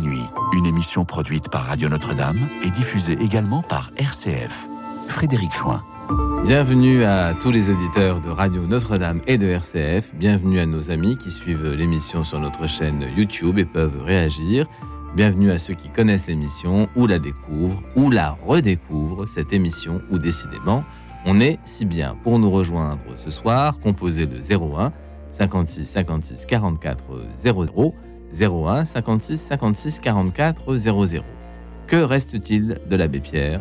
nuit, une émission produite par Radio Notre-Dame et diffusée également par RCF. Frédéric Chouin. Bienvenue à tous les auditeurs de Radio Notre-Dame et de RCF. Bienvenue à nos amis qui suivent l'émission sur notre chaîne YouTube et peuvent réagir. Bienvenue à ceux qui connaissent l'émission ou la découvrent ou la redécouvrent, cette émission où décidément on est si bien. Pour nous rejoindre ce soir, composez le 01 56 56 44 00 01 56 56 44 00. Que reste-t-il de l'abbé Pierre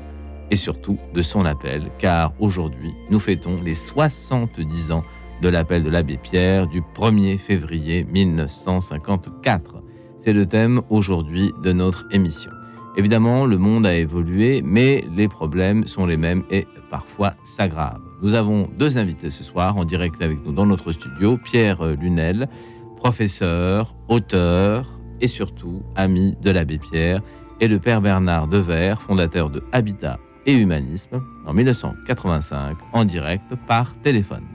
et surtout de son appel? Car aujourd'hui, nous fêtons les 70 ans de l'appel de l'abbé Pierre du 1er février 1954. C'est le thème aujourd'hui de notre émission. Évidemment, le monde a évolué, mais les problèmes sont les mêmes et parfois s'aggravent. Nous avons deux invités ce soir en direct avec nous dans notre studio. Pierre Lunel, professeur, auteur et surtout ami de l'abbé Pierre, et le père Bernard Devers, fondateur de Habitat et Humanisme, en 1985, en direct par téléphone.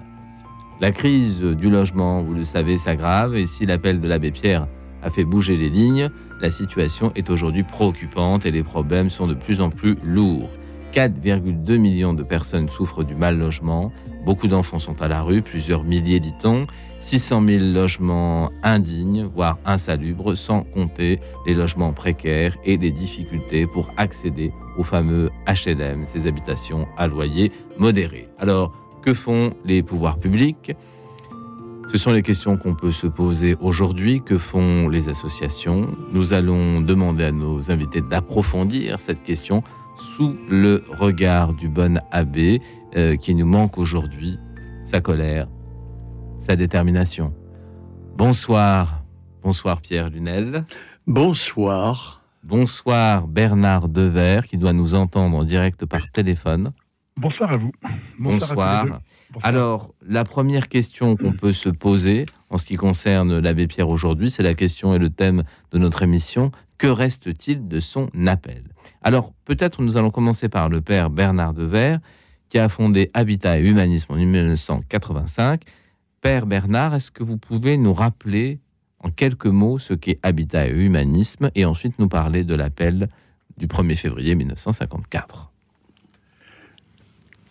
La crise du logement, vous le savez, s'aggrave, et si l'appel de l'abbé Pierre a fait bouger les lignes, la situation est aujourd'hui préoccupante et les problèmes sont de plus en plus lourds. 4,2 millions de personnes souffrent du mal logement, beaucoup d'enfants sont à la rue, plusieurs milliers dit-on, 600 000 logements indignes, voire insalubres, sans compter les logements précaires et les difficultés pour accéder aux fameux HLM, ces habitations à loyer modéré. Alors, que font les pouvoirs publics? Ce sont les questions qu'on peut se poser aujourd'hui. Que font les associations? Nous allons demander à nos invités d'approfondir cette question sous le regard du bon abbé euh, qui nous manque aujourd'hui, sa colère, sa détermination. Bonsoir, bonsoir Pierre Lunel. Bonsoir. Bonsoir Bernard Devers qui doit nous entendre en direct par téléphone. Bonsoir à vous. Bonsoir. Bonsoir. Alors, la première question qu'on peut se poser en ce qui concerne l'abbé Pierre aujourd'hui, c'est la question et le thème de notre émission. Que reste-t-il de son appel? Alors, peut-être nous allons commencer par le père Bernard Devers, qui a fondé Habitat et Humanisme en 1985. Père Bernard, est-ce que vous pouvez nous rappeler en quelques mots ce qu'est Habitat et Humanisme et ensuite nous parler de l'appel du 1er février 1954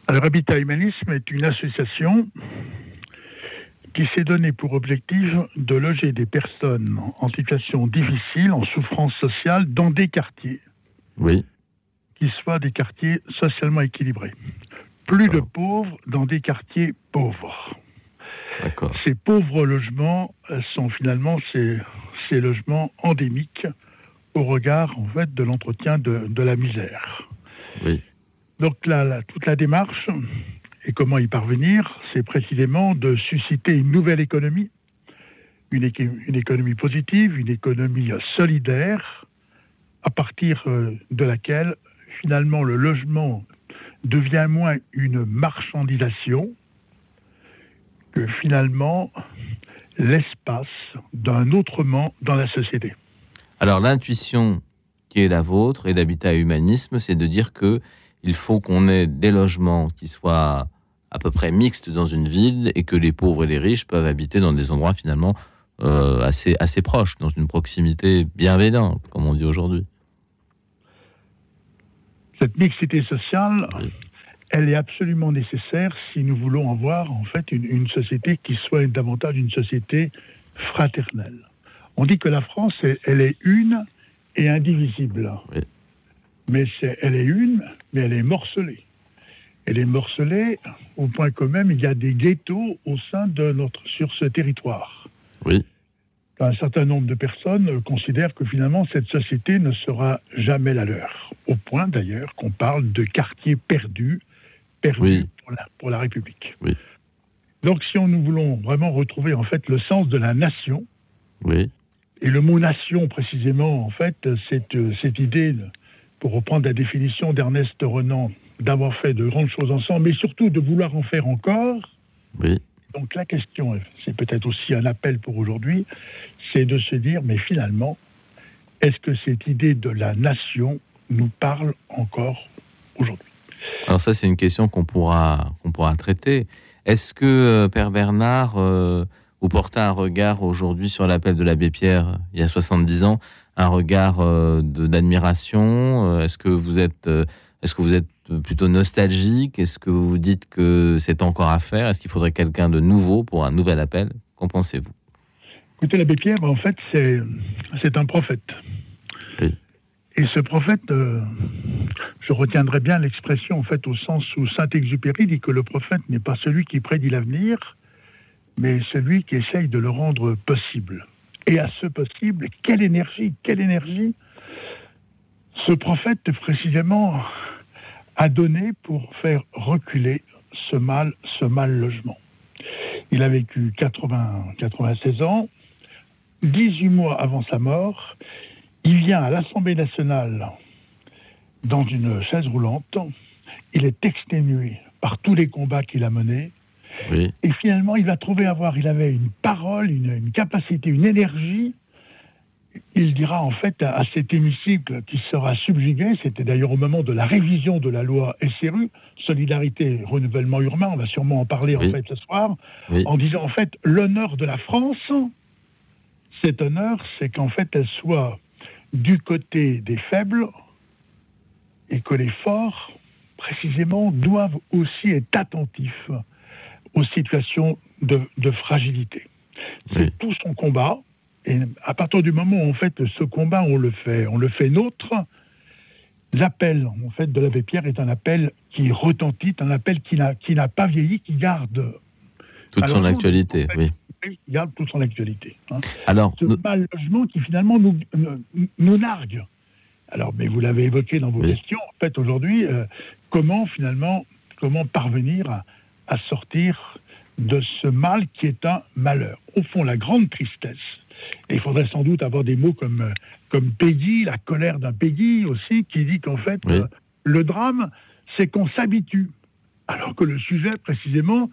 alors, Habitat Humanisme est une association qui s'est donnée pour objectif de loger des personnes en situation difficile, en souffrance sociale, dans des quartiers. Oui. Qui soient des quartiers socialement équilibrés. Plus de pauvres dans des quartiers pauvres. Ces pauvres logements sont finalement ces, ces, logements endémiques au regard en fait de l'entretien de, de la misère. Oui. Donc là, toute la démarche, et comment y parvenir, c'est précisément de susciter une nouvelle économie, une, une, économie positive, une économie solidaire, à partir euh, de laquelle finalement le logement devient moins une marchandisation que finalement l'espace d'un autrement dans la société. Alors l'intuition qui est la vôtre et d'habitat humanisme, c'est de dire que il faut qu'on ait des logements qui soient à peu près mixtes dans une ville et que les pauvres et les riches peuvent habiter dans des endroits finalement euh, assez, assez proches, dans une proximité bienveillante, comme on dit aujourd'hui. Cette mixité sociale, elle est absolument nécessaire si nous voulons avoir en fait une, une, société qui soit davantage une société fraternelle. On dit que la France, elle est une et indivisible. Oui mais elle est une, mais elle est morcelée. Elle est morcelée au point que même il y a des ghettos au sein de notre, sur ce territoire. Oui. Un certain nombre de personnes considèrent que finalement cette société ne sera jamais la leur. Au point d'ailleurs qu'on parle de quartiers perdus, perdus pour, la, pour, la, République. Oui. Donc si on, nous voulons vraiment retrouver en fait le sens de la nation, oui. et le mot nation précisément en fait, cette, cette idée pour reprendre la définition d'Ernest Renan, d'avoir fait de grandes choses ensemble, mais surtout de vouloir en faire encore. Oui. Donc la question, c'est peut-être aussi un appel pour aujourd'hui, c'est de se dire, mais finalement, est-ce que cette idée de la nation nous parle encore aujourd'hui? Alors ça, c'est une question qu'on pourra, qu'on pourra traiter. Est-ce que, euh, Père Bernard, euh, vous portez un regard aujourd'hui sur l'appel de l'abbé Pierre il y a 70 ans, un regard euh, d'admiration Est-ce que vous êtes, euh, est-ce que vous êtes plutôt nostalgique? Est-ce que vous vous dites que c'est encore à faire? Est-ce qu'il faudrait quelqu'un de nouveau pour un nouvel appel? Qu'en pensez-vous? Écoutez, l'abbé Pierre, en fait, c'est, c'est un prophète. Et ce prophète, je retiendrai bien l'expression en au sens où Saint-Exupéry dit que le prophète n'est pas celui qui prédit l'avenir, mais celui qui essaye de le rendre possible. Et à ce possible, quelle énergie, quelle énergie ce prophète précisément a donné pour faire reculer ce mal, ce mal logement. Il a vécu 80, 96 ans. 18 mois avant sa mort, il vient à l'Assemblée nationale dans une chaise roulante. Il est exténué par tous les combats qu'il a menés. Et finalement, il va trouver avoir, il avait une parole, une, capacité, une énergie. Il dira en fait à, cet hémicycle qui sera subjugué, c'était d'ailleurs au moment de la révision de la loi SRU, Solidarité, Renouvellement Urbain, on va sûrement en parler en fait ce soir, en disant en fait l'honneur de la France, cet honneur, c'est qu'en fait elle soit du côté des faibles et que les forts, précisément, doivent aussi être attentifs aux situations de, fragilité. C'est tout son combat. Et à partir du moment où en fait ce combat on le fait, on le fait nôtre, l'appel en fait de l'abbé Pierre est un appel qui retentit, un appel qui n'a pas vieilli, qui garde toute son actualité, oui. Garde toute son actualité. Hein. Alors, ce mal logement qui finalement nous, nous, nargue. Alors, mais vous l'avez évoqué dans vos questions. En fait, aujourd'hui, euh, comment finalement, comment parvenir à, à sortir de ce mal qui est un malheur? Au fond, la grande tristesse, et il faudrait sans doute avoir des mots comme, comme Peggy, la colère d'un Peggy aussi, qui dit qu'en fait, euh, le drame, c'est qu'on s'habitue. Alors que le sujet, précisément,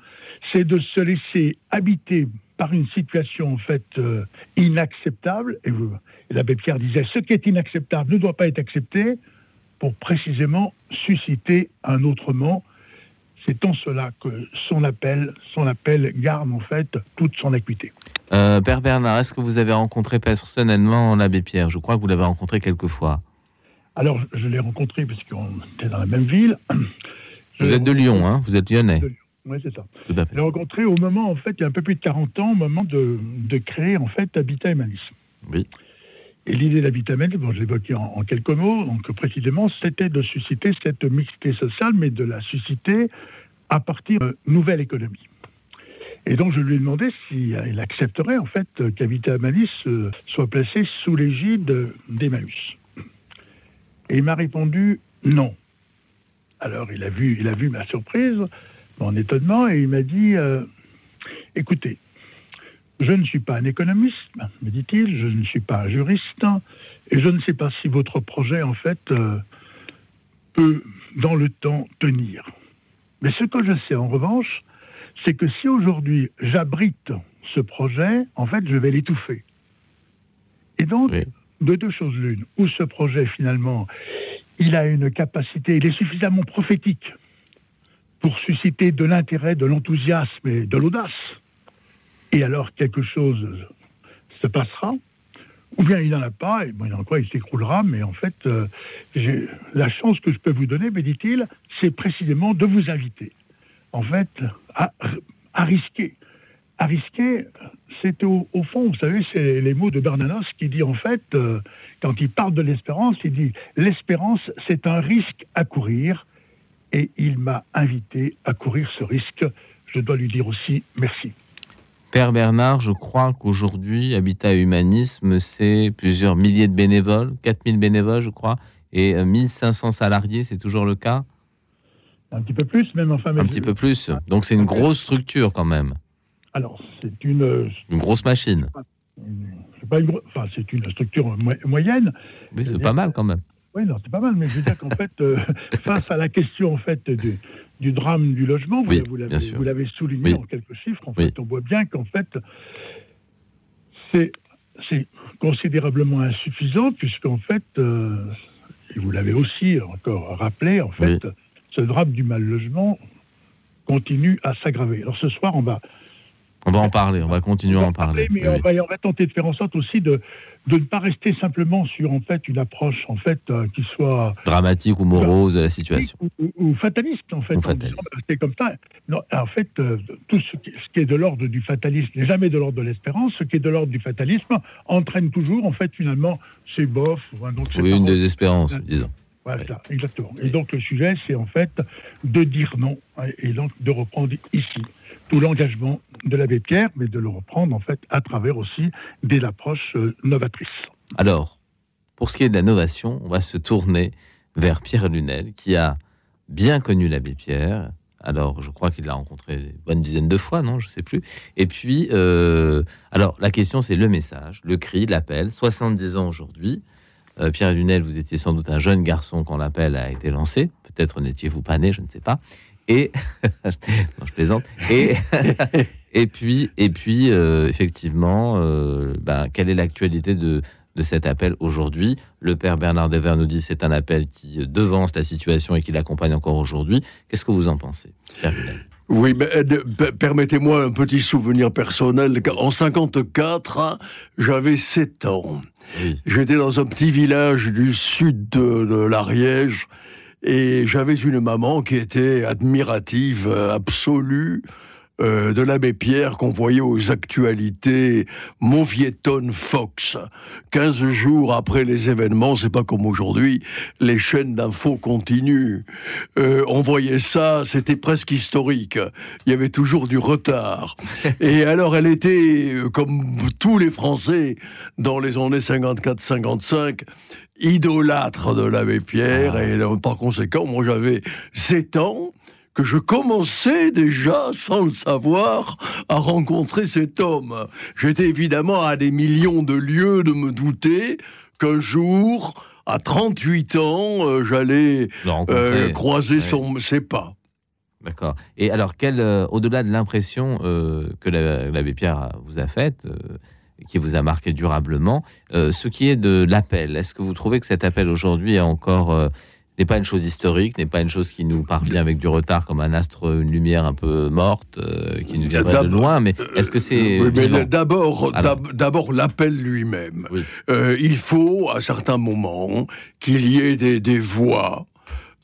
c'est de se laisser habiter par une situation en fait euh, inacceptable. Et, et l'abbé Pierre disait ce qui est inacceptable ne doit pas être accepté pour précisément susciter un autrement c'est en cela que son appel, son appel garde en fait toute son acuité. Euh, Père Bernard, est-ce que vous avez rencontré personnellement l'abbé Pierre? Je crois que vous l'avez rencontré quelques fois. Alors, je l'ai rencontré parce qu'on était dans la même ville. vous êtes de Lyon, hein? Vous êtes lyonnais. Oui, c'est ça. Tout à fait. Je l'ai rencontré au moment, en fait, il y a un peu plus de 40 ans, au moment de, créer, en fait, Habitat Humanisme. Oui. Et l'idée d'Habitat Humanisme, bon, je l'évoquais en, en, quelques mots, donc précisément, c'était de susciter cette mixité sociale, mais de la susciter à partir d'une nouvelle économie. Et donc je lui ai demandé s'il accepterait en fait qu'Habitat Manis euh, soit placé sous l'égide d'Emmaüs. Et il m'a répondu non. Alors il a vu, il a vu ma surprise, mon étonnement, et il m'a dit euh, écoutez, je ne suis pas un économiste, me dit-il, je ne suis pas un juriste, et je ne sais pas si votre projet en fait euh, peut dans le temps tenir. Mais ce que je sais en revanche, c'est que si aujourd'hui j'abrite ce projet, en fait, je vais l'étouffer. Et donc, de deux choses l'une, où ce projet, finalement, il a une capacité, il est suffisamment prophétique pour susciter de l'intérêt, de l'enthousiasme et de l'audace, et alors quelque chose se passera, ou bien il n'en a pas, et bon, il en quoi, il s'écroulera, mais en fait, euh, la chance que je peux vous donner, me dit-il, c'est précisément de vous inviter, en fait, à, risquer. À risquer, c'est au, fond, vous savez, c'est les mots de Bernanos qui dit en fait, euh, quand il parle de l'espérance, il dit l'espérance, c'est un risque à courir, et il m'a invité à courir ce risque. Je dois lui dire aussi merci. Père Bernard, je crois qu'aujourd'hui, Habitat Humanisme, c'est plusieurs milliers de bénévoles, 4000 bénévoles, je crois, et 1500 euh, salariés, c'est toujours le cas? Un petit peu plus, même enfin. Un petit peu plus. Donc c'est une grosse structure quand même. Alors, c'est une. Euh, une grosse machine. C'est pas une, enfin, c'est une structure moyenne. Oui, c'est pas mal quand même. Oui, non, c'est pas mal, mais je veux dire qu'en fait, euh, face à la question en fait du, du drame du logement, vous, l'avez souligné en quelques chiffres, en fait, on voit bien qu'en fait, c'est considérablement insuffisant, puisqu'en fait, euh, et vous l'avez aussi encore rappelé, en fait, ce drame du mal logement continue à s'aggraver. Alors ce soir, on va On va en parler, on va continuer à en parler. mais on, Va, on, va, tenter de faire en sorte aussi de, de ne pas rester simplement sur en fait une approche en fait euh, qui soit dramatique ou morose de la situation ou, fataliste en fait. Fataliste. comme ça. Non, en fait, euh, tout ce qui, ce qui, est de l'ordre du fatalisme n'est jamais de l'ordre de l'espérance. Ce qui est de l'ordre du fatalisme entraîne toujours en fait finalement c'est bof. Donc, oui, une désespérance, disons. Voilà, exactement. Et donc le sujet, c'est en fait de dire non hein, et donc de reprendre ici tout l'engagement de l'abbé Pierre, mais de le reprendre en fait à travers aussi des approches euh, novatrices. Alors, pour ce qui est de la novation, on va se tourner vers Pierre Lunel, qui a bien connu l'abbé Pierre. Alors, je crois qu'il l'a rencontré une bonne dizaine de fois, non Je ne sais plus. Et puis, euh, alors, la question, c'est le message, le cri, l'appel. 70 ans aujourd'hui. Euh, Pierre Lunel, vous étiez sans doute un jeune garçon quand l'appel a été lancé. Peut-être n'étiez-vous pas né, je ne sais pas. Et non, je plaisante. Et et puis et puis euh, effectivement, euh, ben, quelle est l'actualité de de cet appel aujourd'hui? Le père Bernard Dever nous dit c'est un appel qui devance la situation et qui l'accompagne encore aujourd'hui. Qu'est-ce que vous en pensez, oui, mais permettez-moi un petit souvenir personnel. En 54, j'avais 7 ans. J'étais dans un petit village du sud de, de l'Ariège et j'avais une maman qui était admirative euh, absolue euh, de l'abbé Pierre qu'on voyait aux actualités Montvietton Fox. 15 jours après les événements, c'est pas comme aujourd'hui, les chaînes d'infos continuent. Euh, on voyait ça, c'était presque historique. Il y avait toujours du retard. Et alors elle était, comme tous les Français, dans les années 54-55, idolâtre de l'abbé Pierre, ah. et par conséquent, moi j'avais 7 ans, que je commençais déjà, sans le savoir, à rencontrer cet homme. J'étais évidemment à des millions de lieues de me douter qu'un jour, à 38 ans, euh, j'allais euh, croiser son, ses pas. D'accord. Et alors, euh, au-delà de l'impression que l'abbé Pierre vous a faite, qui vous a marqué durablement. Euh, ce qui est de l'appel, est-ce que vous trouvez que cet appel aujourd'hui est encore euh, n'est pas une chose historique, n'est pas une chose qui nous parvient avec du retard comme un astre, une lumière un peu morte euh, qui nous viendrait de loin, mais est-ce que c'est d'abord d'abord l'appel lui-même. il faut à certains moments qu'il y ait des, des voix,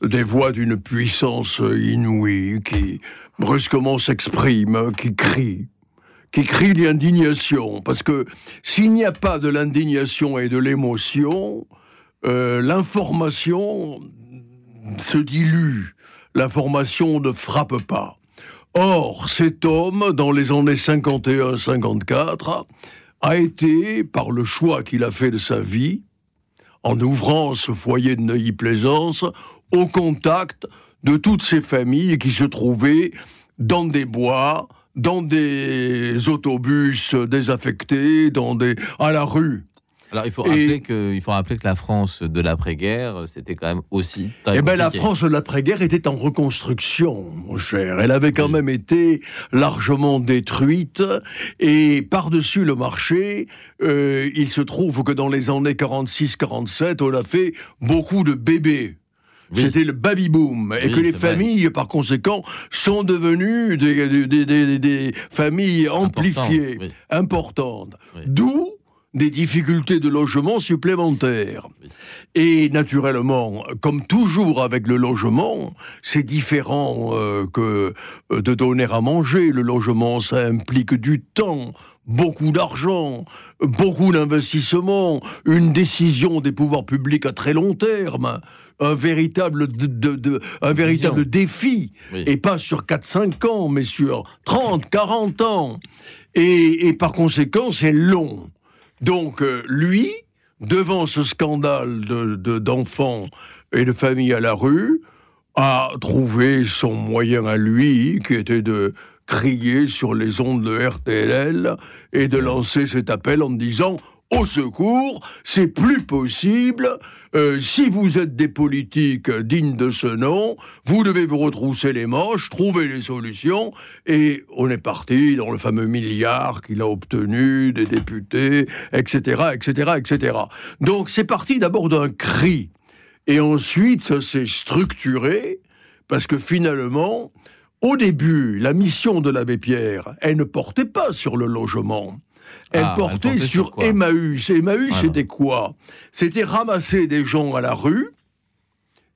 des voix d'une puissance inouïe qui brusquement s'expriment, qui crient qui crie l'indignation. Parce que s'il n'y a pas de l'indignation et de l'émotion, euh, l'information se dilue. L'information ne frappe pas. Or, cet homme, dans les années 51-54, a été, par le choix qu'il a fait de sa vie, en ouvrant ce foyer de Neuilly-Plaisance, au contact de toutes ces familles qui se trouvaient dans des bois, dans des autobus désaffectés, dans des à la rue. Alors il faut, rappeler que, il faut rappeler que la France de l'après-guerre, c'était quand même aussi Eh bien la France de l'après-guerre était en reconstruction, mon cher. Elle avait quand même été largement détruite. Et par-dessus le marché, euh, il se trouve que dans les années 46-47, on a fait beaucoup de bébés. C'était le baby boom. Et que les familles, par conséquent, sont devenues des, familles amplifiées, importantes. D'où des difficultés de logement supplémentaires. Et naturellement, comme toujours avec le logement, c'est différent euh, que euh, de donner à manger. Le logement, ça implique du temps, beaucoup d'argent, beaucoup d'investissement, une décision des pouvoirs publics à très long terme un véritable, de, un véritable défi, et pas sur 4-5 ans, mais sur 30, 40 ans. Et, par conséquent, c'est long. Donc, euh, lui, devant ce scandale d'enfants et de familles à la rue, a trouvé son moyen à lui, qui était de crier sur les ondes de RTL et de lancer cet appel en disant au secours, c'est plus possible. Euh, si vous êtes des politiques dignes de ce nom, vous devez vous retrousser les manches, trouver les solutions, et on est parti dans le fameux milliard qu'il a obtenu des députés, etc., etc., etc. Donc c'est parti d'abord d'un cri, et ensuite ça s'est structuré, parce que finalement, au début, la mission de l'abbé Pierre, elle ne portait pas sur le logement. Elle, Ah, portait, elle portait sur Emmaüs. Emmaüs, Voilà. c'était quoi? C'était ramasser des gens à la rue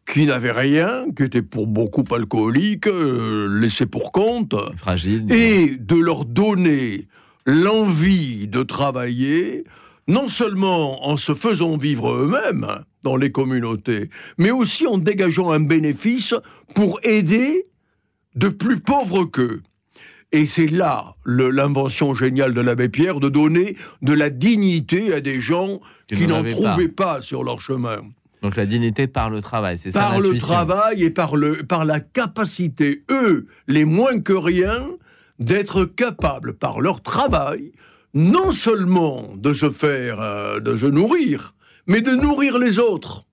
qui n'avaient rien, qui étaient pour beaucoup alcooliques, euh, laissés pour compte, Fragile. et de leur donner l'envie de travailler, non seulement en se faisant vivre eux-mêmes dans les communautés, mais aussi en dégageant un bénéfice pour aider de plus pauvres qu'eux. Et c'est là l'invention géniale de l'abbé Pierre de donner de la dignité à des gens Qui qui, n'en trouvaient pas. sur leur chemin. Donc la dignité par le travail, c'est ça Par le travail et par, le, par la capacité, eux, les moins que rien, d'être capables, par leur travail, non seulement de se faire, euh, de se nourrir, mais de nourrir les autres.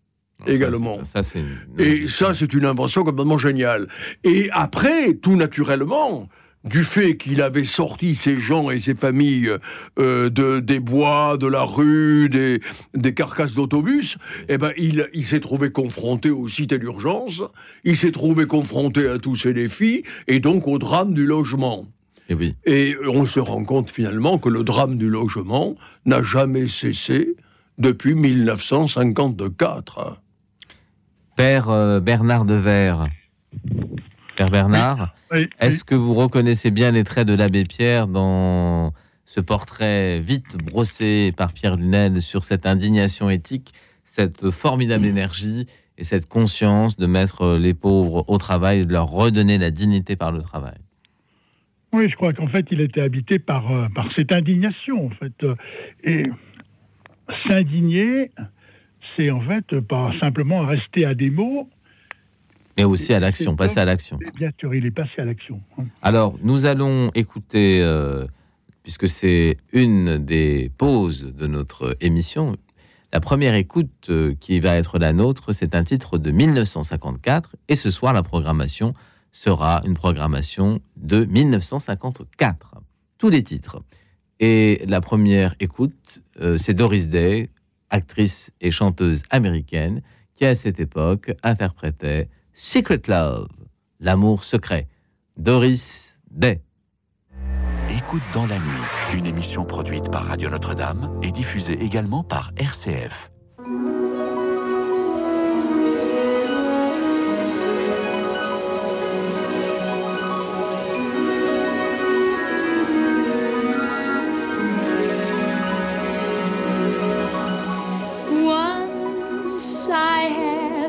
Également. Ça, une- Et ça, c'est une invention complètement géniale. Et après, tout naturellement, du fait qu'il avait sorti ces gens et ces familles euh, de, des bois, de la rue, des, des carcasses d'autobus, eh ben, il, il s'est trouvé confronté aux cités d'urgence, il s'est trouvé confronté à tous ces défis, et donc au drame du logement. Et oui. Et on se rend compte finalement que le drame du logement n'a jamais cessé depuis 1954. Père euh, Bernard Devers. Père Bernard, Oui, est-ce que vous reconnaissez bien les traits de l'abbé Pierre dans ce portrait vite brossé par Pierre Lunel sur cette indignation éthique, cette formidable énergie et cette conscience de mettre les pauvres au travail et de leur redonner la dignité par le travail? Oui, je crois qu'en fait, il était habité par, euh, par cette indignation, en fait. Euh, Et s'indigner, c'est en fait pas simplement rester à des mots. Mais aussi à l'action, passer pas- à l'action. Bien sûr, il est passé à l'action. hein. Alors, nous allons écouter, euh, puisque c'est une des pauses de notre émission, la première écoute euh, qui va être la nôtre, c'est un titre de 1954, et ce soir, la programmation sera une programmation de 1954. Tous les titres. Et la première écoute, euh, c'est Doris Day, actrice et chanteuse américaine, qui à cette époque interprétait Secret Love, l'amour secret. Doris Day. Écoute dans la nuit, une émission produite par Radio Notre-Dame et diffusée également par RCF.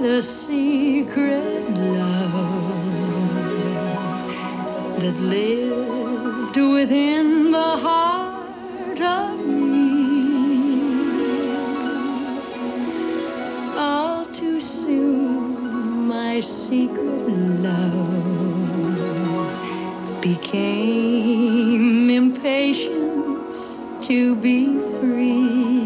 A secret love that lived within the heart of me. All too soon, my secret love became impatient to be free.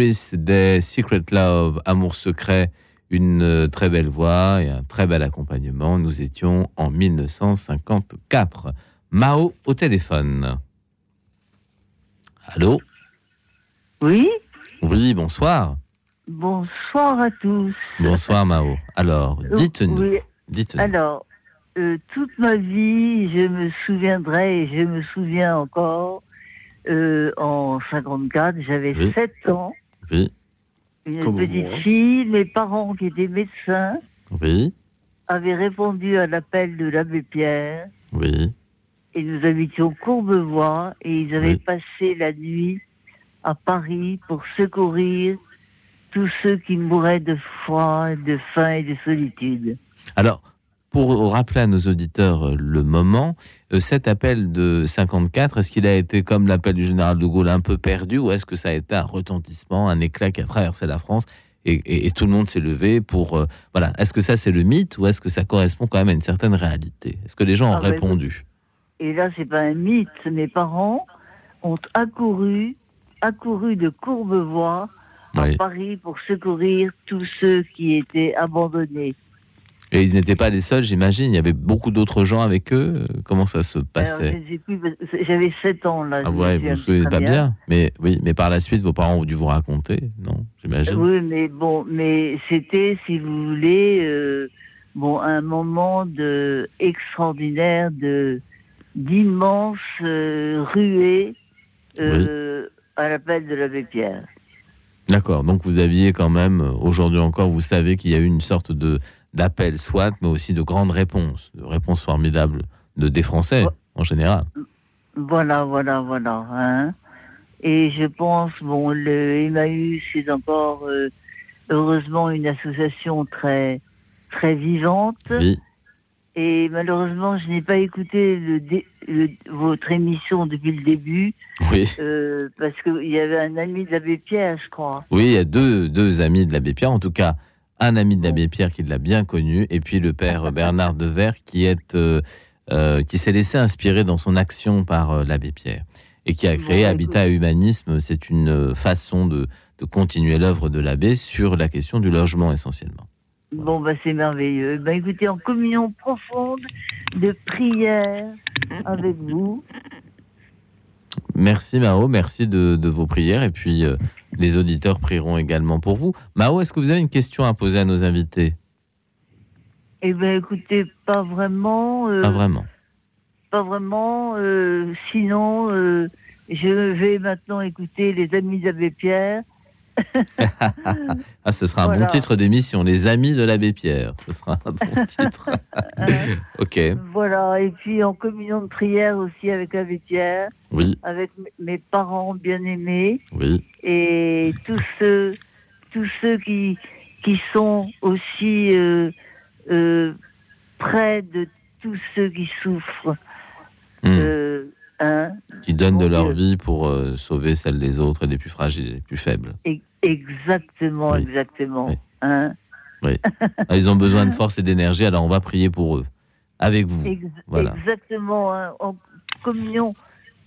Des Secret Love, Amour secret, une euh, très belle voix et un très bel accompagnement. Nous étions en 1954. Mao au téléphone. Allô? Oui, Oui, bonsoir. bonsoir à tous. Bonsoir Mao. Alors, dites-nous. Oui, alors, euh, toute ma vie, je me souviendrai et je me souviens encore, euh, en 54, j'avais Oui. 7 ans, Oui, une Comme petite moi. fille, mes parents qui étaient médecins oui, avaient répondu à l'appel de l'abbé Pierre oui. et nous habitions Courbevoie et ils avaient Oui. passé la nuit à Paris pour secourir tous ceux qui mouraient de froid, de faim et de solitude. Alors, pour rappeler à nos auditeurs euh, le moment, euh, cet appel de 54, est-ce qu'il a été comme l'appel du général de Gaulle un peu perdu ou est-ce que ça a été un retentissement, un éclat qui a traversé la France et, et- et tout le monde s'est levé pour... euh, voilà, est-ce que ça c'est le mythe ou est-ce que ça correspond quand même à une certaine réalité? Est-ce que les gens ont Ah, répondu? Et là, c'est pas un mythe. Mes parents ont accouru, accouru de Courbevoie à Oui. Paris pour secourir tous ceux qui étaient abandonnés. Et ils n'étaient pas les seuls, j'imagine. Il y avait beaucoup d'autres gens avec eux. Comment ça se passait j'avais 7 ans là. Ah ouais, vous vous souvenez pas bien. Mais oui, mais par la suite, vos parents ont dû vous raconter, non J'imagine. Oui, mais bon, mais c'était, si vous voulez, euh, bon, un moment de extraordinaire de d'immenses euh, ruées euh, à l'appel de l'abbé Pierre. D'accord. Donc vous aviez quand même, euh, aujourd'hui encore, vous savez qu'il y a eu une sorte de d'appel, soit, mais aussi de grandes réponses, de réponses formidables de des Français en général. Voilà, voilà, voilà. Hein. Et je pense, bon, le Emmaüs est encore euh, heureusement une association très très vivante. Oui. Et malheureusement, je n'ai pas écouté le dé- le- votre émission depuis le début Oui. euh, parce qu'il y avait un ami de l'abbé Pierre, je crois. Oui, il y a deux, deux amis de l'abbé Pierre, en tout cas un ami de l'abbé Pierre qui l'a bien connu, et puis le père Bernard Devers qui est euh, euh, qui s'est laissé inspirer dans son action par euh, l'abbé Pierre et qui a créé. Habitat et Humanisme. C'est une façon de, de continuer l'œuvre de l'abbé sur la question du logement essentiellement. Bon, bah, c'est merveilleux. Ben, écoutez, en communion profonde de prière avec vous. Merci Mao, merci de, de vos prières et puis euh, les auditeurs prieront également pour vous. Mao, est-ce que vous avez une question à poser à nos invités? Eh ben, écoutez, pas vraiment. euh, Pas vraiment. pas vraiment. euh, sinon, euh, je vais maintenant écouter les amis d'Abbé Pierre. Ah, ce sera un Voilà. bon titre d'émission, Les Amis de l'abbé Pierre. Ce sera un bon titre. ok, Voilà. Et puis en communion de prière aussi avec Abbé Pierre, oui, avec mes parents bien-aimés oui, et tous ceux, tous ceux qui, qui sont aussi euh, euh, près de tous ceux qui souffrent. Hmm. Euh, hein, qui donnent de leur vie pour euh, sauver celle des autres et des plus fragiles et des plus faibles. Exactement, Oui. exactement. Oui. Hein, Ah, Ils ont besoin de force et d'énergie, alors on va prier pour eux, avec vous. Ex- Voilà. Exactement, hein, en communion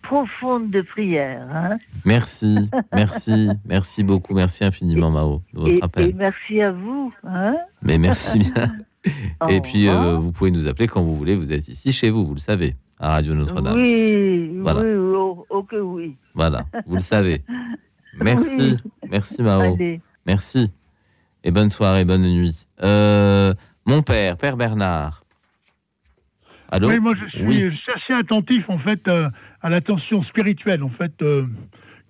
profonde de prière. hein. Merci, merci, merci beaucoup, merci infiniment Mao de votre Et, appel. et merci à vous. Mais merci bien. Et puis, euh, vous pouvez nous appeler quand vous voulez. Vous êtes ici chez vous, vous le savez, à Radio Notre-Dame. Oui, Voilà. oui, oh, ok, oui. Voilà, vous le savez. Merci, merci Mao. Allez. Merci. Et bonne soirée, bonne nuit. Euh, mon père, Père Bernard. Allô? Oui, moi je suis, Oui. je suis assez attentif en fait euh, à l'attention spirituelle en fait euh,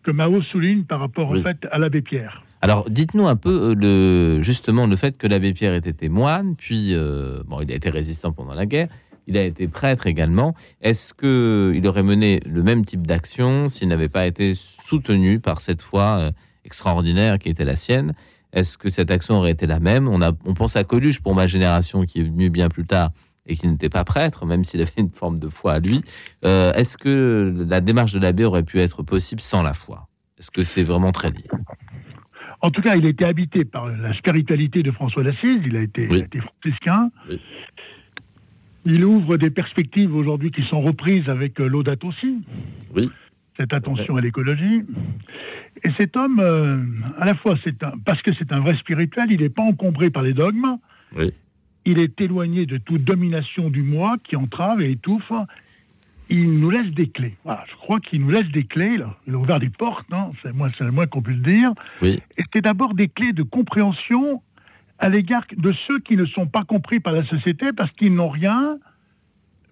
que Mao souligne par rapport Oui. en fait à l'abbé Pierre. Alors, dites-nous un peu le, justement le fait que l'abbé Pierre ait été moine, puis euh, bon, il a été résistant pendant la guerre, il a été prêtre également. Est-ce que il aurait mené le même type d'action s'il n'avait pas été soutenu par cette foi euh, extraordinaire qui était la sienne? Est-ce que cette action aurait été la même? On, a, on pense à Coluche pour ma génération qui est venu bien plus tard et qui n'était pas prêtre, même s'il avait une forme de foi à lui. Euh, Est-ce que la démarche de l'abbé aurait pu être possible sans la foi? Est-ce que c'est vraiment très lié? En tout cas, il a été habité par la spiritualité de François d'Assise, il a été, Oui. franciscain. Oui. Il ouvre des perspectives aujourd'hui qui sont reprises avec euh, Laudato aussi. Oui. Cette attention à l'écologie. Et cet homme, euh, à la fois, c'est un, parce que c'est un vrai spirituel, il n'est pas encombré par les dogmes. Oui. Il est éloigné de toute domination du moi qui entrave et étouffe. Il nous laisse des clés. Voilà, je crois qu'il nous laisse des clés. Là. Il a ouvert des portes, hein, c'est c'est le moins qu'on puisse dire. Oui. Et c'est d'abord des clés de compréhension à l'égard de ceux qui ne sont pas compris par la société parce qu'ils n'ont rien,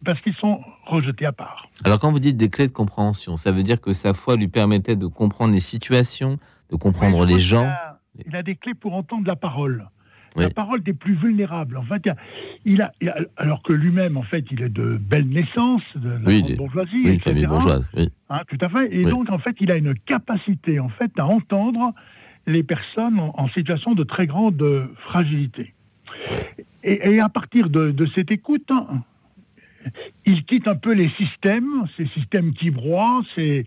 parce qu'ils sont rejetés à part. Alors quand vous dites des clés de compréhension, ça veut dire que sa foi lui permettait de comprendre les situations, de comprendre les gens? a- Il a des clés pour entendre la parole. Oui. La parole des plus vulnérables. En fait, il a, il a- alors que lui-même, en fait, il est de belle naissance, de la Oui, bourgeoisie, Oui, une etc. famille bourgeoise. Oui. Hein, tout à fait. Et donc, en fait, il a une capacité, en fait, à entendre les personnes en, en situation de très grande fragilité. Et, et à partir de, de cette écoute, hein, il quitte un peu les systèmes, ces systèmes qui broient, ces-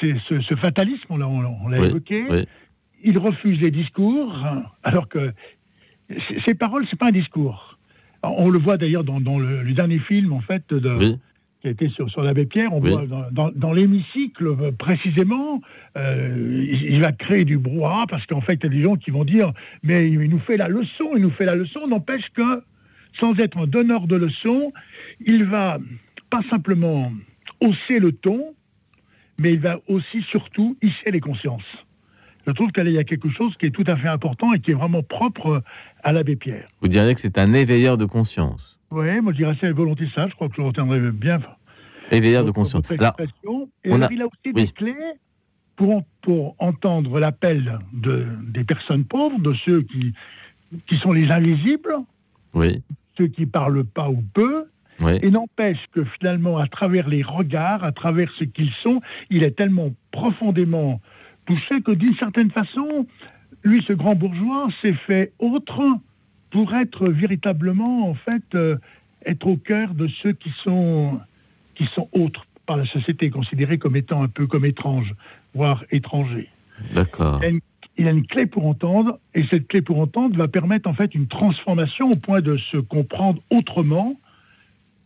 ces- ce, ce fatalisme, on l'a, on l'a- on l'a Oui, évoqué. oui. Il refuse les discours, alors que ces paroles, c'est pas un discours. On le voit d'ailleurs dans, dans le, le dernier film, en fait, de, Oui. Qui a été sur, sur l'abbé Pierre, on Oui. voit dans, dans- dans l'hémicycle euh, précisément, euh, il, il va créer du brouhaha parce qu'en fait, il y a des gens qui vont dire Mais il nous fait la leçon, il nous fait la leçon. N'empêche que, sans être un donneur de leçons, il va pas simplement hausser le ton, mais il va aussi, surtout, hisser les consciences. Je trouve qu'il y a quelque chose qui est tout à fait important et qui est vraiment propre à l'abbé Pierre. Vous diriez que c'est un éveilleur de conscience. Oui, moi je dirais assez volontiers ça, je crois que je retiendrai bien Éveilleur de conscience. Alors. Et on alors, a- il a aussi oui. des clés pour, pour entendre l'appel de, des personnes pauvres, de ceux qui, qui sont les invisibles, oui, ceux qui parlent pas ou peu, oui. et n'empêche que finalement, à travers les regards, à travers ce qu'ils sont, il est tellement profondément touché que d'une certaine façon, lui, ce grand bourgeois, s'est fait autre pour être véritablement, en fait, euh, être au cœur de ceux qui sont, qui sont autres par la société, considérés comme étant un peu comme étranges, voire étrangers. D'accord. Il a, une, il a une clé pour entendre, et cette clé pour entendre va permettre en fait une transformation au point de se comprendre autrement,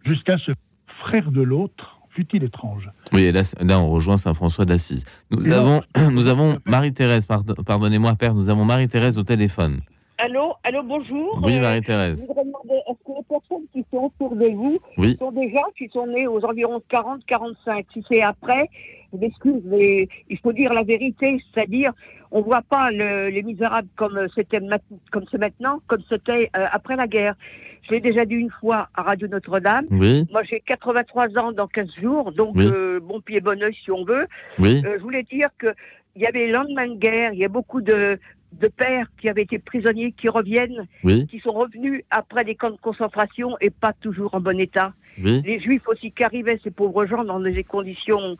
jusqu'à ce frère de l'autre, fut-il étrange. Oui, et là, là, on rejoint Saint François d'Assise. Nous Et avons, nous avons Marie-Thérèse, pardon- pardonnez-moi, Père, nous avons Marie-Thérèse au téléphone. Allô, allô, bonjour. Oui, Euh, je Marie-Thérèse. voudrais demander, est-ce que les personnes qui sont autour de vous Oui. sont gens qui sont nés aux environs de 40, 45 Si c'est après, je m'excuse, mais il faut dire la vérité, c'est-à-dire, on voit pas le- les misérables comme c'était comme c'est maintenant, comme c'était euh, après la guerre. Je l'ai déjà dit une fois à Radio Notre-Dame. Oui, Moi, j'ai 83 ans dans 15 jours, donc Oui. euh, bon pied, bon oeil si on veut. oui, Euh, je voulais dire que il y avait le lendemain de guerre, il y a beaucoup de, de pères qui avaient été prisonniers, qui reviennent, oui, qui sont revenus après des camps de concentration et pas toujours en bon état. oui, Les juifs aussi qui arrivaient, ces pauvres gens, dans des conditions.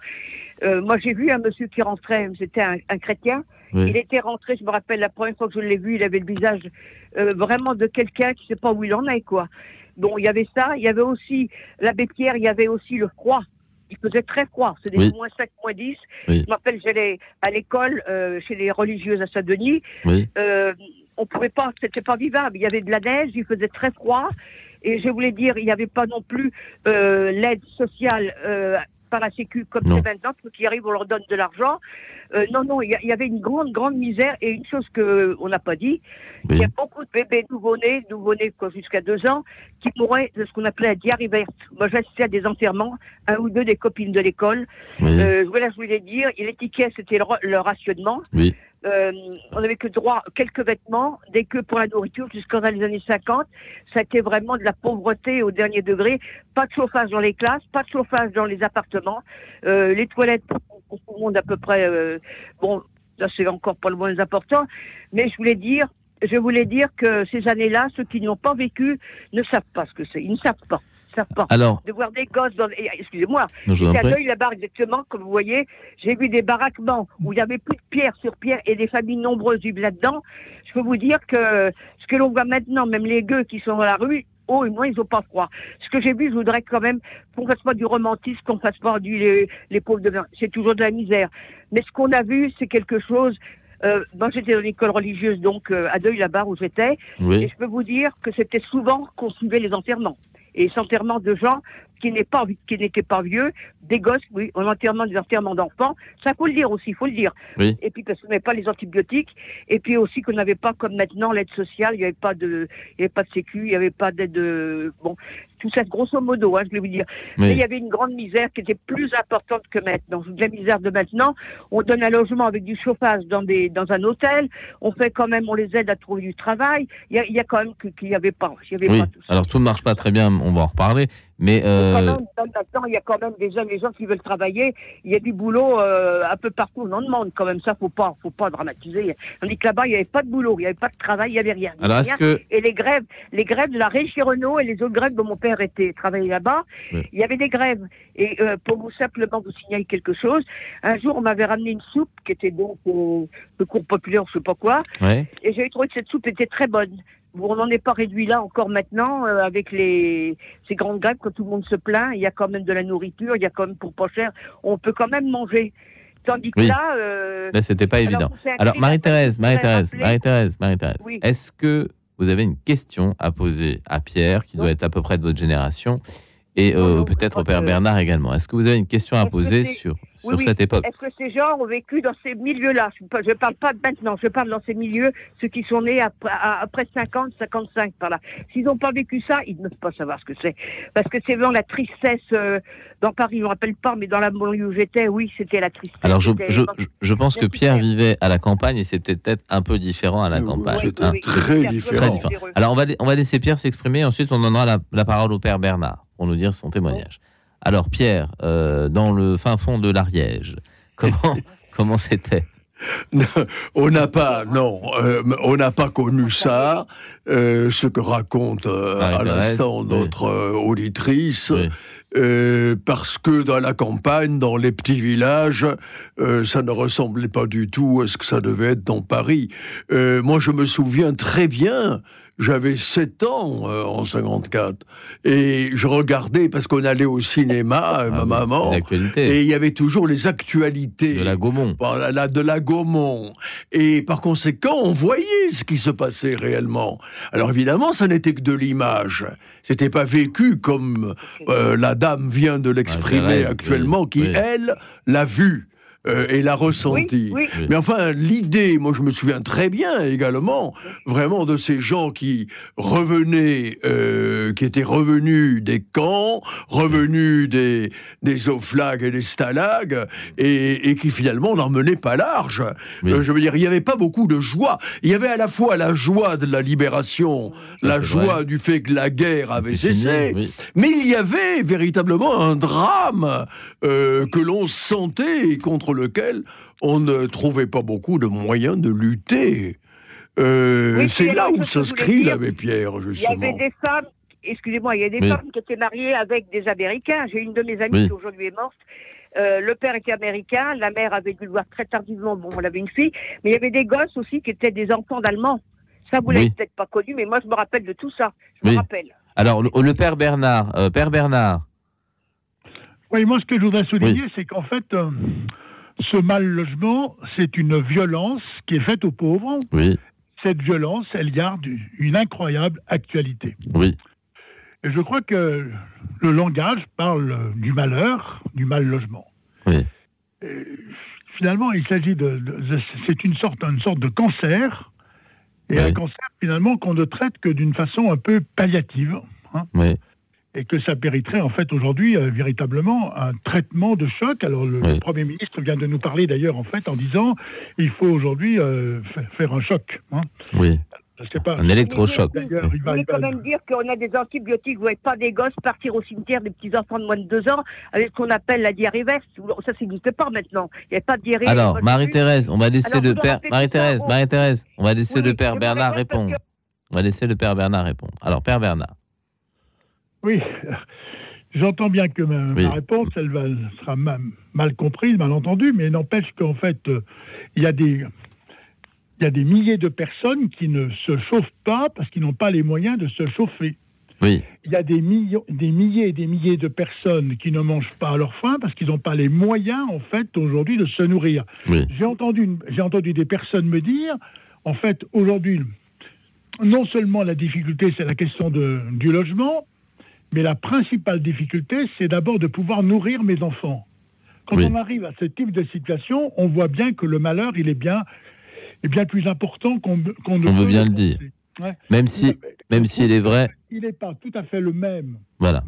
Euh, moi, j'ai vu un monsieur qui rentrait, c'était un, un chrétien. Il était rentré, je me rappelle la première fois que je l'ai vu, il avait le visage euh, vraiment de quelqu'un qui ne sait pas où il en est, quoi. Bon, il y avait ça, il y avait aussi l'abbé Pierre, il y avait aussi le froid. Il faisait très froid, c'était Oui. moins 5, moins 10. Oui. Je me rappelle, j'allais à l'école euh, chez les religieuses à Saint-Denis. Oui. Euh, on pouvait pas, c'était pas vivable. Il y avait de la neige, il faisait très froid. Et je voulais dire, il n'y avait pas non plus euh, l'aide sociale euh, par la Sécu comme c'est maintenant, ceux qui arrivent, on leur donne de l'argent. Euh, non, non, il y, avait une grande, grande misère. Et une chose que on n'a pas dit, il y a beaucoup de bébés nouveau-nés, nouveau-nés jusqu'à deux ans, qui mouraient de ce qu'on appelait la diarrhée verte. Moi, j'assistais à des enterrements, un ou deux des copines de l'école. oui. Euh, voilà, je voulais dire, tickets, c'était le, le rationnement. Oui. Euh, on n'avait que droit à quelques vêtements, dès que pour la nourriture, jusqu'en les années 50. Ça a été vraiment de la pauvreté au dernier degré. Pas de chauffage dans les classes, pas de chauffage dans les appartements. Euh, les toilettes pour, pour tout le monde à peu près. euh, bon, Ça, c'est encore pas le moins important. Mais je voulais dire, je voulais dire que ces années-là, ceux qui n'ont pas vécu ne savent pas ce que c'est. Ils ne savent pas. Pas. Alors, De voir des gosses dans. et, Excusez-moi, c'est à l'œil là-bas exactement, comme vous voyez, j'ai vu des baraquements où il y avait plus de pierre sur pierre et des familles nombreuses vivent là-dedans. Je peux vous dire que ce que l'on voit maintenant, même les gueux qui sont dans la rue, oh et moi ils ont pas froid. Ce que j'ai vu, je voudrais quand même qu'on fasse pas du romantisme, qu'on fasse pas du les, les pauvres de c'est toujours de la misère. Mais ce qu'on a vu, c'est quelque chose. Euh, moi, j'étais dans l'école religieuse, donc euh, à Deuil là-bas où j'étais, et Oui, je peux vous dire que c'était souvent qu'on suivait les enterrements. Et les enterrements de gens qui n'étaient pas, qui n'étaient pas vieux, des gosses, oui, en enterrement, des enterrements d'enfants. Ça faut le dire aussi, il faut le dire. Oui. Et puis parce qu'on n'avait pas les antibiotiques, et puis aussi qu'on n'avait pas comme maintenant l'aide sociale, il n'y avait pas de, il y avait pas de sécu, il n'y avait pas d'aide, euh, bon, tout ça grosso modo, hein, je vais vous dire. Mais il y avait une grande misère qui était plus importante que maintenant. La misère de maintenant, on donne un logement avec du chauffage dans, des, dans un hôtel, on fait quand même, on les aide à trouver du travail. Il y a, il y a quand même qu'il n'y avait pas, il y avait Oui. pas tout ça. Alors tout ne marche pas très bien, on va en reparler. Mais Quand euh, il y a quand même des jeunes, les gens qui veulent travailler. Il y a du boulot euh, un peu partout. On en demande quand même. Ça, faut pas, faut pas dramatiser. Tandis que là-bas, il n'y avait pas de boulot, il n'y avait pas de travail, il n'y avait rien. Alors que Et les grèves, les grèves de la régie Renault et les autres grèves dont mon père était travaillait là-bas, Oui. il y avait des grèves. Et euh, pour vous simplement vous signaler quelque chose, un jour on m'avait ramené une soupe qui était donc euh, le cours populaire, je sais pas quoi, et j'avais trouvé que cette soupe était très bonne. On n'en est pas réduit là encore maintenant euh, avec les ces grandes grèves que tout le monde se plaint. Il y a quand même de la nourriture, il y a quand même pour pas cher, on peut quand même manger. Tandis que Oui. là, euh, là c'était pas évident. Alors Marie-Thérèse, Marie-Thérèse, Marie-Thérèse, Marie-Thérèse, Oui. est-ce que vous avez une question à poser à Pierre, qui Non. doit être à peu près de votre génération, et euh, peut-être au Père que- Bernard également Est-ce que vous avez une question à poser sur, sur Oui, oui. cette époque? Est-ce que ces gens ont vécu dans ces milieux-là? Je ne parle pas de maintenant, je parle dans ces milieux, ceux qui sont nés après, à- après 50, 55 par là. S'ils n'ont pas vécu ça, ils ne peuvent pas savoir ce que c'est. Parce que c'est vraiment la tristesse euh, dans Paris, je ne me rappelle pas, mais dans la banlieue où j'étais, oui, c'était la tristesse. Alors je, je, je- je pense que Pierre vivait à la campagne et c'est peut-être un peu différent à la Oui, campagne. hein. très différent. Très. Alors on va, on va laisser Pierre s'exprimer, ensuite on donnera la, la parole au Père Bernard pour nous dire son témoignage. Alors Pierre, euh, dans le fin fond de l'Ariège, comment comment c'était? On n'a pas, non, euh, on n'a pas connu ça. euh, ce que raconte euh, à l'instant notre auditrice, Oui. parce que dans la campagne, dans les petits villages, ça ne ressemblait pas du tout à ce que ça devait être dans Paris. Moi, je me souviens très bien. J'avais 7 ans euh, en 54 et je regardais parce qu'on allait au cinéma, euh, Ah ma maman, et il y avait toujours les actualités de la Gaumont. la, de la Gaumont. Et par conséquent, on voyait ce qui se passait réellement. Alors évidemment, ça n'était que de l'image. C'était pas vécu comme euh, la dame vient de l'exprimer Thérèse, actuellement, oui, qui, oui. elle, l'a vu. Euh, et l'a ressenti. oui. Oui. Mais enfin, l'idée, moi je me souviens très bien également, vraiment de ces gens qui revenaient, euh, qui étaient revenus des camps, revenus des, des oflags et des stalags, et, et qui finalement n'en menaient pas large. Oui. Euh, je veux dire, il n'y avait pas beaucoup de joie. Il y avait à la fois la joie de la libération, la joie vrai. du fait que la guerre avait fini, cessé, oui. mais il y avait véritablement un drame euh, que l'on sentait et contre lequel on ne trouvait pas beaucoup de moyens de lutter. Euh, Oui, c'est là où s'inscrit l'abbé Pierre, Il y justement. avait des femmes, excusez-moi, il y a des Oui. femmes qui étaient mariées avec des Américains. J'ai une de mes amies Oui. qui aujourd'hui est morte. Euh, le père était américain, la mère avait dû le voir très tardivement. Bon, elle avait une fille, mais il y avait des gosses aussi qui étaient des enfants d'Allemands. Ça, vous l'avez Oui. peut-être pas connu, mais moi, je me rappelle de tout ça. Je Oui. me rappelle. Alors le, le Père Bernard, euh, Père Bernard, Oui, moi, ce que je voudrais souligner, c'est qu'en fait, euh, ce mal logement, c'est une violence qui est faite aux pauvres. oui, Cette violence, elle garde une incroyable actualité. oui, Et je crois que le langage parle du malheur, du mal logement. Oui. Et finalement, il s'agit de, de- de- c'est une sorte, une sorte de cancer, et Oui. un cancer finalement qu'on ne traite que d'une façon un peu palliative, hein, oui, et que ça mériterait en fait aujourd'hui euh, véritablement un traitement de choc. Alors le, Oui. le Premier ministre vient de nous parler d'ailleurs en fait en disant il faut aujourd'hui euh, fa- faire un choc. hein. oui. Je sais pas. Un électrochoc. Il Vous va- voulez il va- quand même dire qu'on a des antibiotiques, vous voyez pas des gosses partir au cimetière, des petits enfants de moins de deux ans, avec ce qu'on appelle la diarrhée verte. Ça, ça n'existe pas maintenant. Il n'y a pas de diarrhée. Alors, je Marie-Thérèse, on va laisser Alors, le père. Marie-Thérèse, Marie-Thérèse, on va laisser Oui, le père je Bernard répondre. que- On va laisser le père Bernard répondre. Alors, père Bernard. Oui, j'entends bien que ma, réponse, elle va, sera ma- mal comprise, mal entendue, mais n'empêche qu'en fait, euh, il y a des il y a des milliers de personnes qui ne se chauffent pas parce qu'ils n'ont pas les moyens de se chauffer. Oui, Il y a des, millions, des milliers et des milliers de personnes qui ne mangent pas à leur faim parce qu'ils n'ont pas les moyens, en fait, aujourd'hui, de se nourrir. oui, J'ai entendu, j'ai entendu des personnes me dire, en fait, aujourd'hui, non seulement la difficulté, c'est la question de- du logement, mais la principale difficulté, c'est d'abord de pouvoir nourrir mes enfants. Quand Oui. on arrive à ce type de situation, on voit bien que le malheur, il est bien, est bien plus important qu'on qu'on ne On veut bien le dire. Ouais. même si, même s'il est vrai, Il n'est pas tout à fait le même. voilà.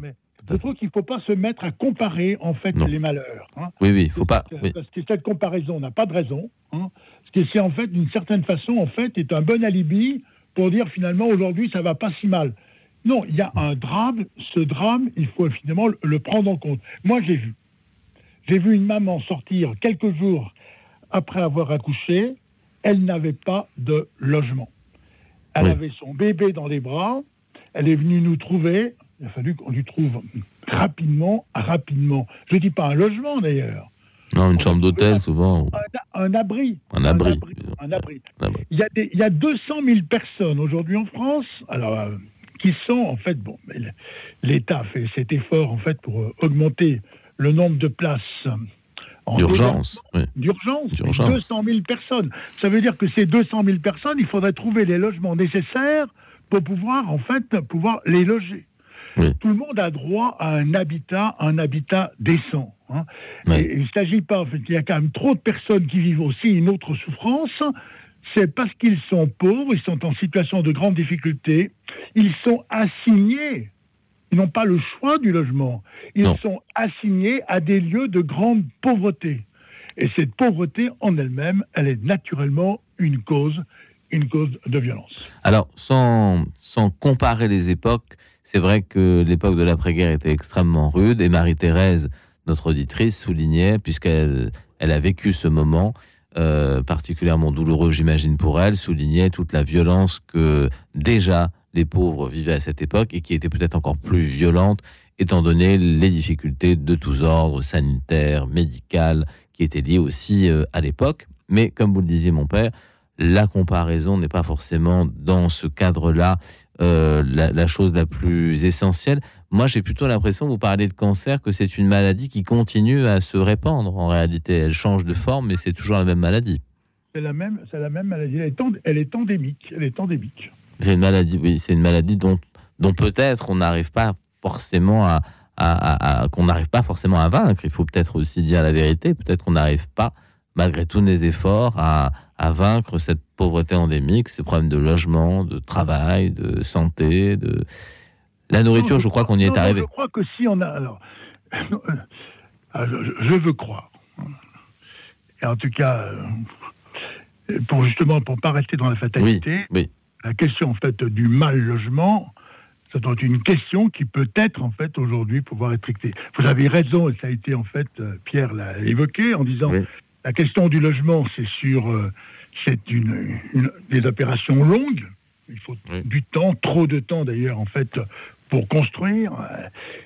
Je trouve qu'il ne faut pas se mettre à comparer, en fait, Non. les malheurs. hein. Oui, oui, faut pas. Parce que- oui. Parce que cette comparaison n'a pas de raison. Hein, parce que c'est en fait, d'une certaine façon, en fait, est un bon alibi pour dire finalement aujourd'hui ça va pas si mal. Non, il y a un drame. Ce drame, il faut finalement le, prendre en compte. Moi, j'ai vu. J'ai vu une maman sortir quelques jours après avoir accouché. Elle n'avait pas de logement. Elle Oui. avait son bébé dans les bras. Elle est venue nous trouver. Il a fallu qu'on lui trouve rapidement, rapidement. Je ne dis pas un logement d'ailleurs. Non, une chambre d'hôtel, souvent. ou Un, un abri. Un abri. Un abri. disons. Un abri. Un abri. Il y, a des, il y a 200 000 personnes aujourd'hui en France, alors euh, qui sont en fait bon, l'État fait cet effort en fait pour euh, augmenter le nombre de places euh, en D'urgence. oui. d'urgence, mais D'urgence. 200 000 personnes. Ça veut dire que ces 200 000 personnes, il faudrait trouver les logements nécessaires pour pouvoir, en fait, pouvoir les loger. Oui. Tout le monde a droit à un habitat, un habitat décent. hein. Oui. Et il ne s'agit pas, en fait, il y a quand même trop de personnes qui vivent aussi une autre souffrance. C'est parce qu'ils sont pauvres, ils sont en situation de grande difficulté, ils sont assignés. Ils n'ont pas le choix du logement. Ils Non. sont assignés à des lieux de grande pauvreté. Et cette pauvreté en elle-même, elle est naturellement une cause, une cause de violence. Alors, sans, sans comparer les époques, c'est vrai que l'époque de l'après-guerre était extrêmement rude et Marie-Thérèse, notre auditrice, soulignait, puisqu'elle elle a vécu ce moment euh, particulièrement douloureux, j'imagine, pour elle, soulignait toute la violence que déjà les pauvres vivaient à cette époque et qui était peut-être encore plus violente étant donné les difficultés de tous ordres, sanitaires, médicales, qui étaient liées aussi euh, à l'époque. Mais comme vous le disiez, mon père, la comparaison n'est pas forcément dans ce cadre-là euh, la, la chose la plus essentielle. Moi, j'ai plutôt l'impression, vous parlez de cancer, que c'est une maladie qui continue à se répandre. En réalité, elle change de forme, mais c'est toujours la même maladie. C'est la même, c'est la même maladie. Elle est, elle est endémique. Elle est endémique. C'est une maladie, oui, c'est une maladie dont, dont peut-être on n'arrive pas forcément à, à- à- à- qu'on n'arrive pas forcément à vaincre. Il faut peut-être aussi dire la vérité. Peut-être qu'on n'arrive pas, malgré tous nos efforts, à, à vaincre cette pauvreté endémique, ces problèmes de logement, de travail, de santé, de la nourriture. Non, Je crois qu'on y non, est arrivé. Je crois que si on a. Alors, alors, je, veux croire. Et en tout cas, euh, pour justement, pour ne pas rester dans la fatalité, oui, la question en fait du mal logement, ça doit être une question qui peut être en fait aujourd'hui pouvoir être traitée. Vous avez raison, et ça a été en fait, euh, Pierre l'a évoqué en disant Oui. la question du logement, c'est sur, euh, c'est une, une- des opérations longues. Il faut Oui. du temps, trop de temps d'ailleurs en fait pour construire.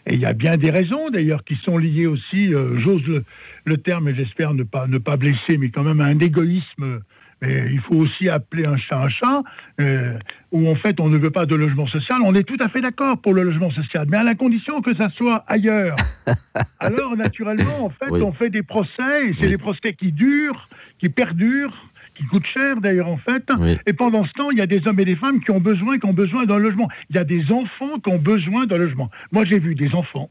Et il y a bien des raisons d'ailleurs qui sont liées aussi, euh, j'ose le, le terme et j'espère ne pas, ne pas blesser, mais quand même à un égoïsme. Mais il faut aussi appeler un chat un chat, euh, où en fait on ne veut pas de logement social. On est tout à fait d'accord pour le logement social, mais à la condition que ça soit ailleurs. Alors naturellement, en fait, Oui. on fait des procès, et c'est Oui. des procès qui durent, qui perdurent, qui coûtent cher d'ailleurs en fait. oui. Et pendant ce temps, il y a des hommes et des femmes qui ont besoin, qui ont besoin d'un logement. Il y a des enfants qui ont besoin d'un logement. Moi, j'ai vu des enfants.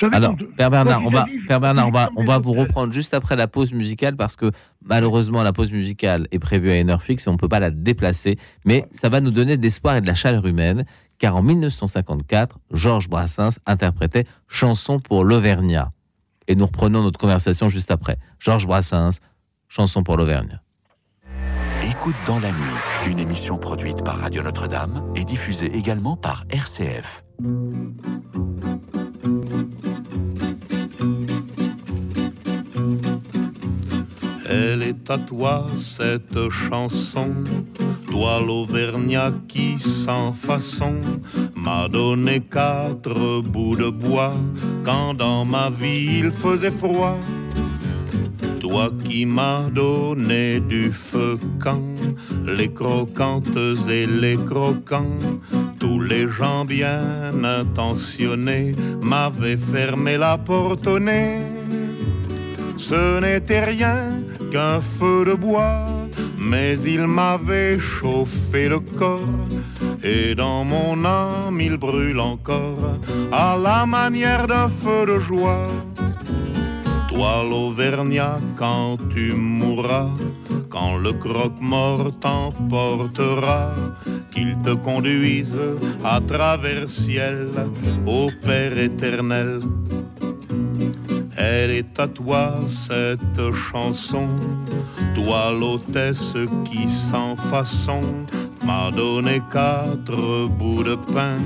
Savez, Alors, quand- Père Bernard, on va, Père Bernard, on va, on va vous reprendre juste après la pause musicale parce que malheureusement la pause musicale est prévue à une heure fixe et on ne peut pas la déplacer. Mais ça va nous donner de l'espoir et de la chaleur humaine car en 1954, Georges Brassens interprétait Chanson pour l'Auvergnat. Et nous reprenons notre conversation juste après. Georges Brassens, Chanson pour l'Auvergnat. Écoute dans la nuit, une émission produite par Radio Notre-Dame et diffusée également par RCF. Elle est à toi cette chanson, toi l'Auvergnat qui sans façon m'a donné quatre bouts de bois quand dans ma vie il faisait froid. Toi qui m'as donné du feu quand les croquantes et les croquants, tous les gens bien intentionnés m'avaient fermé la porte au nez. Ce n'était rien qu'un feu de bois, mais il m'avait chauffé le corps. Et dans mon âme il brûle encore à la manière d'un feu de joie. Toi l'Auvergnat quand tu mourras, quand le croque-mort t'emportera, qu'il te conduise à travers ciel au Père éternel. Elle est à toi cette chanson, toi l'hôtesse qui sans façon m'a donné quatre bouts de pain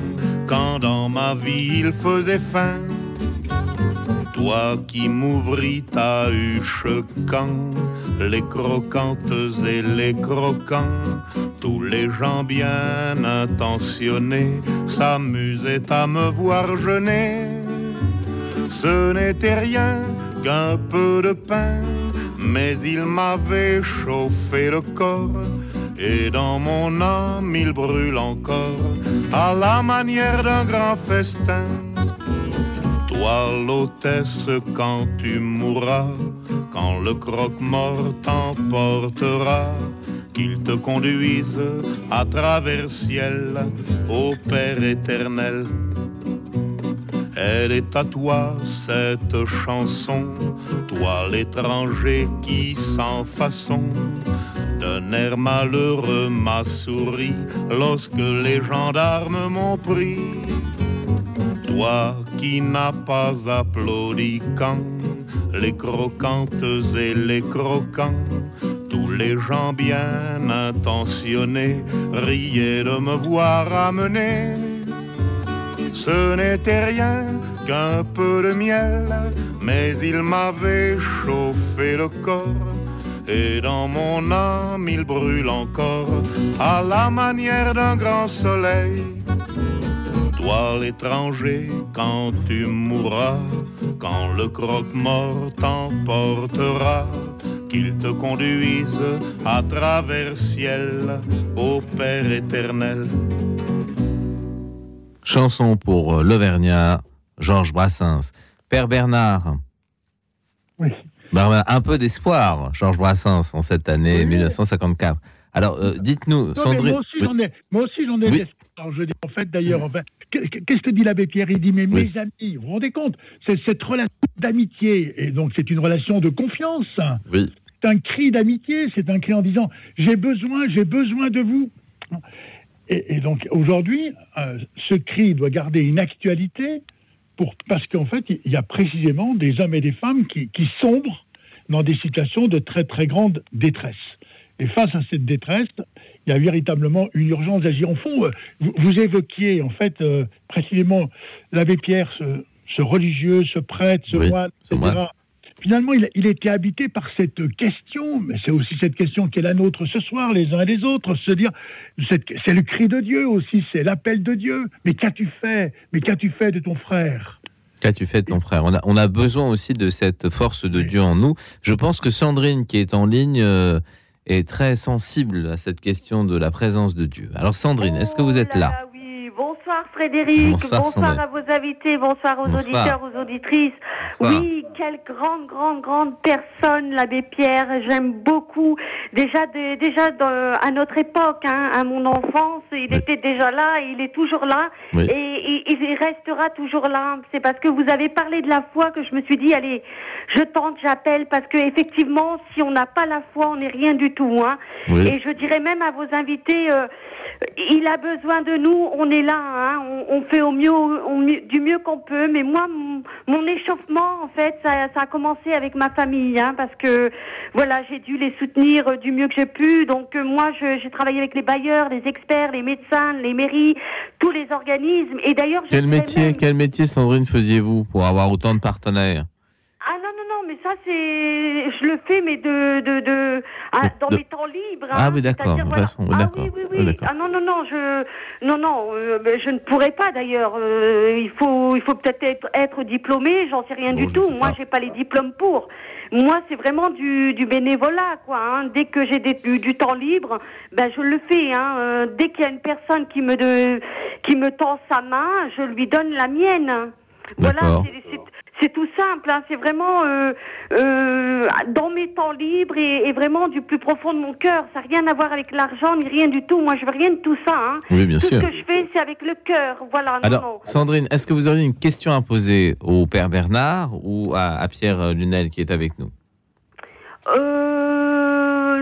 quand dans ma vie il faisait faim. Toi qui m'ouvris ta huche quand les croquantes et les croquants, tous les gens bien intentionnés s'amusaient à me voir jeûner. Ce n'était rien qu'un peu de pain, mais il m'avait chauffé le corps. Et dans mon âme il brûle encore à la manière d'un grand festin. Toi l'hôtesse quand tu mourras, quand le croque-mort t'emportera, qu'il te conduise à travers ciel au Père éternel. Elle est à toi cette chanson, toi l'étranger qui sans façon d'un air malheureux m'a souri lorsque les gendarmes m'ont pris. Toi qui n'as pas applaudi quand les croquantes et les croquants, tous les gens bien intentionnés riaient de me voir amener. Ce n'était rien qu'un peu de miel, mais il m'avait chauffé le corps. Et dans mon âme il brûle encore à la manière d'un grand soleil. Toi l'étranger, quand tu mourras, quand le croque-mort t'emportera, qu'il te conduise à travers ciel au Père éternel. Chanson pour euh, l'Auvergnat, Georges Brassens. Père Bernard, Oui. ben, un peu d'espoir, Georges Brassens, en cette année Oui. 1954. Alors, euh, dites-nous, Sandrine. moi aussi, j'en ai, moi aussi, j'en ai Oui. l'espoir. Je dis, en fait, d'ailleurs, enfin, qu'est- qu'est-ce que dit l'abbé Pierre? Il dit, mais Oui. mes amis, vous vous rendez compte C'est cette relation d'amitié, et donc c'est une relation de confiance. Oui, C'est un cri d'amitié, c'est un cri en disant, j'ai besoin, j'ai besoin de vous. Et, et donc, aujourd'hui, euh, ce cri doit garder une actualité, pour, parce qu'en fait, il y a précisément des hommes et des femmes qui, qui sombrent dans des situations de très, très grande détresse. Et face à cette détresse, il y a véritablement une urgence d'agir. En fond, euh, vous, vous évoquiez en fait euh, précisément l'abbé Pierre, ce, ce religieux, ce prêtre, ce Oui, moine, etc. Finalement, il, il était habité par cette question, mais c'est aussi cette question qui est la nôtre ce soir, les uns et les autres, se dire, c'est le cri de Dieu aussi, c'est l'appel de Dieu. Mais qu'as-tu fait? Mais qu'as-tu fait de ton frère? Qu'as-tu fait de ton frère? On a, on a besoin aussi de cette force de Oui. Dieu en nous. Je pense que Sandrine, qui est en ligne, euh, est très sensible à cette question de la présence de Dieu. Alors, Sandrine, est-ce que vous êtes là? Oui, bonsoir Frédéric, Bonsoir, à vos invités, bonsoir aux Bonsoir. auditeurs, aux auditrices. Bonsoir. Oui, quelle grande, grande, grande personne, l'abbé Pierre. J'aime beaucoup. Déjà, de- déjà de- à notre époque, hein, à mon enfance, il Oui. était déjà là, il est toujours là, Oui. et, et- il restera toujours là. C'est parce que vous avez parlé de la foi que je me suis dit, allez, je tente, j'appelle, parce que effectivement, si on n'a pas la foi, on n'est rien du tout. Hein. Oui. Et je dirais même à vos invités, euh, il a besoin de nous, on est là, hein, on, on fait au mieux, au mieux- du mieux qu'on peut. Mais moi, mon, mon échauffement, en fait, ça, ça a commencé avec ma famille, hein, parce que voilà, j'ai dû les soutenir euh, du mieux que j'ai pu. Donc euh, moi, j'ai travaillé avec les bailleurs, les experts, les médecins, les mairies, tous les organismes. Et d'ailleurs, je Quel métier, même- quel métier, Sandrine, faisiez-vous pour avoir autant de partenaires? Ah non non non, mais ça c'est, je le fais, mais de de de ah, dans de- mes temps libres. Ah hein. oui, d'accord, de voilà. façon- oui, ah d'accord, oui ah non non non, je non non, euh, ben, je ne pourrais pas d'ailleurs. Euh, il faut il faut peut-être être, être diplômé, j'en sais rien Bon, du tout. Moi j'ai pas les diplômes pour. Moi c'est vraiment du du bénévolat quoi. hein. Dès que j'ai du, du temps libre, ben je le fais. Hein. Euh, dès qu'il y a une personne qui me de, qui me tend sa main, je lui donne la mienne. Voilà, c'est- c'est- tout simple, hein, c'est vraiment euh, euh, dans mes temps libres et, et vraiment du plus profond de mon cœur. Ça n'a rien à voir avec l'argent ni rien du tout. Moi, je veux rien de tout ça. Hein. Oui, bien tout sûr. ce que je fais, c'est avec le cœur. Voilà, non, Alors, non. Sandrine, est-ce que vous auriez une question à poser au père Bernard ou à, à Pierre Lunel qui est avec nous? Euh,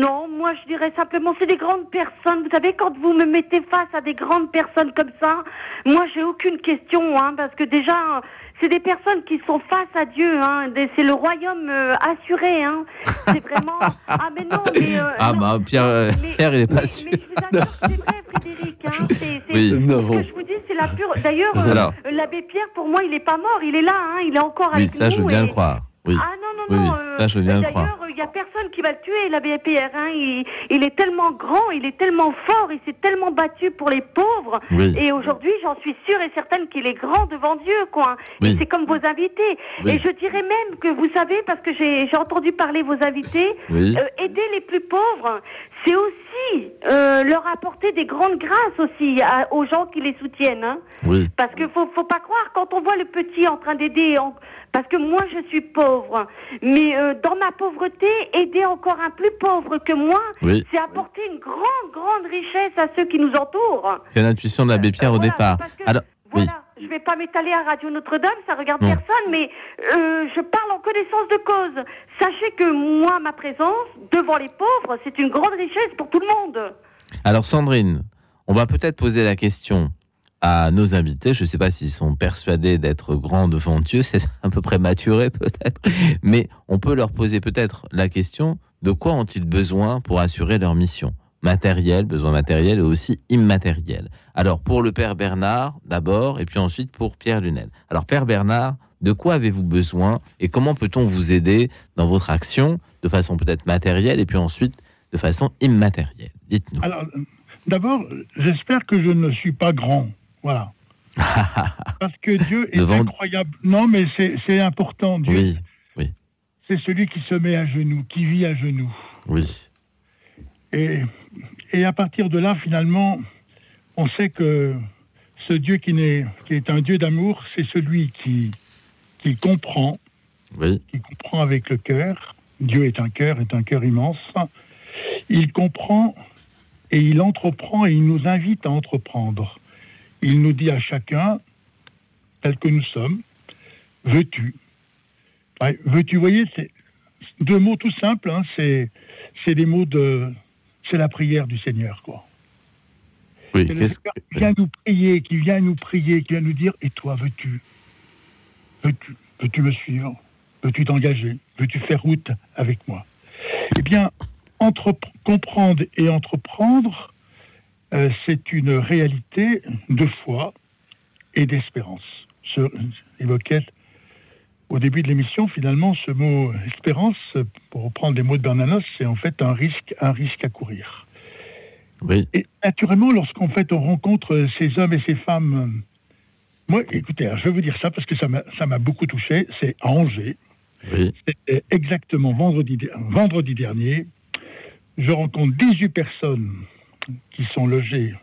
non, moi je dirais simplement, c'est des grandes personnes. Vous savez, quand vous me mettez face à des grandes personnes comme ça, moi j'ai aucune question, hein, parce que déjà, c'est des personnes qui sont face à Dieu. Hein, c'est le royaume euh, assuré. Hein. C'est vraiment. ah mais non, mais. euh, Ah non, bah Pierre, euh, mais- Pierre, il est pas mais, sûr. mais je vous assure que c'est vrai, Frédéric. Hein, c'est, c'est- Oui. Ce Non. que je vous dis, c'est la pure. D'ailleurs, euh, l'abbé Pierre, pour moi, il n'est pas mort. Il est là. Hein, il est encore Oui, avec ça, nous. je veux bien et- le croire. Oui. ah non, non, Oui, non. euh, je D'ailleurs, il n'y a personne qui va le tuer, l'abbé Pierre. Hein. Il, il est tellement grand, il est tellement fort, il s'est tellement battu pour les pauvres. Oui. Et aujourd'hui, j'en suis sûre et certaine qu'il est grand devant Dieu, quoi. Oui. C'est comme vos invités. Et je dirais même que vous savez, parce que j'ai entendu parler vos invités, euh, aider les plus pauvres, c'est aussi euh, leur apporter des grandes grâces aussi à- aux gens qui les soutiennent. Hein. Oui. Parce que faut, faut pas croire quand on voit le petit en train d'aider. Parce que moi je suis pauvre, mais euh, dans ma pauvreté, aider encore un plus pauvre que moi, Oui. c'est apporter une grande, grande richesse à ceux qui nous entourent. C'est l'intuition de l'abbé Pierre au Voilà, départ. que- Alors, oui. Je vais pas m'étaler à Radio Notre-Dame, ça regarde Non. personne, mais euh, je parle en connaissance de cause. Sachez que moi, ma présence devant les pauvres, c'est une grande richesse pour tout le monde. Alors Sandrine, on va peut-être poser la question à nos invités. Je ne sais pas s'ils sont persuadés d'être grands devant Dieu, c'est un peu prématuré peut-être, mais on peut leur poser peut-être la question de quoi ont-ils besoin pour assurer leur mission? Matériel, besoin matériel et aussi immatériel. Alors pour le Père Bernard d'abord et puis ensuite pour Pierre Lunel. Alors Père Bernard, de quoi avez-vous besoin et comment peut-on vous aider dans votre action de façon peut-être matérielle et puis ensuite de façon immatérielle? Dites-nous. Alors, d'abord, j'espère que je ne suis pas grand. Voilà. Parce que Dieu est Devant- incroyable. Non, mais c'est important. Dieu, oui, c'est celui qui se met à genoux, qui vit à genoux. oui. Et, et à partir de là, finalement, on sait que ce Dieu qui, n'est- qui est un Dieu d'amour, c'est celui qui, qui comprend, Oui, qui comprend avec le cœur. Dieu est un cœur, est un cœur immense. Il comprend et il entreprend et il nous invite à entreprendre. Il nous dit à chacun, tel que nous sommes, veux-tu? Ouais, Veux-tu, vous voyez, c'est deux mots tout simples, hein, c'est, c'est des mots de... C'est la prière du Seigneur, quoi. oui. C'est le Seigneur qui vient nous prier, qui vient nous prier, qui vient nous dire Et toi, veux-tu? Veux-tu veux-tu me suivre? Veux-tu t'engager? Veux-tu faire route avec moi? Eh bien, entrepre- comprendre et entreprendre, euh, c'est une réalité de foi et d'espérance. Je évoquais au début de l'émission, finalement, ce mot espérance, pour reprendre les mots de Bernanos, c'est en fait un risque, un risque à courir. Oui, Et naturellement, lorsqu'en fait on rencontre ces hommes et ces femmes, moi, écoutez, je vais vous dire ça parce que ça m'a ça m'a beaucoup touché. C'est à Angers, oui, c'était exactement vendredi, vendredi dernier. Je rencontre 18 personnes qui sont logées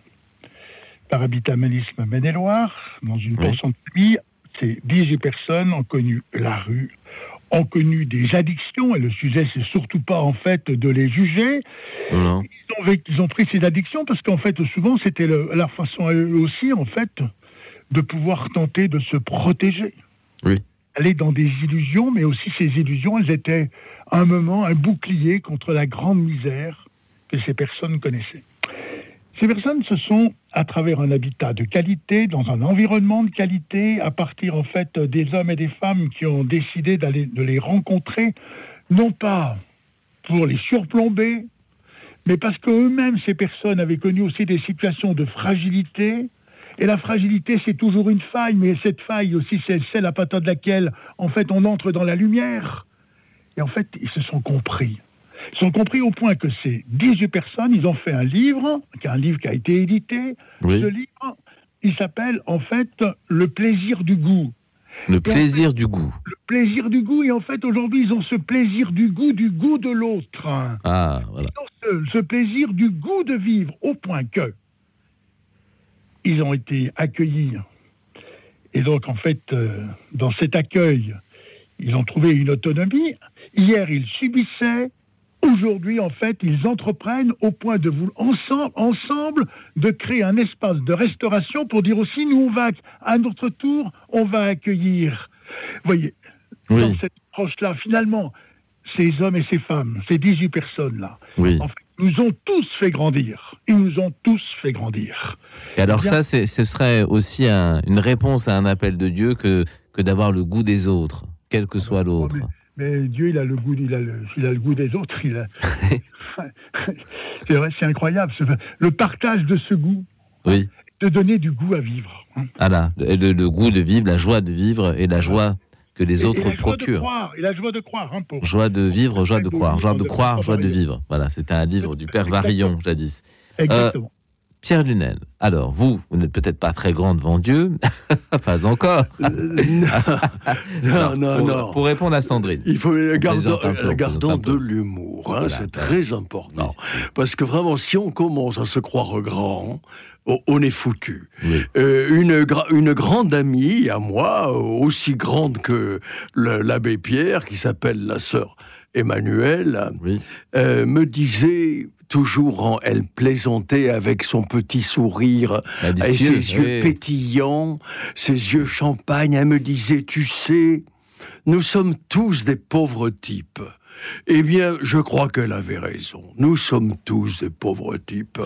par Habitat Manisme Maine-et-Loire, dans une Oui. pension de famille. Ces 18 personnes ont connu la rue, ont connu des addictions, et le sujet, c'est surtout pas en fait de les juger, non, ils ont, vécu- ils ont pris ces addictions parce qu'en fait, souvent, c'était leur façon à eux aussi, en fait, de pouvoir tenter de se protéger. Oui. Aller dans des illusions, mais aussi ces illusions, elles étaient un moment un bouclier contre la grande misère que ces personnes connaissaient. Ces personnes, ce sont à travers un habitat de qualité, dans un environnement de qualité, à partir en fait des hommes et des femmes qui ont décidé d'aller de les rencontrer, non pas pour les surplomber, mais parce qu'eux-mêmes, ces personnes avaient connu aussi des situations de fragilité. Et la fragilité, c'est toujours une faille, mais cette faille aussi, c'est celle à partir de laquelle, en fait, on entre dans la lumière. Et en fait, ils se sont compris. Ils sont compris au point que ces 18 personnes, ils ont fait un livre, qui est un livre qui a été édité. Oui. Ce livre, il s'appelle en fait Le plaisir du goût. Le plaisir du goût. Le plaisir du goût, et en fait, aujourd'hui, ils ont ce plaisir du goût, du goût de l'autre. Ah, voilà. Ils ont ce, ce plaisir du goût de vivre, au point que ils ont été accueillis. Et donc, en fait, euh, dans cet accueil, ils ont trouvé une autonomie. Hier, ils subissaient. Aujourd'hui, en fait, ils entreprennent au point de vous ensemble, ensemble de créer un espace de restauration pour dire aussi nous on va à notre tour on va accueillir. Vous voyez, Oui. dans cette approche-là, finalement, ces hommes et ces femmes, ces 18 personnes-là, Oui. en fait, nous ont tous fait grandir. Ils nous ont tous fait grandir. Et alors Bien. ça, ce serait aussi un- une réponse à un appel de Dieu que, que d'avoir le goût des autres, quel que soit l'autre. Mais Dieu, il a le goût, il a le, il a le goût des autres. Il a... c'est vrai, c'est incroyable. ce- Le partage de ce goût, Oui. de donner du goût à vivre. hein. Voilà, le, le- le goût de vivre, la joie de vivre et la joie que les Et- autres et la joie de procurent. croire, et la joie de croire. hein, pour... Joie de vivre, joie de croire, joie de croire, joie de vivre. Voilà, c'était un livre du père. Varillon, jadis. Exactement. Pierre Lunel, alors vous, vous n'êtes peut-être pas très grand devant Dieu, pas encore. Euh, non, non, pour, non. pour répondre à Sandrine. Il faut gardons, plaisante un peu, gardons de l'humour, hein, Voilà, c'est très important. Parce que vraiment, si on commence à se croire grand, on- est foutu. Oui. Euh, une, gra- une grande amie à moi, aussi grande que l'abbé Pierre, qui s'appelle la sœur Emmanuelle, Oui. euh, me disait toujours, en- elle plaisantait avec son petit sourire et ses yeux pétillants, ses yeux champagne, elle me disait, tu sais, nous sommes tous des pauvres types. Eh bien, je crois qu'elle avait raison. Nous sommes tous des pauvres types.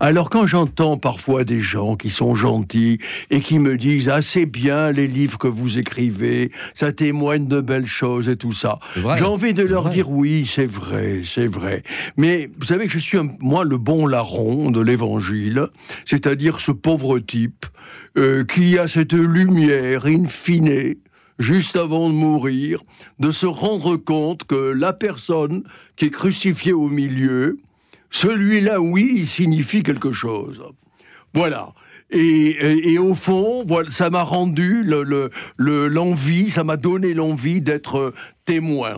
Alors quand j'entends parfois des gens qui sont gentils et qui me disent ah c'est bien les livres que vous écrivez, ça témoigne de belles choses et tout ça. J'ai envie de leur vrai. dire oui, c'est vrai, c'est vrai. Mais vous savez que je suis un- moi le bon larron de l'évangile, c'est-à-dire ce pauvre type euh, qui a cette lumière in fine juste avant de mourir, de se rendre compte que la personne qui est crucifiée au milieu, celui-là, oui, il signifie quelque chose. Voilà. Et, et- au fond, ça m'a rendu le- le- l'envie, ça m'a donné l'envie d'être témoin.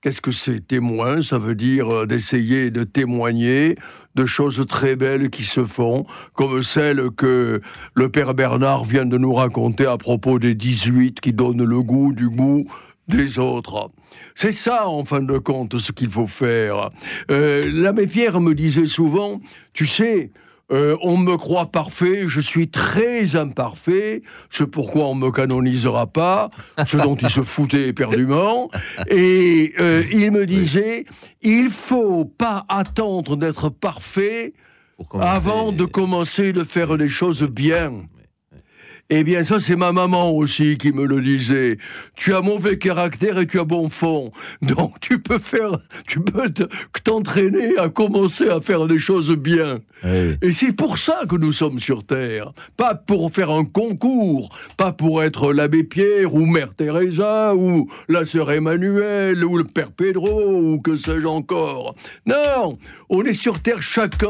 Qu'est-ce que c'est témoin? Ça veut dire euh, d'essayer de témoigner de choses très belles qui se font, comme celle que le père Bernard vient de nous raconter à propos des 18 qui donnent le goût du goût des autres. C'est ça, en fin de compte, ce qu'il faut faire. Euh, L'abbé Pierre me disait souvent, tu sais, euh, on me croit parfait, je suis très imparfait, c'est pourquoi on me canonisera pas, ce dont il se foutait éperdument. Et euh, il me disait, il faut pas attendre d'être parfait avant de commencer de faire les choses bien. Eh bien, ça, c'est ma maman aussi qui me le disait. Tu as mauvais caractère et tu as bon fond. Donc, tu peux faire, tu peux te- t'entraîner à commencer à faire des choses bien. Oui. Et c'est pour ça que nous sommes sur Terre. Pas pour faire un concours, pas pour être l'abbé Pierre ou Mère Teresa ou la sœur Emmanuel ou le Père Pedro ou que sais-je encore. Non, on est sur Terre chacun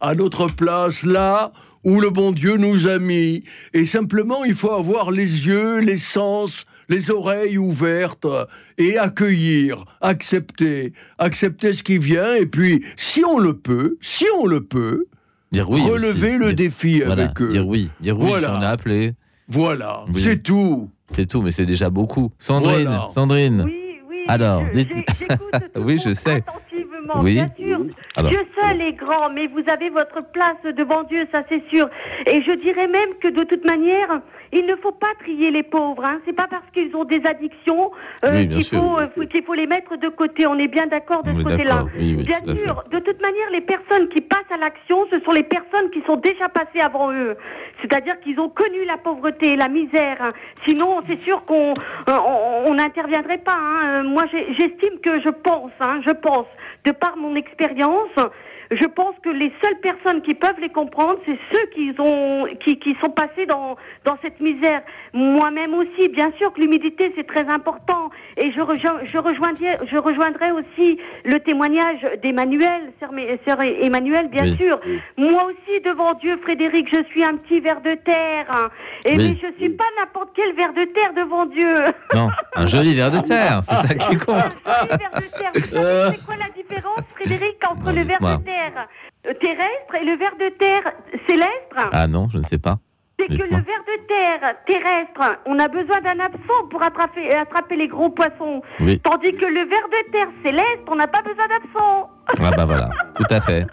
à notre place là où le bon Dieu nous a mis. Et simplement, il faut avoir les yeux, les sens, les oreilles ouvertes et accueillir, accepter, accepter ce qui vient. Et puis, si on le peut, si on le peut, Dire oui. relever aussi. le Dire- défi voilà, avec eux. Dire oui. Dire oui, Voilà. si on a appelé. Voilà, Oui. c'est tout. C'est tout, mais c'est déjà beaucoup. Sandrine, Voilà. Sandrine. Oui, oui. Alors, je- dites- Oui, je sais. Oui. bien sûr. Alors. Dieu seul est grand, mais vous avez votre place devant Dieu, ça c'est sûr. Et je dirais même que de toute manière, il ne faut pas trier les pauvres. Hein. C'est pas parce qu'ils ont des addictions euh, Oui, bien qu'il sûr. faut, euh, qu'il faut les mettre de côté. On est bien d'accord de On ce côté-là. d'accord, oui, oui, bien sûr. De toute manière, les personnes qui passent à l'action, ce sont les personnes qui sont déjà passées avant eux. C'est-à-dire qu'ils ont connu la pauvreté, la misère. Sinon, c'est sûr qu'on euh, on n'interviendrait pas. hein. Moi, j'estime que je pense, hein, je pense, de par mon expérience, je pense que les seules personnes qui peuvent les comprendre, c'est ceux qui ont, qui, qui sont passés dans, dans cette misère. Moi-même aussi, bien sûr que l'humilité c'est très important. Et je, rejoins, je rejoindrai, je rejoindrai aussi le témoignage d'Emmanuel, sœur, Emmanuel, bien Oui. sûr. Moi aussi, devant Dieu, Frédéric, je suis un petit ver de terre. hein. Et Oui. mais je suis pas n'importe quel ver de terre devant Dieu. Non, un joli verre de terre, c'est ça qui compte. Un joli ver de terre. Vous savez, c'est quoi la différence, Frédéric, entre le ver de terre euh, terrestre et le ver de terre céleste Ah non, je ne sais pas. C'est que le ver de terre terrestre, on a besoin d'un absent pour attraper, attraper les gros poissons. Oui. Tandis que le ver de terre céleste, on n'a pas besoin d'absent. Ah bah voilà, tout à fait.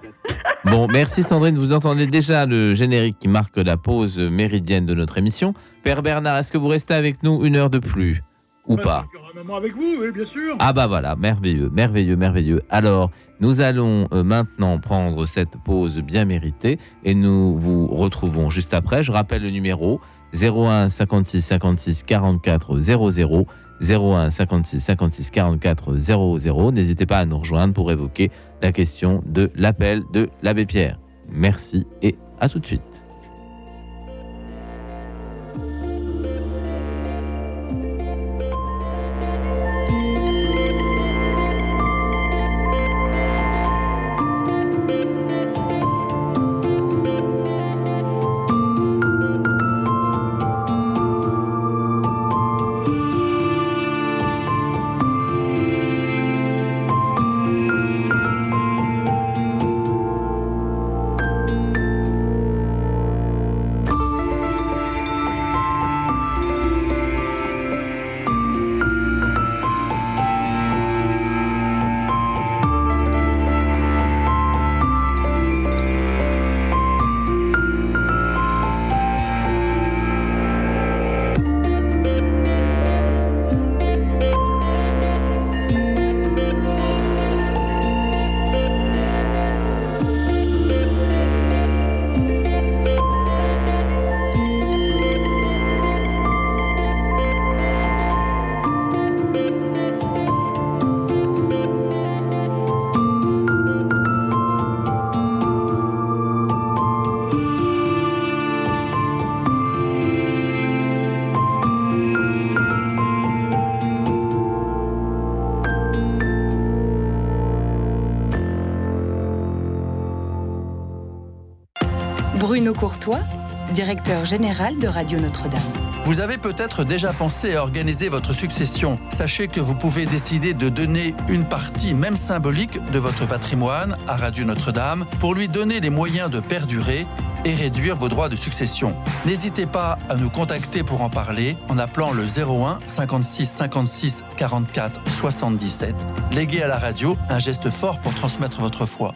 Bon, merci Sandrine, vous entendez déjà le générique qui marque la pause méridienne de notre émission. Père Bernard, est-ce que vous restez avec nous une heure de plus? Ou pas y aura un moment avec vous, oui, bien sûr. Ah bah voilà, merveilleux, merveilleux, merveilleux. Alors, nous allons euh, maintenant prendre cette pause bien méritée et nous vous retrouvons juste après. Je rappelle le numéro 01 56 56 44 00 01 56 56 44 00. N'hésitez pas à nous rejoindre pour évoquer la question de l'appel de l'abbé Pierre. Merci et à tout de suite. Bruno Courtois, directeur général de Radio Notre-Dame. Vous avez peut-être déjà pensé à organiser votre succession. Sachez que vous pouvez décider de donner une partie, même symbolique, de votre patrimoine à Radio Notre-Dame pour lui donner les moyens de perdurer et réduire vos droits de succession. N'hésitez pas à nous contacter pour en parler en appelant le 01 56 56 44 77. Léguez à la radio un geste fort pour transmettre votre foi.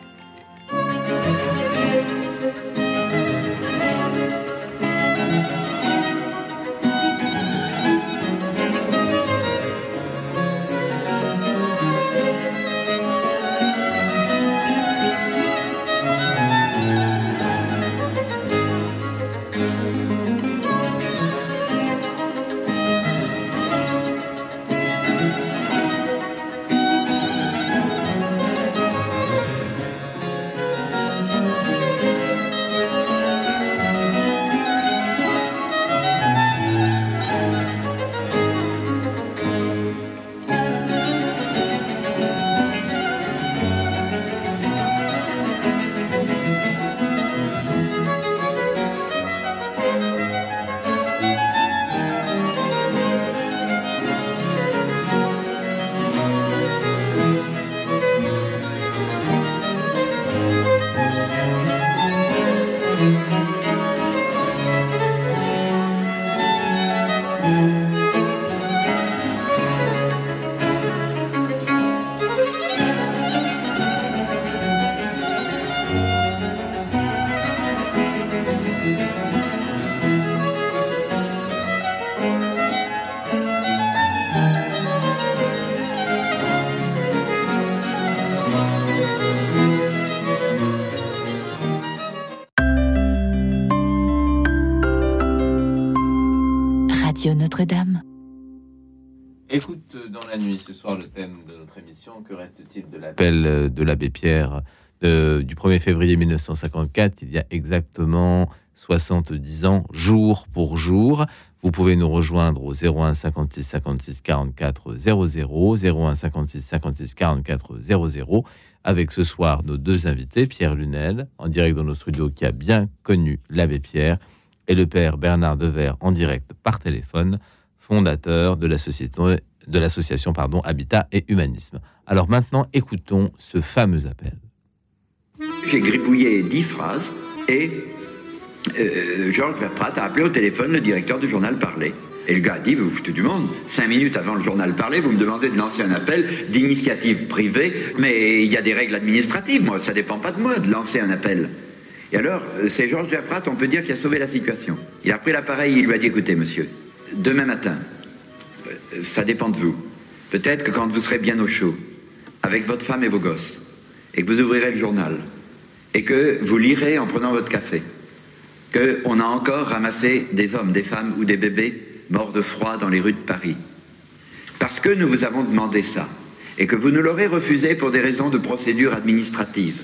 Émission. Que reste-t-il de l'appel de l'abbé Pierre du 1er février 1954 Il y a exactement 70 ans, jour pour jour. Vous pouvez nous rejoindre au 01 56 56 44 00, 01 56 56 44 00, avec ce soir nos deux invités, Pierre Lunel, en direct dans nos studios, qui a bien connu l'abbé Pierre, et le père Bernard Devers, en direct par téléphone, fondateur de l'association de l'association pardon Habitat et Humanisme. Alors maintenant, écoutons ce fameux appel. J'ai gribouillé dix phrases et euh, Georges Verprat a appelé au téléphone le directeur du journal Parler. Et le gars a dit, vous foutez du monde, cinq minutes avant le journal Parler, vous me demandez de lancer un appel d'initiative privée, mais il y a des règles administratives, moi, ça dépend pas de moi de lancer un appel. Et alors, euh, c'est Georges Verprat, on peut dire, qui a sauvé la situation. Il a pris l'appareil, il lui a dit, écoutez, monsieur, demain matin, euh, ça dépend de vous. Peut-être que quand vous serez bien au chaud, avec votre femme et vos gosses, et que vous ouvrirez le journal, et que vous lirez en prenant votre café, qu'on a encore ramassé des hommes, des femmes ou des bébés morts de froid dans les rues de Paris. Parce que nous vous avons demandé ça, et que vous nous l'aurez refusé pour des raisons de procédure administrative,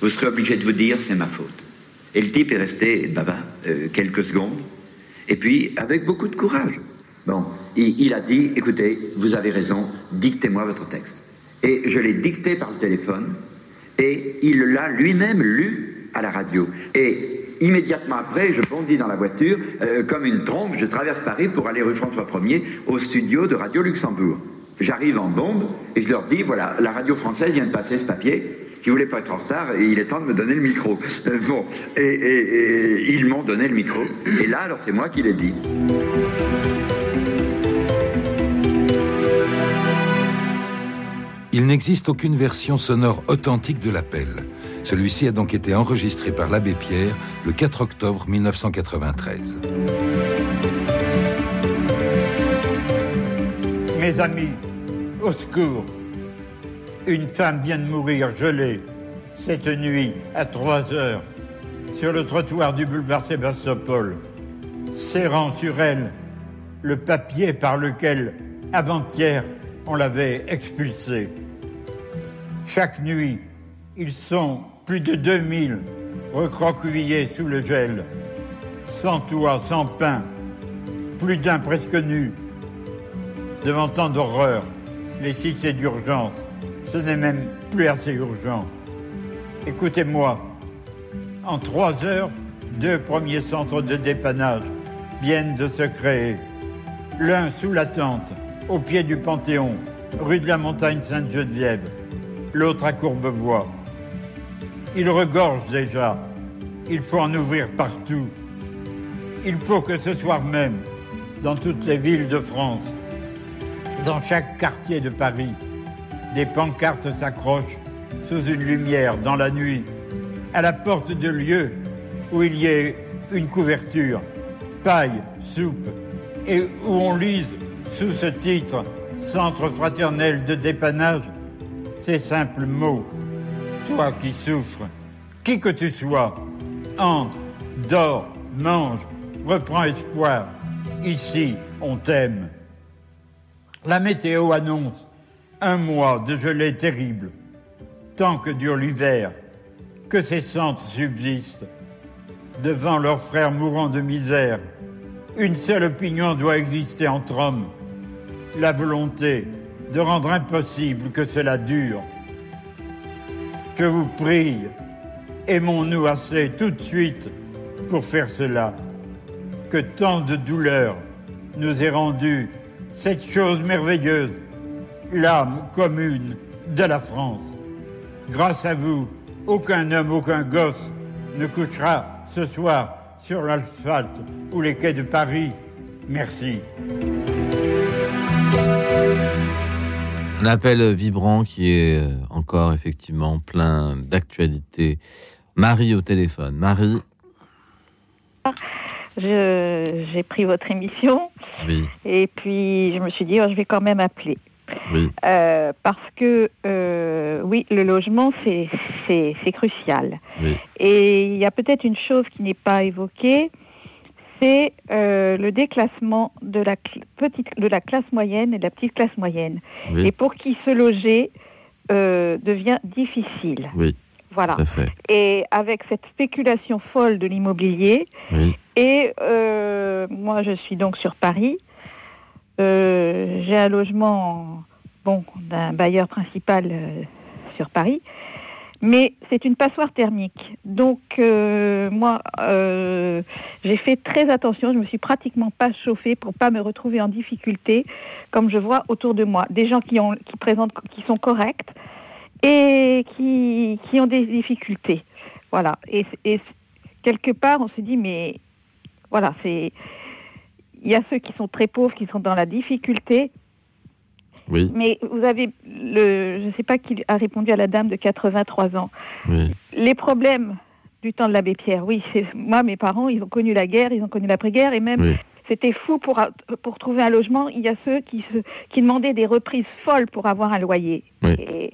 vous serez obligé de vous dire c'est ma faute. Et le type est resté baba euh, quelques secondes, et puis avec beaucoup de courage. Bon, il, a dit écoutez, vous avez raison, dictez-moi votre texte. Et je l'ai dicté par le téléphone, et il l'a lui-même lu à la radio. Et immédiatement après, je bondis dans la voiture, euh, comme une trompe, je traverse Paris pour aller rue François 1er au studio de Radio Luxembourg. J'arrive en bombe et je leur dis, voilà, la radio française vient de passer ce papier. Si vous voulez pas être en retard, il est temps de me donner le micro. Euh, bon, et ils m'ont donné le micro. Et là, alors c'est moi qui l'ai dit. Il n'existe aucune version sonore authentique de l'appel. Celui-ci a donc été enregistré par l'abbé Pierre le 4 octobre 1993. Mes amis, au secours. Une femme vient de mourir gelée cette nuit à 3 heures sur le trottoir du boulevard Sébastopol, serrant sur elle le papier par lequel, avant-hier, on l'avait expulsée. Chaque nuit, ils sont plus de 2000 recroquevillés sous le gel, sans toit, sans pain, plus d'un presque nu, devant tant d'horreur, les cités d'urgence, ce n'est même plus assez urgent. Écoutez-moi, en trois heures, deux premiers centres de dépannage viennent de se créer. L'un sous la tente, au pied du Panthéon, rue de la Montagne Sainte-Geneviève, l'autre à Courbevoie. Il regorge déjà. Il faut en ouvrir partout. Il faut que ce soir même, dans toutes les villes de France, dans chaque quartier de Paris, des pancartes s'accrochent sous une lumière dans la nuit, à la porte de lieux où il y ait une couverture, paille, soupe, et où on lise sous ce titre Centre fraternel de dépannage ces simples mots. Toi qui souffres, qui que tu sois, entre, dors, mange, reprends espoir. Ici, on t'aime. La météo annonce un mois de gelée terrible, tant que dure l'hiver, que ces centres subsistent. Devant leurs frères mourants de misère, une seule opinion doit exister entre hommes, la volonté de rendre impossible que cela dure. Je vous prie, aimons-nous assez tout de suite pour faire cela, que tant de douleurs nous ait rendu cette chose merveilleuse, l'âme commune de la France. Grâce à vous, aucun homme, aucun gosse ne couchera ce soir sur l'asphalte ou les quais de Paris. Merci. Un appel vibrant qui est euh, encore effectivement plein d'actualité. Marie au téléphone. Marie, Je- J'ai pris votre émission oui, et puis je me suis dit, oh, je vais quand même appeler. oui. Euh, parce que, euh, oui, le logement, c'est crucial. Oui. Et il y a peut-être une chose qui n'est pas évoquée, c'est euh, le déclassement de la, petite, de la classe moyenne et de la petite classe moyenne. Oui. Et pour qui se loger euh, devient difficile. Oui. Voilà. Et avec cette spéculation folle de l'immobilier, Oui. et euh, moi je suis donc sur Paris, j'ai un logement bon, d'un bailleur principal sur Paris, mais c'est une passoire thermique. Donc euh, moi euh, j'ai fait très attention, je me suis pratiquement pas chauffée pour pas me retrouver en difficulté, comme je vois autour de moi, des gens qui, ont, qui, présentent, qui sont corrects et qui, qui ont des difficultés. Voilà. Et, et quelque part, on se dit, mais voilà, c'est. Il y a ceux qui sont très pauvres, qui sont dans la difficulté. Oui. Mais vous avez le. Je ne sais pas qui a répondu à la dame de 83 ans. Oui. Les problèmes du temps de l'abbé Pierre, oui, c'est moi, mes parents, ils ont connu la guerre, ils ont connu l'après-guerre, et même Oui. c'était fou pour, pour trouver un logement. Il y a ceux qui, se, qui demandaient des reprises folles pour avoir un loyer. Oui. Et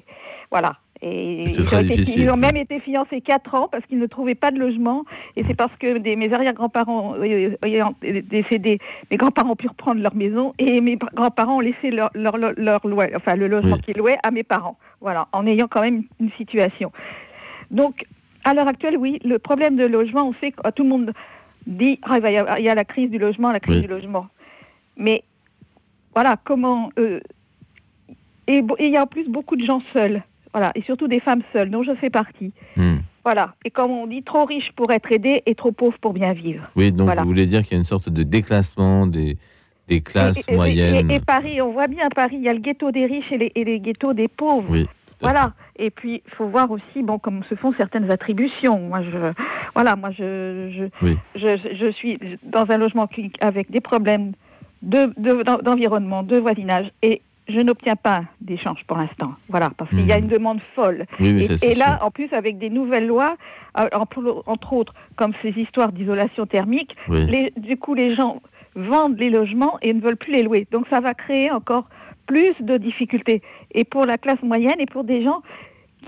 voilà. Et ils, très ont été- difficile. ils ont même été fiancés 4 ans parce qu'ils ne trouvaient pas de logement. Et c'est parce que des, mes arrière-grands-parents euh, ayant décédés, mes grands-parents ont pu reprendre leur maison et mes grands-parents ont laissé leur, leur, leur, leur enfin le logement Oui. qu'ils louaient à mes parents. Voilà, en ayant quand même une situation. Donc, à l'heure actuelle, oui, le problème de logement, on sait que tout le monde dit ah, il, va y avoir- il y a la crise du logement, la crise Oui. du logement. Mais voilà, comment. euh, et il y a en plus beaucoup de gens seuls. Voilà, et surtout des femmes seules, dont je fais partie. Hmm. Voilà, et comme on dit, trop riche pour être aidé et trop pauvre pour bien vivre. Oui, donc Voilà. vous voulez dire qu'il y a une sorte de déclassement des, des classes Et- et- moyennes. Et, et Paris, on voit bien Paris, il y a le ghetto des riches et les, et les ghettos des pauvres. Oui. Voilà. Et puis, il faut voir aussi, bon, comme se font certaines attributions. Moi, je, voilà, moi, je, je, Oui. je, je suis dans un logement avec des problèmes de, de- d'environnement, de voisinage, et je n'obtiens pas d'échange pour l'instant. Voilà, parce qu'il y a Mhm. une demande folle. Oui, oui, et ça, et là, sûr. en plus, avec des nouvelles lois, euh, entre, autres, comme ces histoires d'isolation thermique, Oui. les- du coup, les gens vendent les logements et ne veulent plus les louer. Donc, ça va créer encore plus de difficultés. Et pour la classe moyenne et pour des gens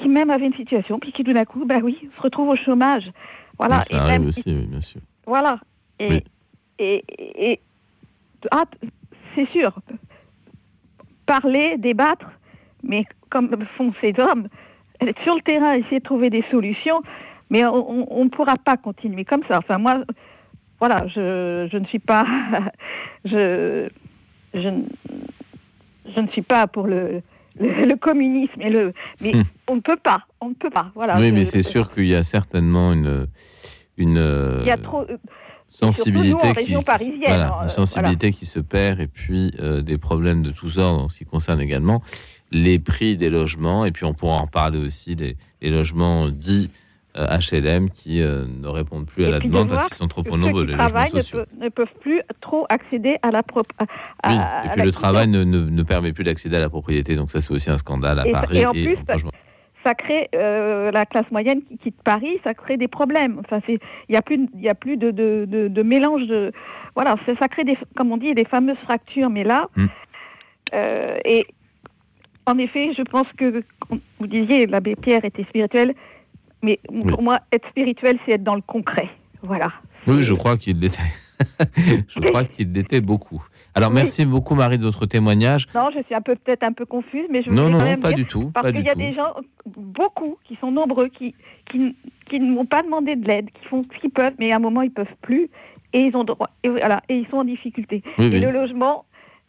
qui même avaient une situation, puis qui tout d'un coup, bah oui, se retrouvent au chômage. Voilà. Ça et arrive même- aussi, oui, bien sûr. voilà. Et, et, et- et- ah, c'est sûr. Parler, débattre, mais comme font ces hommes, être sur le terrain, essayer de trouver des solutions, mais on ne pourra pas continuer comme ça. Enfin, moi, voilà, je, je ne suis pas. je, je, ne- je ne suis pas pour le, le, le communisme, et le, mais Hmm. on ne peut pas. On ne peut pas. Voilà. oui, mais c'est sûr qu'il y a certainement une, une euh, Il y a trop. Sensibilité, surtout nous, en qui, région qui- parisienne, voilà, hein, une euh, sensibilité qui se perd et puis euh, des problèmes de tous ordres en ce qui concerne également les prix des logements et puis on pourra en parler aussi des les logements dits euh, HLM qui euh, ne répondent plus à la de demande parce qu'ils sont trop nombreux les qui logements ne, sociaux. peuvent, ne peuvent plus trop accéder à la. Oui, et puis le travail ne, ne, ne permet plus d'accéder à la propriété, donc ça c'est aussi un scandale à Et- Paris. et en plus, franchement, Ça crée euh, la classe moyenne qui quitte Paris, ça crée des problèmes. Enfin, c'est il y a plus de- il y a plus de, de, de, de mélange de voilà, ça, crée des comme on dit des fameuses fractures. Mais là, Mm. euh, et en effet, je pense que vous disiez l'abbé Pierre était spirituel, mais pour moi être spirituel c'est être dans le concret. Voilà. Oui, je crois qu'il l'était. je crois qu'il l'était beaucoup. Alors Oui. merci beaucoup Marie de votre témoignage. Non, je suis un peu peut-être un peu confuse, mais je Non, non, quand non, même pas dire, du tout, Parce pas qu'il y a tout. des gens, beaucoup, qui sont nombreux, qui, qui, qui ne m'ont pas demandé de l'aide, qui font ce qu'ils peuvent, mais à un moment, ils peuvent plus, et ils ont droit, et voilà, et ils sont en difficulté. Oui, et oui. le logement,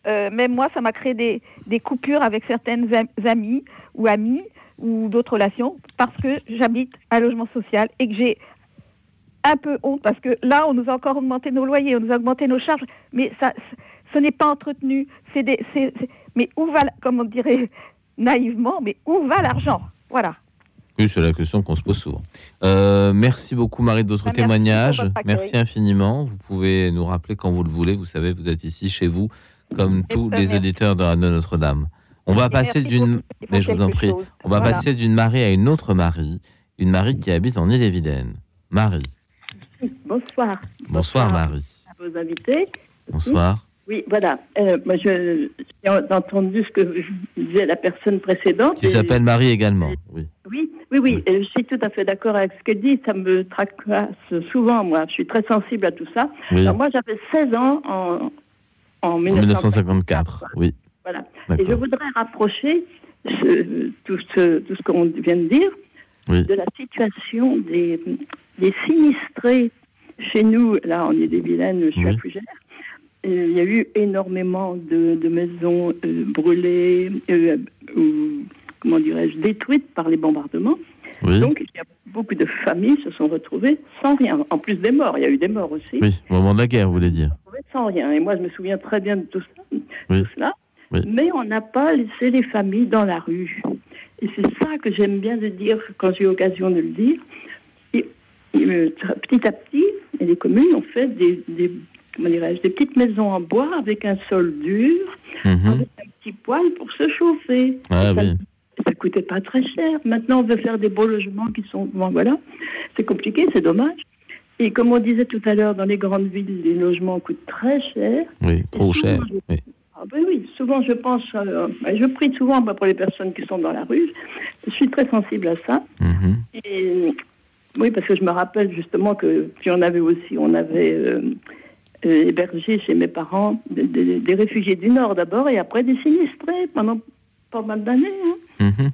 euh, même moi, ça m'a créé des, des coupures avec certaines am- amies ou amis ou d'autres relations, parce que j'habite un logement social et que j'ai un peu honte parce que là, on nous a encore augmenté nos loyers, on nous a augmenté nos charges, mais ça, ce n'est pas entretenu. C'est des, mais où va, comme on dirait naïvement, mais où va l'argent? Voilà. Oui, c'est la question qu'on se pose souvent. Euh, merci beaucoup Marie de votre Bah, merci témoignage. Merci infiniment. Vous pouvez nous rappeler quand vous le voulez. Vous savez, vous êtes ici chez vous, comme tous les auditeurs de Notre-Dame. On va Et passer d'une, mais je vous en prie, chose. on va Voilà. passer d'une Marie à une autre Marie, une Marie qui habite en Île-et-Vilaine. Marie. Bonsoir. Bonsoir Marie. à vos invités. Bonsoir. Oui, voilà. Euh, moi, j'ai entendu ce que disait la personne précédente. Qui s'appelle Marie également. Oui. Oui, Oui, oui, et je suis tout à fait d'accord avec ce qu'elle dit. Ça me tracasse souvent, moi. Je suis très sensible à tout ça. Oui. Alors, moi, j'avais 16 ans en, en En 1950. 1954, oui. Voilà. Et je voudrais rapprocher ce- tout ce, tout ce qu'on vient de dire Oui. de la situation des, des sinistrés chez nous. Là, on est des vilaines, je suis à Fougères. Il y a eu énormément de, de maisons euh, brûlées, euh, ou comment dirais-je, détruites par les bombardements. Oui. Donc, il y a beaucoup de familles se sont retrouvées sans rien. En plus des morts, il y a eu des morts aussi Oui, au moment de la guerre, vous voulez dire. sans rien. Et moi, je me souviens très bien de tout, ça, Oui. tout cela. Oui. Mais on n'a pas laissé les familles dans la rue. Et c'est ça que j'aime bien de dire quand j'ai l'occasion de le dire. Et- et, euh, petit à petit, et les communes ont fait des, des, comment des petites maisons en bois avec un sol dur, Mhm. avec un petit poêle pour se chauffer. Ah ça, oui. ça coûtait pas très cher. Maintenant, on veut faire des beaux logements qui sont. Bon, voilà. C'est compliqué, c'est dommage. Et comme on disait tout à l'heure, dans les grandes villes, les logements coûtent très cher. Oui, trop cher. Oui. Ah ben oui, souvent je pense, euh, je prie souvent pour les personnes qui sont dans la rue. Je suis très sensible à ça. Mhm. Et oui, parce que je me rappelle justement que puis on avait aussi, on avait euh, euh, hébergé chez mes parents des, réfugiés du Nord d'abord et après des sinistrés pendant pas mal d'années. hein. Mhm.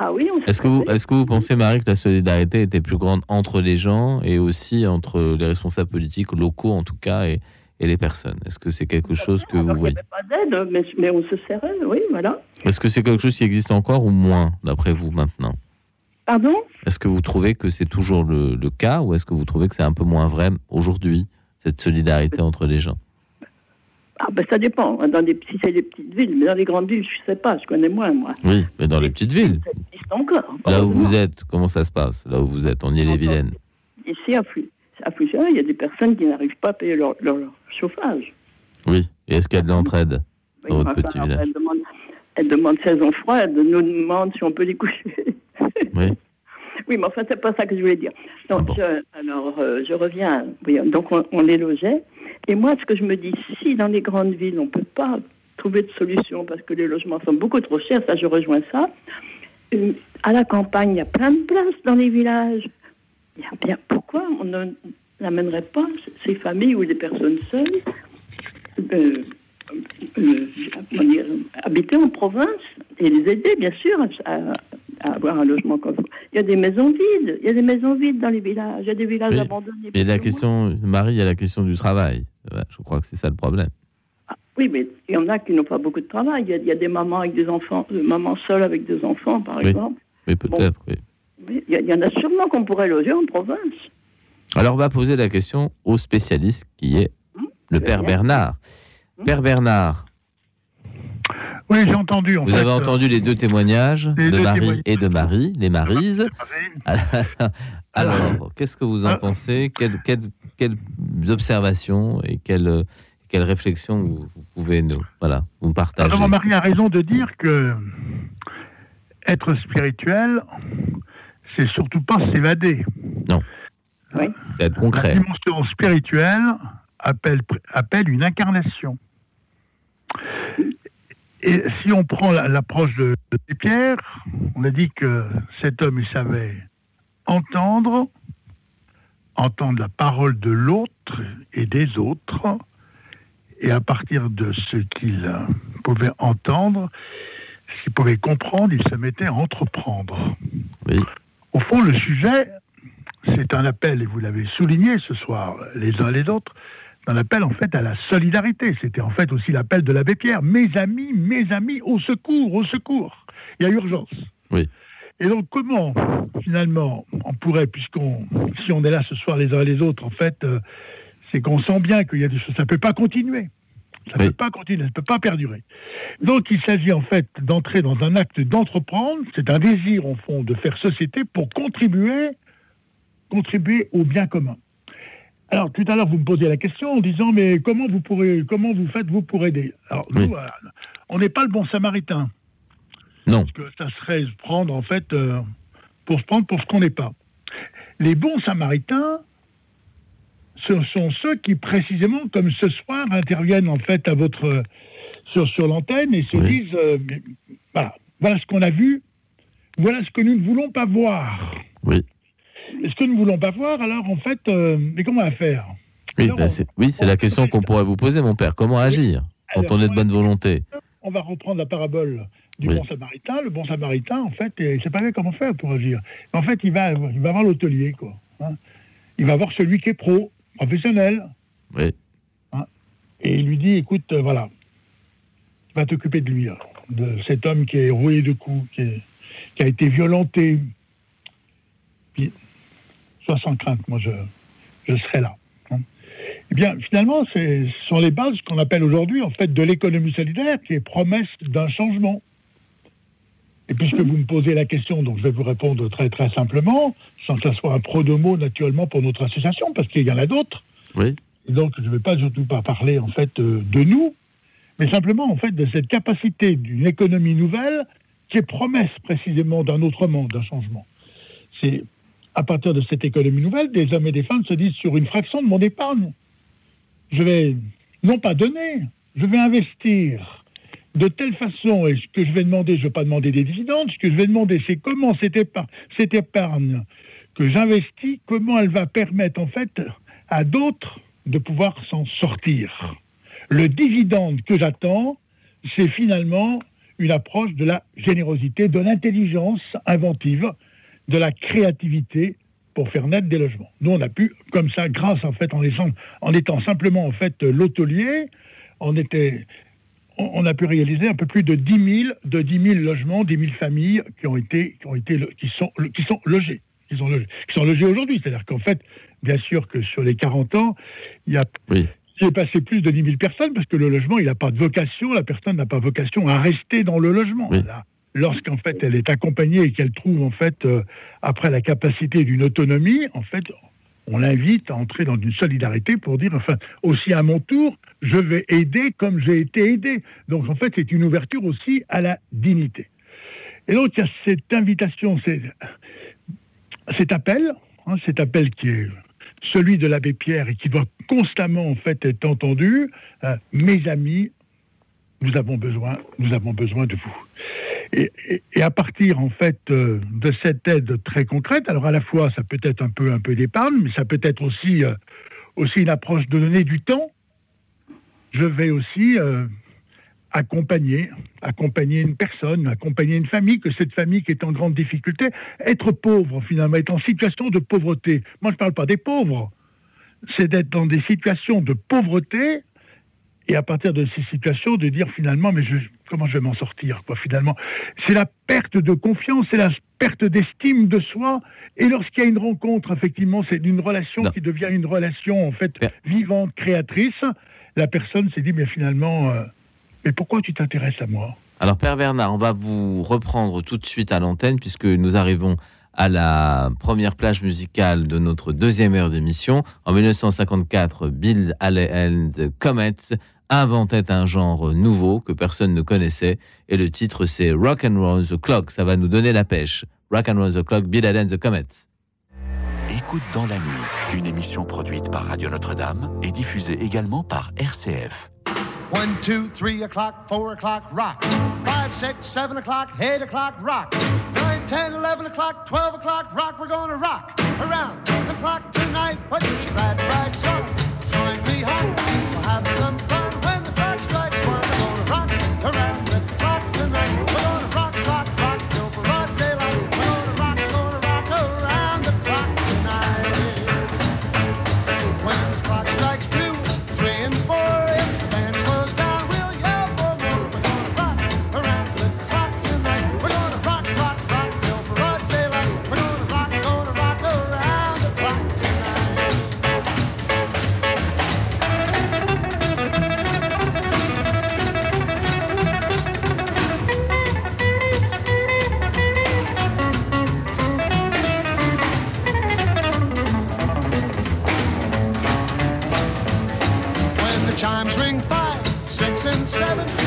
Ah oui, Est-ce que, vous, est-ce que vous pensez, Marie, que la solidarité était plus grande entre les gens et aussi entre les responsables politiques locaux, en tout cas, et, et les personnes? Est-ce que c'est quelque chose que vous voyez? pas d'aide, mais, mais on se serrait, oui, voilà. Est-ce que c'est quelque chose qui existe encore ou moins, d'après vous, maintenant? Pardon? Est-ce que vous trouvez que c'est toujours le, le cas ou est-ce que vous trouvez que c'est un peu moins vrai aujourd'hui, cette solidarité entre les gens? Ah ben ça dépend. Dans des, si c'est des petites villes, mais dans les grandes villes, je sais pas, je connais moins moi. Oui, mais dans les petites villes, Ça existe encore. là où vous êtes, comment ça se passe? Là où vous êtes, on y est les vilaines. Ici, à, à il y a des personnes qui n'arrivent pas à payer leur, leur- leur chauffage. Oui, et est-ce qu'il y a de l'entraide Oui, dans votre petit village? elle, demande, elle demande saison froide, elle nous demande si on peut les coucher. Oui. Oui, mais enfin, c'est pas ça que je voulais dire. Donc, je- alors, euh, je reviens. Oui, donc, on, on les logeait. Et moi, ce que je me dis, si dans les grandes villes, on ne peut pas trouver de solution parce que les logements sont beaucoup trop chers, ça, je rejoins ça. Euh, À la campagne, il y a plein de places dans les villages. Il y a bien, pourquoi on ne- n'amènerait pas ces familles ou des personnes seules euh, euh, habiter en province et les aider, bien sûr, à, à avoir un logement comme ça? Il y a des maisons vides, il y a des maisons vides dans les villages, il y a des villages Oui. abandonnés. Et la question, Marie, il y a la question du travail. Je crois que c'est ça le problème. Oui, mais il y en a qui n'ont pas beaucoup de travail. Il y a, il y a des mamans avec des enfants, des mamans seules avec des enfants, par Oui. exemple. Oui, peut-être, oui. Oui, Il y, a- il y en a sûrement qu'on pourrait loger en province. Alors, on va poser la question au spécialiste qui est le père Bernard. Père Bernard, Oui, j'ai entendu. En vous fait, avez euh, entendu les deux témoignages les de deux Marie témoignages. et de Marie, les Marises. Alors, qu'est-ce que vous en pensez? Quelles, quelles- quelles observations et quelles, quelles réflexions vous, vous pouvez nous, voilà, vous partager? Vraiment, Marie a raison de dire que être spirituel, c'est surtout pas s'évader. Non. C'est être concret. La dimension spirituelle appelle, appelle une incarnation. Et si on prend la- l'approche de, de Pierre, on a dit que cet homme, il savait entendre, entendre la parole de l'autre et des autres, et à partir de ce qu'il pouvait entendre, ce qu'il pouvait comprendre, il se mettait à entreprendre. Au fond, le sujet, c'est un appel, et vous l'avez souligné ce soir, les uns les autres, un appel en fait à la solidarité. C'était en fait aussi l'appel de l'abbé Pierre. Mes amis, mes amis, au secours, au secours. Il y a urgence. Oui. Et donc comment, finalement, on pourrait, puisqu'on, si on est là ce soir les uns et les autres, en fait, euh, c'est qu'on sent bien qu'il y a des choses, ça ne peut pas continuer. Ça ne peut pas continuer, ça ne peut pas perdurer. Donc il s'agit en fait d'entrer dans un acte d'entreprendre, c'est un désir au fond de faire société pour contribuer, contribuer au bien commun. Alors tout à l'heure vous me posiez la question en disant mais comment vous pourrez, comment vous faites vous pour aider? Alors nous, voilà, on n'est pas le bon samaritain. Non. Parce que ça serait se prendre en fait euh, pour se prendre pour ce qu'on n'est pas. Les bons samaritains, ce sont ceux qui précisément, comme ce soir, interviennent en fait à votre sur, sur l'antenne et se disent euh, voilà, voilà ce qu'on a vu, Voilà ce que nous ne voulons pas voir. Oui. Ce que nous ne voulons pas voir, alors en fait, euh, mais comment faire Oui, ben, c'est oui, c'est la question qu'on pourrait vous poser, mon père. Comment agir quand on est de bonne volonté On va reprendre la parabole du Oui. bon samaritain. Le bon samaritain, en fait, il ne sait pas bien comment faire pour agir. En fait, il va, il va voir l'hôtelier, quoi. hein. Il va voir celui qui est pro, professionnel. Oui. hein. Et il lui dit, écoute, euh, voilà, tu vas t'occuper de lui, hein, de cet homme qui est roué de coups, qui, est- qui a été violenté. Sois sans crainte, moi, je, je serai là. hein. Eh bien, finalement, ce sont les bases qu'on appelle aujourd'hui, en fait, de l'économie solidaire, qui est promesse d'un changement. Et puisque vous me posez la question, donc je vais vous répondre très très simplement, sans que ce soit un pro de mots naturellement pour notre association, parce qu'il y en a d'autres. Oui. Et donc je ne vais pas surtout pas parler en fait euh, de nous, mais simplement en fait de cette capacité d'une économie nouvelle qui est promesse précisément d'un autre monde, d'un changement. C'est à partir de cette économie nouvelle, des hommes et des femmes se disent sur une fraction de mon épargne, je vais non pas donner, je vais investir de telle façon, et ce que je vais demander, je ne vais pas demander des dividendes, ce que je vais demander, c'est comment cette épargne, cette épargne que j'investis, comment elle va permettre en fait à d'autres de pouvoir s'en sortir. Le dividende que j'attends, c'est finalement une approche de la générosité, de l'intelligence inventive, de la créativité pour faire naître des logements. Nous, on a pu, comme ça, grâce en fait, en étant, en étant simplement en fait l'hôtelier, on était, on, on a pu réaliser un peu plus de 10 000, de 10 000 logements, 10 000 familles qui ont été, qui ont été, qui sont, qui sont logées, qui sont logées, qui sont logées aujourd'hui. C'est-à-dire qu'en fait, bien sûr que sur les 40 ans, il y a j'ai passé plus de 10 000 personnes parce que le logement, il n'a pas de vocation, la personne n'a pas vocation à rester dans le logement. Lorsqu'en fait elle est accompagnée et qu'elle trouve en fait euh, après la capacité d'une autonomie, en fait, on l'invite à entrer dans une solidarité pour dire enfin aussi à mon tour, je vais aider comme j'ai été aidé. Donc en fait, c'est une ouverture aussi à la dignité. Et donc il y a cette invitation, cet appel, hein, cet appel qui est celui de l'abbé Pierre et qui doit constamment en fait être entendu. euh, mes amis, nous avons besoin, nous avons besoin de vous. Et, à partir en fait euh, de cette aide très concrète, alors à la fois ça peut être un peu un peu d'épargne, mais ça peut être aussi euh, aussi une approche de donner du temps. Je vais aussi euh, accompagner, accompagner une personne, accompagner une famille, que cette famille qui est en grande difficulté, être pauvre finalement, être en situation de pauvreté. Moi, je ne parle pas des pauvres, c'est d'être dans des situations de pauvreté et à partir de ces situations de dire finalement, mais je, comment je vais m'en sortir quoi finalement? C'est la perte de confiance, c'est la perte d'estime de soi. Et lorsqu'il y a une rencontre, effectivement, c'est une relation qui devient une relation en fait vivante, créatrice. La personne s'est dit, mais finalement, euh, mais pourquoi tu t'intéresses à moi? Alors, Père Bernard, on va vous reprendre tout de suite à l'antenne puisque nous arrivons à la première plage musicale de notre deuxième heure d'émission. En 1954, Bill Haley and the Comets inventait un genre nouveau que personne ne connaissait et le titre c'est Rock and Roll the Clock. Ça va nous donner la pêche. Rock and Roll the Clock, Bill and the Comets. Écoute dans la nuit, une émission produite par Radio Notre-Dame et diffusée également par RCF. One, two, three o'clock, four o'clock, rock. Five, six, seven o'clock, eight o'clock, rock. Nine, ten, eleven o'clock, twelve o'clock, rock. We're gonna rock around the clock tonight. Put your glad rags on. Join me home. Around seven,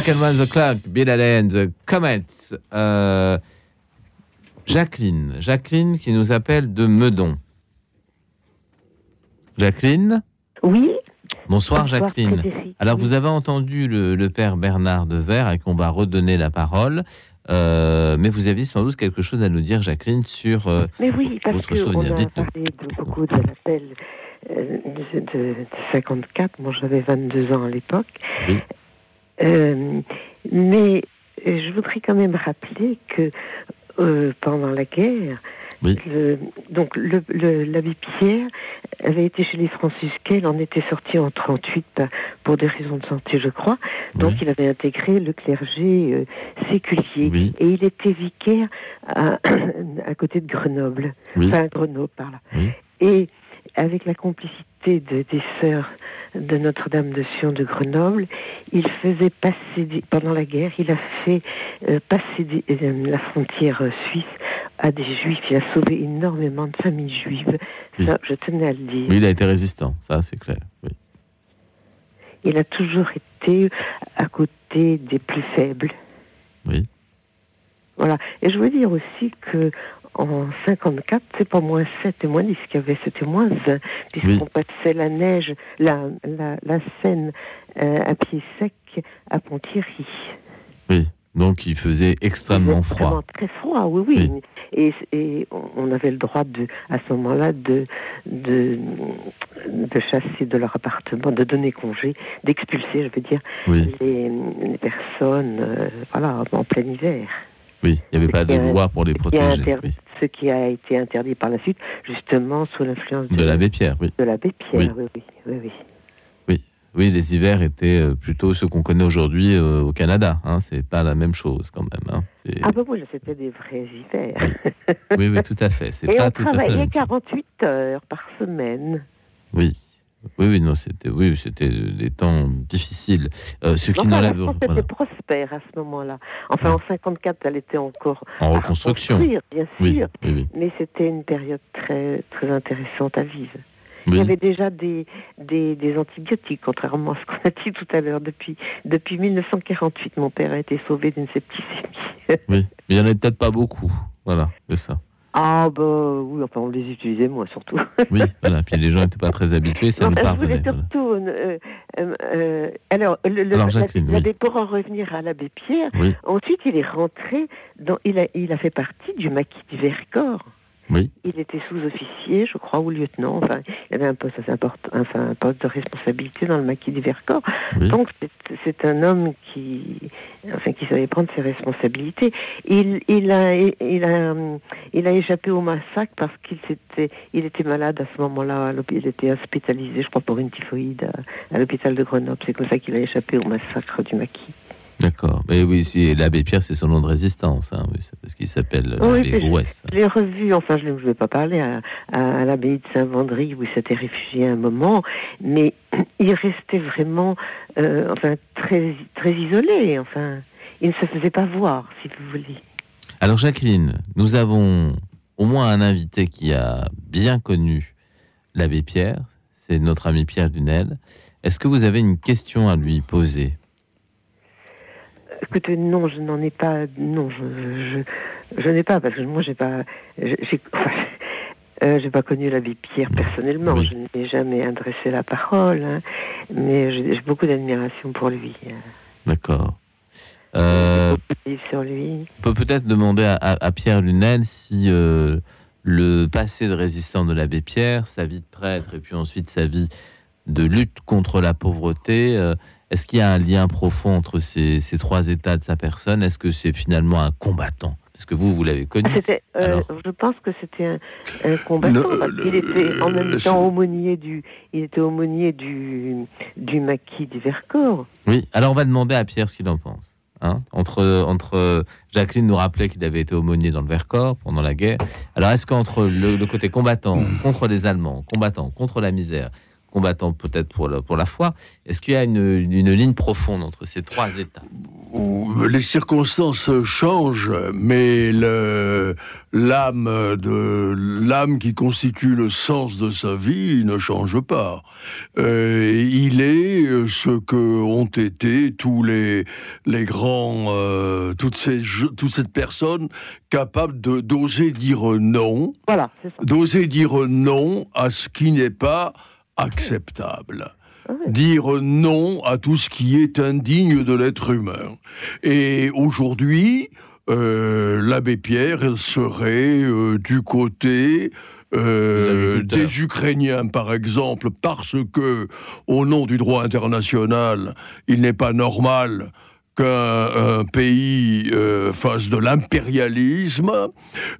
Rock and Run the Clock, Bill Allen, The Comets. Euh, Jacqueline, Jacqueline qui nous appelle de Meudon. Jacqueline Oui. Bonsoir, Bonsoir, Jacqueline. Alors vous avez entendu le, le père Bernard de Verre à qui on va redonner la parole, Euh, mais vous aviez sans doute quelque chose à nous dire, Jacqueline, sur euh, Mais oui, parce votre qu'on souvenir. a Dites-nous. parlé de beaucoup de l'appel euh, de, de- de 54. Moi, j'avais 22 ans à l'époque. Euh, mais je voudrais quand même rappeler que euh, pendant la guerre, le- donc le- le- l'abbé Pierre avait été chez les franciscains, il en était sorti en 38 pa- pour des raisons de santé, je crois. Donc il avait intégré le clergé euh, séculier. Et il était vicaire à, à côté de Grenoble, enfin Grenoble par là. Et avec la complicité de- des sœurs de Notre-Dame de Sion de Grenoble, il faisait passer, pendant la guerre, il a fait euh, passer euh, la frontière euh, suisse à des juifs. Il a sauvé énormément de familles juives. Ça, je tenais à le dire. Il a été résistant, ça c'est clair. Oui. Il a toujours été à côté des plus faibles. Oui. Voilà. Et je veux dire aussi que en 54, c'est pas moins 7 et moins 10 qu'il y avait, c'était moins 20, puisqu'on passait la neige, la, la, la Seine euh, à pied sec à Ponthierry. Oui, donc il faisait extrêmement froid. Très froid, oui, oui. Et, et on- avait le droit, de, à ce moment-là, de, de, de chasser de leur appartement, de donner congé, d'expulser, je veux dire, Oui. les, les personnes euh, voilà, en plein hiver. Oui, il n'y avait pas de loi pour les protéger. oui. Ce qui a été interdit par la suite, justement sous l'influence De l'abbé Pierre, oui. de l'abbé Pierre. Oui. Oui, oui, oui. oui. Les hivers étaient euh, plutôt ceux qu'on connaît aujourd'hui euh, au Canada. Hein, c'est pas la même chose quand même. hein. Ah ben oui, c'était des vrais hivers. Oui, oui, tout à fait. Et pas on tout à fait. la travaillait même chose. 48 heures par semaine. Oui. Oui, oui, non, c'était, oui, c'était des temps difficiles. Euh, ce qui Enfin, la France voilà, était prospère à ce moment-là. Enfin, en 54, elle était encore en reconstruction. bien sûr. oui, oui. Mais c'était une période très, très intéressante à vivre. Il y avait déjà des, des, des antibiotiques, contrairement à ce qu'on a dit tout à l'heure. Depuis, depuis 1948, mon père a été sauvé d'une septicémie. Oui, mais il n'y en avait peut-être pas beaucoup. Voilà, c'est ça. Ah, bah oui, enfin, on les utilisait, moi, surtout. Oui, voilà. Puis les gens n'étaient pas très habitués, ça Non, nous je parvenait. voilà. euh, euh, euh, alors, le, le- Alors, oui. pour en revenir à l'abbé Pierre, Oui. ensuite il est rentré, dans, il, a, il a fait partie du maquis du Vercors. Oui. Il était sous-officier, je crois, ou lieutenant. Enfin, il avait un poste assez important, enfin, un poste de responsabilité dans le maquis du Vercors. Donc, c'est- un homme qui, enfin, qui savait prendre ses responsabilités. Il, il, a, il, a, il a échappé au massacre parce qu'il s'était, il était malade à ce moment-là. Il était hospitalisé, je crois, pour une typhoïde à, à l'hôpital de Grenoble. C'est comme ça qu'il a échappé au massacre du maquis. D'accord. Mais oui, si, l'abbé Pierre, c'est son nom de résistance. Hein, oui, parce qu'il s'appelle Oui, l'abbé mais je- l'ai revu, enfin je ne vais pas parler à, à, à l'abbaye de Saint-Vendry où il s'était réfugié un moment, mais il restait vraiment euh, enfin, très, très isolé, enfin il ne se faisait pas voir, si vous voulez. Alors Jacqueline, nous avons au moins un invité qui a bien connu l'abbé Pierre, c'est notre ami Pierre Dunel. Est-ce que vous avez une question à lui poser? Écoutez, non, je n'en ai pas, non, je, je, je n'ai pas, parce que moi j'ai pas, j'ai, j'ai- enfin, euh, pas connu l'abbé Pierre personnellement, je n'ai jamais adressé la parole, hein, mais j'ai, beaucoup d'admiration pour lui. euh, D'accord. Euh, livre sur lui. on peut peut-être demander à, à- à Pierre Lunel si euh, le passé de résistant de l'abbé Pierre, sa vie de prêtre et puis ensuite sa vie de lutte contre la pauvreté, est-ce qu'il y a un lien profond entre ces, ces trois états de sa personne? Est-ce que c'est finalement un combattant? Parce que vous, vous l'avez connu? Euh, Alors- je pense que c'était un, un combattant Le- parce qu'il était en même le- temps aumônier du, il était aumônier du, du maquis du Vercors. Oui, alors on va demander à Pierre ce qu'il en pense. Hein entre, entre Jacqueline nous rappelait qu'il avait été aumônier dans le Vercors pendant la guerre. Alors est-ce qu'entre le, le côté combattant contre les Allemands, combattant contre la misère, combattant peut-être pour la, pour la foi. Est-ce qu'il y a une, une ligne profonde entre ces trois états? Les circonstances changent, mais l'âme de l'âme qui constitue le sens de sa vie ne change pas. Euh, il est euh, ce que ont été tous les les grands, euh, toutes ces toutes ces personnes capables de d'oser dire non, Voilà, c'est ça. d'oser dire non à ce qui n'est pas acceptable. Dire non à tout ce qui est indigne de l'être humain. Et aujourd'hui, euh, l'abbé Pierre elle serait euh, du côté euh, des Ukrainiens, par exemple, parce que, au nom du droit international, il n'est pas normal qu'un un pays euh, fasse de l'impérialisme,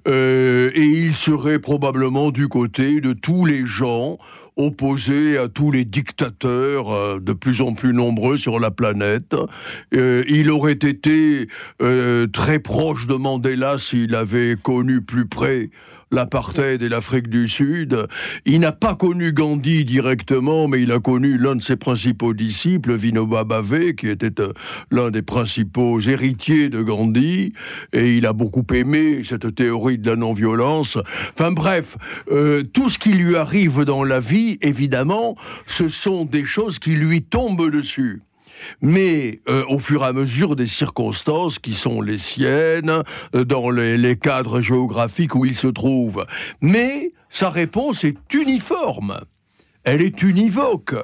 euh, et il serait probablement du côté de tous les gens opposés à tous les dictateurs euh, de plus en plus nombreux sur la planète. Euh, il aurait été euh, très proche de Mandela s'il avait connu plus près l'apartheid et l'Afrique du Sud. Il n'a pas connu Gandhi directement, mais il a connu l'un de ses principaux disciples, Vinoba Bhave, qui était euh, l'un des principaux héritiers de Gandhi, et il a beaucoup aimé cette théorie de la non-violence. Enfin bref, euh, tout ce qui lui arrive dans la vie, évidemment, ce sont des choses qui lui tombent dessus mais euh, au fur et à mesure des circonstances qui sont les siennes, euh, dans les, les cadres géographiques où il se trouve. Mais sa réponse est uniforme. Elle est univoque.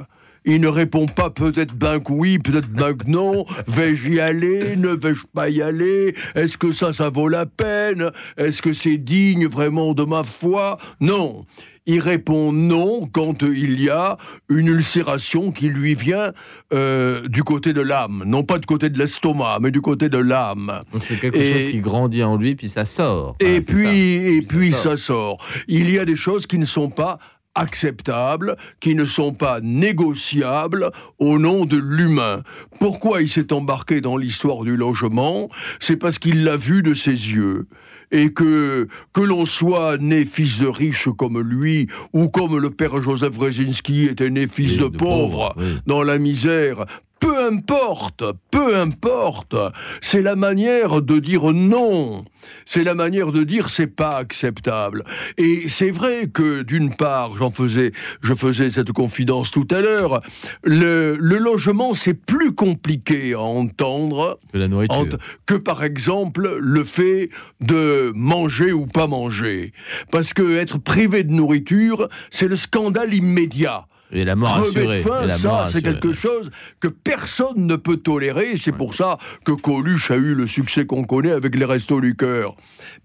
Il ne répond pas peut-être ben que oui, peut-être ben que non. Vais-je y aller? Ne vais-je pas y aller? Est-ce que ça, ça vaut la peine? Est-ce que c'est digne vraiment de ma foi? Non. Il répond non quand il y a une ulcération qui lui vient euh, du côté de l'âme, non pas du côté de l'estomac, mais du côté de l'âme. C'est quelque Et- chose qui grandit en lui, puis ça sort. et puis, ça. et puis sort. ça sort. Il y a des choses qui ne sont pas acceptables, qui ne sont pas négociables au nom de l'humain. Pourquoi il s'est embarqué dans l'histoire du logement? C'est parce qu'il l'a vu de ses yeux. Et que, que l'on soit né fils de riche comme lui, ou comme le père Joseph Brzezinski était né fils de, pauvre, dans la misère, peu importe, peu importe. C'est la manière de dire non. C'est la manière de dire c'est pas acceptable. Et c'est vrai que d'une part, j'en faisais, je faisais cette confidence tout à l'heure. Le, le logement c'est plus compliqué à entendre Que la nourriture. ent- que par exemple le fait de manger ou pas manger. Parce que être privé de nourriture, c'est le scandale immédiat. Et la mort assurée. faim, Et la ça, c'est quelque chose que personne ne peut tolérer. C'est pour ça que Coluche a eu le succès qu'on connaît avec les Restos du Cœur.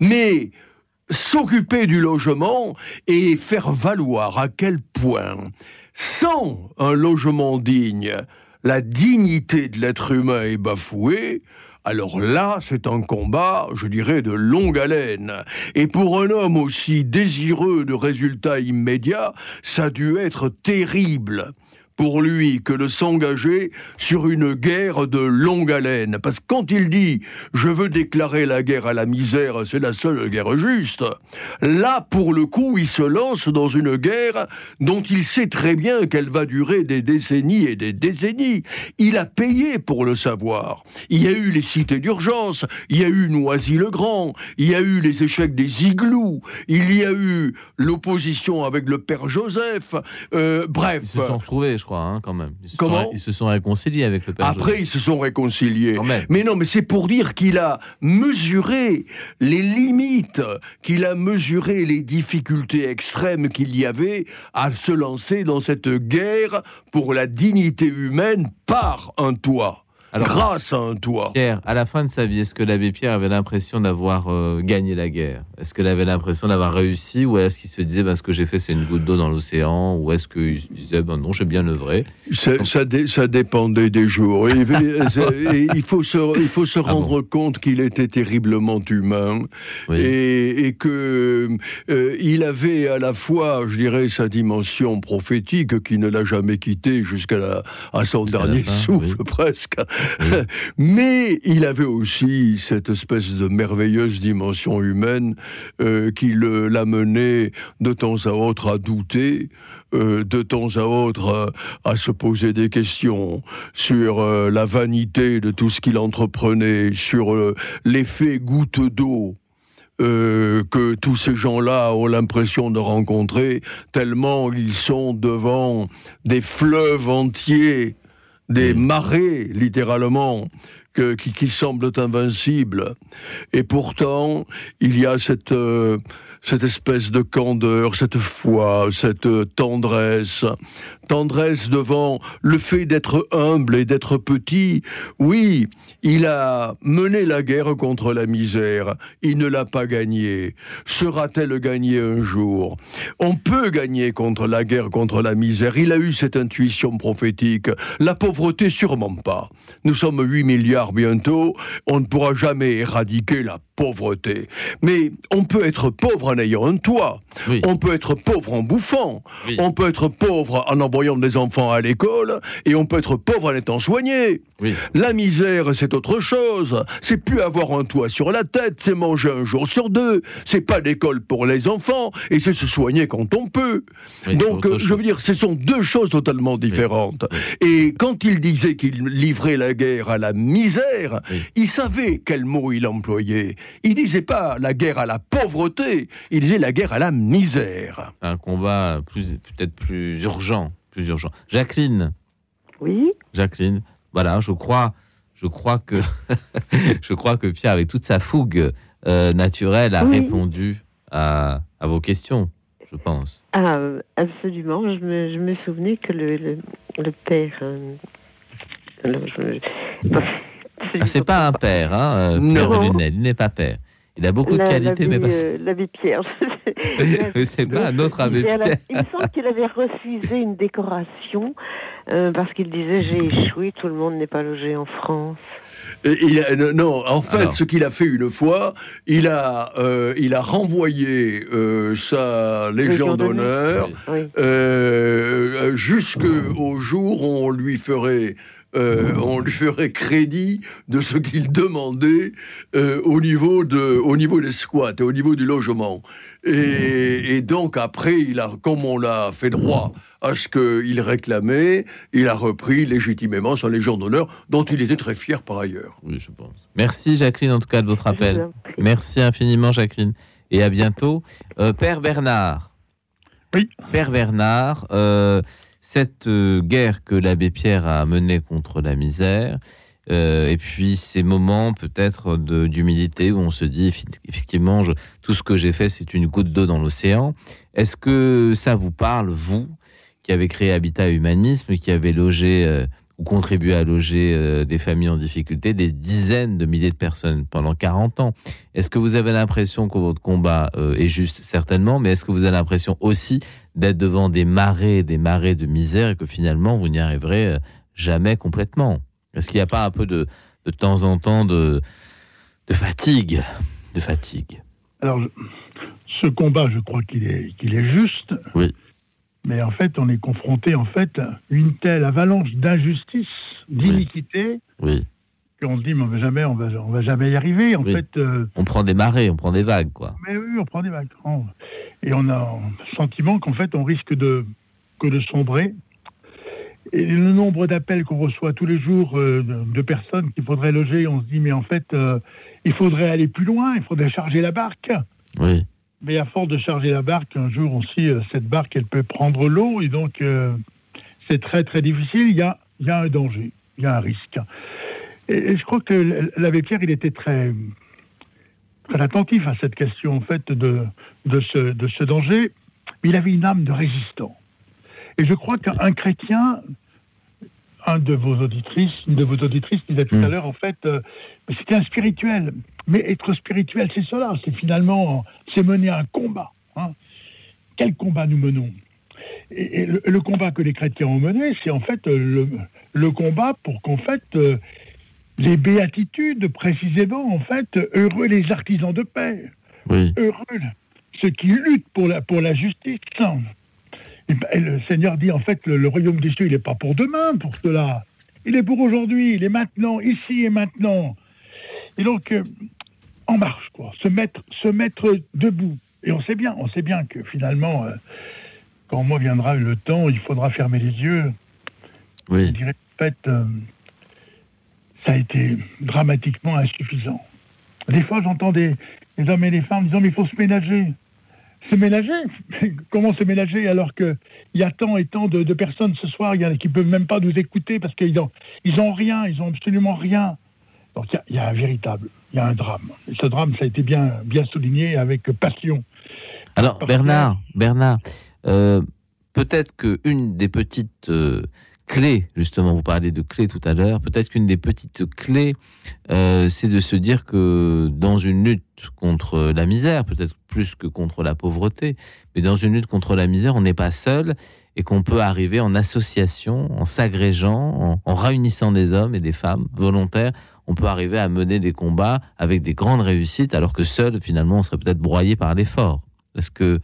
Mais s'occuper du logement et faire valoir à quel point, sans un logement digne, la dignité de l'être humain est bafouée, alors là, c'est un combat, je dirais, de longue haleine. Et pour un homme aussi désireux de résultats immédiats, ça a dû être terrible pour lui que de s'engager sur une guerre de longue haleine. Parce que quand il dit « je veux déclarer la guerre à la misère, c'est la seule guerre juste », là, pour le coup, il se lance dans une guerre dont il sait très bien qu'elle va durer des décennies et des décennies. Il a payé pour le savoir. Il y a eu les cités d'urgence, il y a eu Noisy-le-Grand, il y a eu les échecs des igloos, il y a eu l'opposition avec le père Joseph, euh, bref. Ils se sont retrouvés, je crois, hein, quand même. Ils se Comment sont, Ils se sont réconciliés avec le père Après, ils se sont réconciliés. Mais non, mais c'est pour dire qu'il a mesuré les limites, qu'il a mesuré les difficultés extrêmes qu'il y avait à se lancer dans cette guerre pour la dignité humaine par un toit. Grâce à un toit. Pierre, à la fin de sa vie, est-ce que l'abbé Pierre avait l'impression d'avoir euh, gagné la guerre? Est-ce qu'il avait l'impression d'avoir réussi Ou est-ce qu'il se disait, ben, ce que j'ai fait, c'est une goutte d'eau dans l'océan Ou est-ce qu'il se disait, ben, non, j'ai bien œuvré? Ça, ça, dé- ça dépendait des jours. Et, et il faut se, il faut se rendre compte qu'il était terriblement humain et, et que euh, il avait à la fois, je dirais, sa dimension prophétique qui ne l'a jamais quitté jusqu'à à son dernier fin, souffle presque. Mais il avait aussi cette espèce de merveilleuse dimension humaine euh, qui l'amenait de temps à autre à douter, euh, de temps à autre à se poser des questions sur euh, la vanité de tout ce qu'il entreprenait, sur euh, l'effet goutte d'eau que tous ces gens-là ont l'impression de rencontrer, tellement ils sont devant des fleuves entiers, des marées, littéralement, que- qui, qui semblent invincibles. Et pourtant, il y a cette, euh, cette espèce de candeur, cette foi, cette euh, tendresse, tendresse devant le fait d'être humble et d'être petit. Oui, il a mené la guerre contre la misère. Il ne l'a pas gagnée. Sera-t-elle gagnée un jour? On peut gagner contre la guerre, contre la misère. Il a eu cette intuition prophétique. La pauvreté, sûrement pas. Nous sommes 8 milliards bientôt. On ne pourra jamais éradiquer la pauvreté. Mais on peut être pauvre en ayant un toit. On peut être pauvre en bouffant. On peut être pauvre en envoyant des enfants à l'école. Et on peut être pauvre en étant soigné. La misère, c'est autre chose. C'est plus avoir un toit sur la tête, c'est manger un jour sur deux. C'est pas l'école pour les enfants et c'est se soigner quand on peut. Donc, je veux dire, ce sont deux choses totalement différentes. Et quand il disait qu'il livrait la guerre à la misère, il savait quel mot il employait. Il disait pas la guerre à la pauvreté, il disait la guerre à la misère. Un combat plus peut-être plus urgent, plus urgent. Jacqueline. Oui. Jacqueline. Voilà, je crois, je crois que je crois que Pierre, avec toute sa fougue euh, naturelle, a Oui. répondu à, à vos questions. Je pense. Ah, euh, absolument. Je me, je me souvenais que le, le, le père. euh, alors, je- bon, Ah, c'est pas un père, hein, euh, Pierre Non. Lunel. Il n'est pas père. Il a beaucoup de qualités, mais pas. euh, l'abbé Pierre. c'est pas un autre abbé la- Pierre. il me semble qu'il avait refusé une décoration euh, parce qu'il disait j'ai échoué, tout le monde n'est pas logé en France. Et il a- non, en fait, ce qu'il a fait une fois, il a, euh, il a renvoyé euh, sa Légion d'honneur, oui. euh, jusqu'au jour où on lui ferait. Euh, on lui ferait crédit de ce qu'il demandait euh, au niveau de, au niveau des squats et au niveau du logement. Et, et donc après, il a, comme on l'a fait droit à ce qu'il réclamait, il a repris légitimement sa Légion d'honneur, dont il était très fier par ailleurs. Oui, je pense. Merci Jacqueline en tout cas de votre appel. Merci infiniment Jacqueline et à bientôt. Euh, Père Bernard. Oui. Père Bernard, euh, cette euh, guerre que l'abbé Pierre a menée contre la misère, euh, et puis ces moments peut-être d'humilité où on se dit effectivement tout ce que j'ai fait c'est une goutte d'eau dans l'océan. Est-ce que ça vous parle, vous, qui avez créé Habitat Humanisme, qui avez logé euh, ou contribué à loger euh, des familles en difficulté, des dizaines de milliers de personnes pendant 40 ans. Est-ce que vous avez l'impression que votre combat euh, est juste? Certainement, mais est-ce que vous avez l'impression aussi d'être devant des marées, des marées de misère et que finalement vous n'y arriverez euh, jamais complètement? Est-ce qu'il n'y a pas un peu de, de temps en temps de, de fatigue? De fatigue Alors, ce combat, je crois qu'il est, qu'il est juste. Oui. Mais en fait, on est confronté en fait à une telle avalanche d'injustice, d'iniquité, Oui. qu'on se dit, mais on va jamais, on va, on va jamais y arriver. En Oui. fait, euh, On prend des marées, on prend des vagues, quoi. mais oui, on prend des vagues. Et on a le sentiment qu'en fait, on risque de, que de sombrer. Et le nombre d'appels qu'on reçoit tous les jours euh, de, de personnes qu'il faudrait loger, on se dit, mais en fait, euh, il faudrait aller plus loin, il faudrait charger la barque. Oui. Mais à force de charger la barque, un jour aussi, euh, cette barque, elle peut prendre l'eau, et donc euh, c'est très très difficile. Il y, a, il y a un danger, il y a un risque. Et, je crois que l'abbé Pierre, il était très, très attentif à cette question, en fait, de, ce, de ce danger. Il avait une âme de résistant. Et je crois qu'un chrétien, un de vos auditrices, une de vos auditrices disait tout à l'heure, en fait, euh, c'était un spirituel. Mais être spirituel, c'est cela. C'est finalement, c'est mener un combat. hein. Quel combat nous menons? Et, et le, le combat que les chrétiens ont mené, c'est en fait euh, le, le combat pour qu'en fait euh, les béatitudes, précisément, en fait, heureux les artisans de paix, Oui. heureux ceux qui luttent pour la, pour la justice. Et ben, le Seigneur dit en fait le, le royaume des cieux, il n'est pas pour demain, pour cela. Il est pour aujourd'hui, il est maintenant, ici et maintenant. Et donc, euh, en marche, quoi. Se mettre, se mettre debout. Et on sait bien, on sait bien que finalement, euh, quand moi viendra le temps, il faudra fermer les yeux. Oui. Je dirais, en fait, euh, ça a été dramatiquement insuffisant. Des fois, j'entends des, des hommes et des femmes disant, mais il faut se ménager. Se ménager Comment se ménager alors qu'il y a tant et tant de, de personnes ce soir, y a qui ne peuvent même pas nous écouter parce qu'ils n'ont ils ont rien, ils n'ont absolument rien. Donc il y a- il y, a un véritable, il y a un drame. Et ce drame, ça a été bien, bien souligné avec passion. Alors Bernard, Bernard, euh, peut-être qu'une des petites euh, clés, justement, vous parlez de clés tout à l'heure, peut-être qu'une des petites clés, euh, c'est de se dire que dans une lutte contre la misère, peut-être plus que contre la pauvreté, mais dans une lutte contre la misère, on n'est pas seul et qu'on peut arriver en association, en s'agrégeant, en, réunissant des hommes et des femmes volontaires, on peut arriver à mener des combats avec des grandes réussites, alors que seul, finalement, on serait peut-être broyé par l'effort. Est-ce que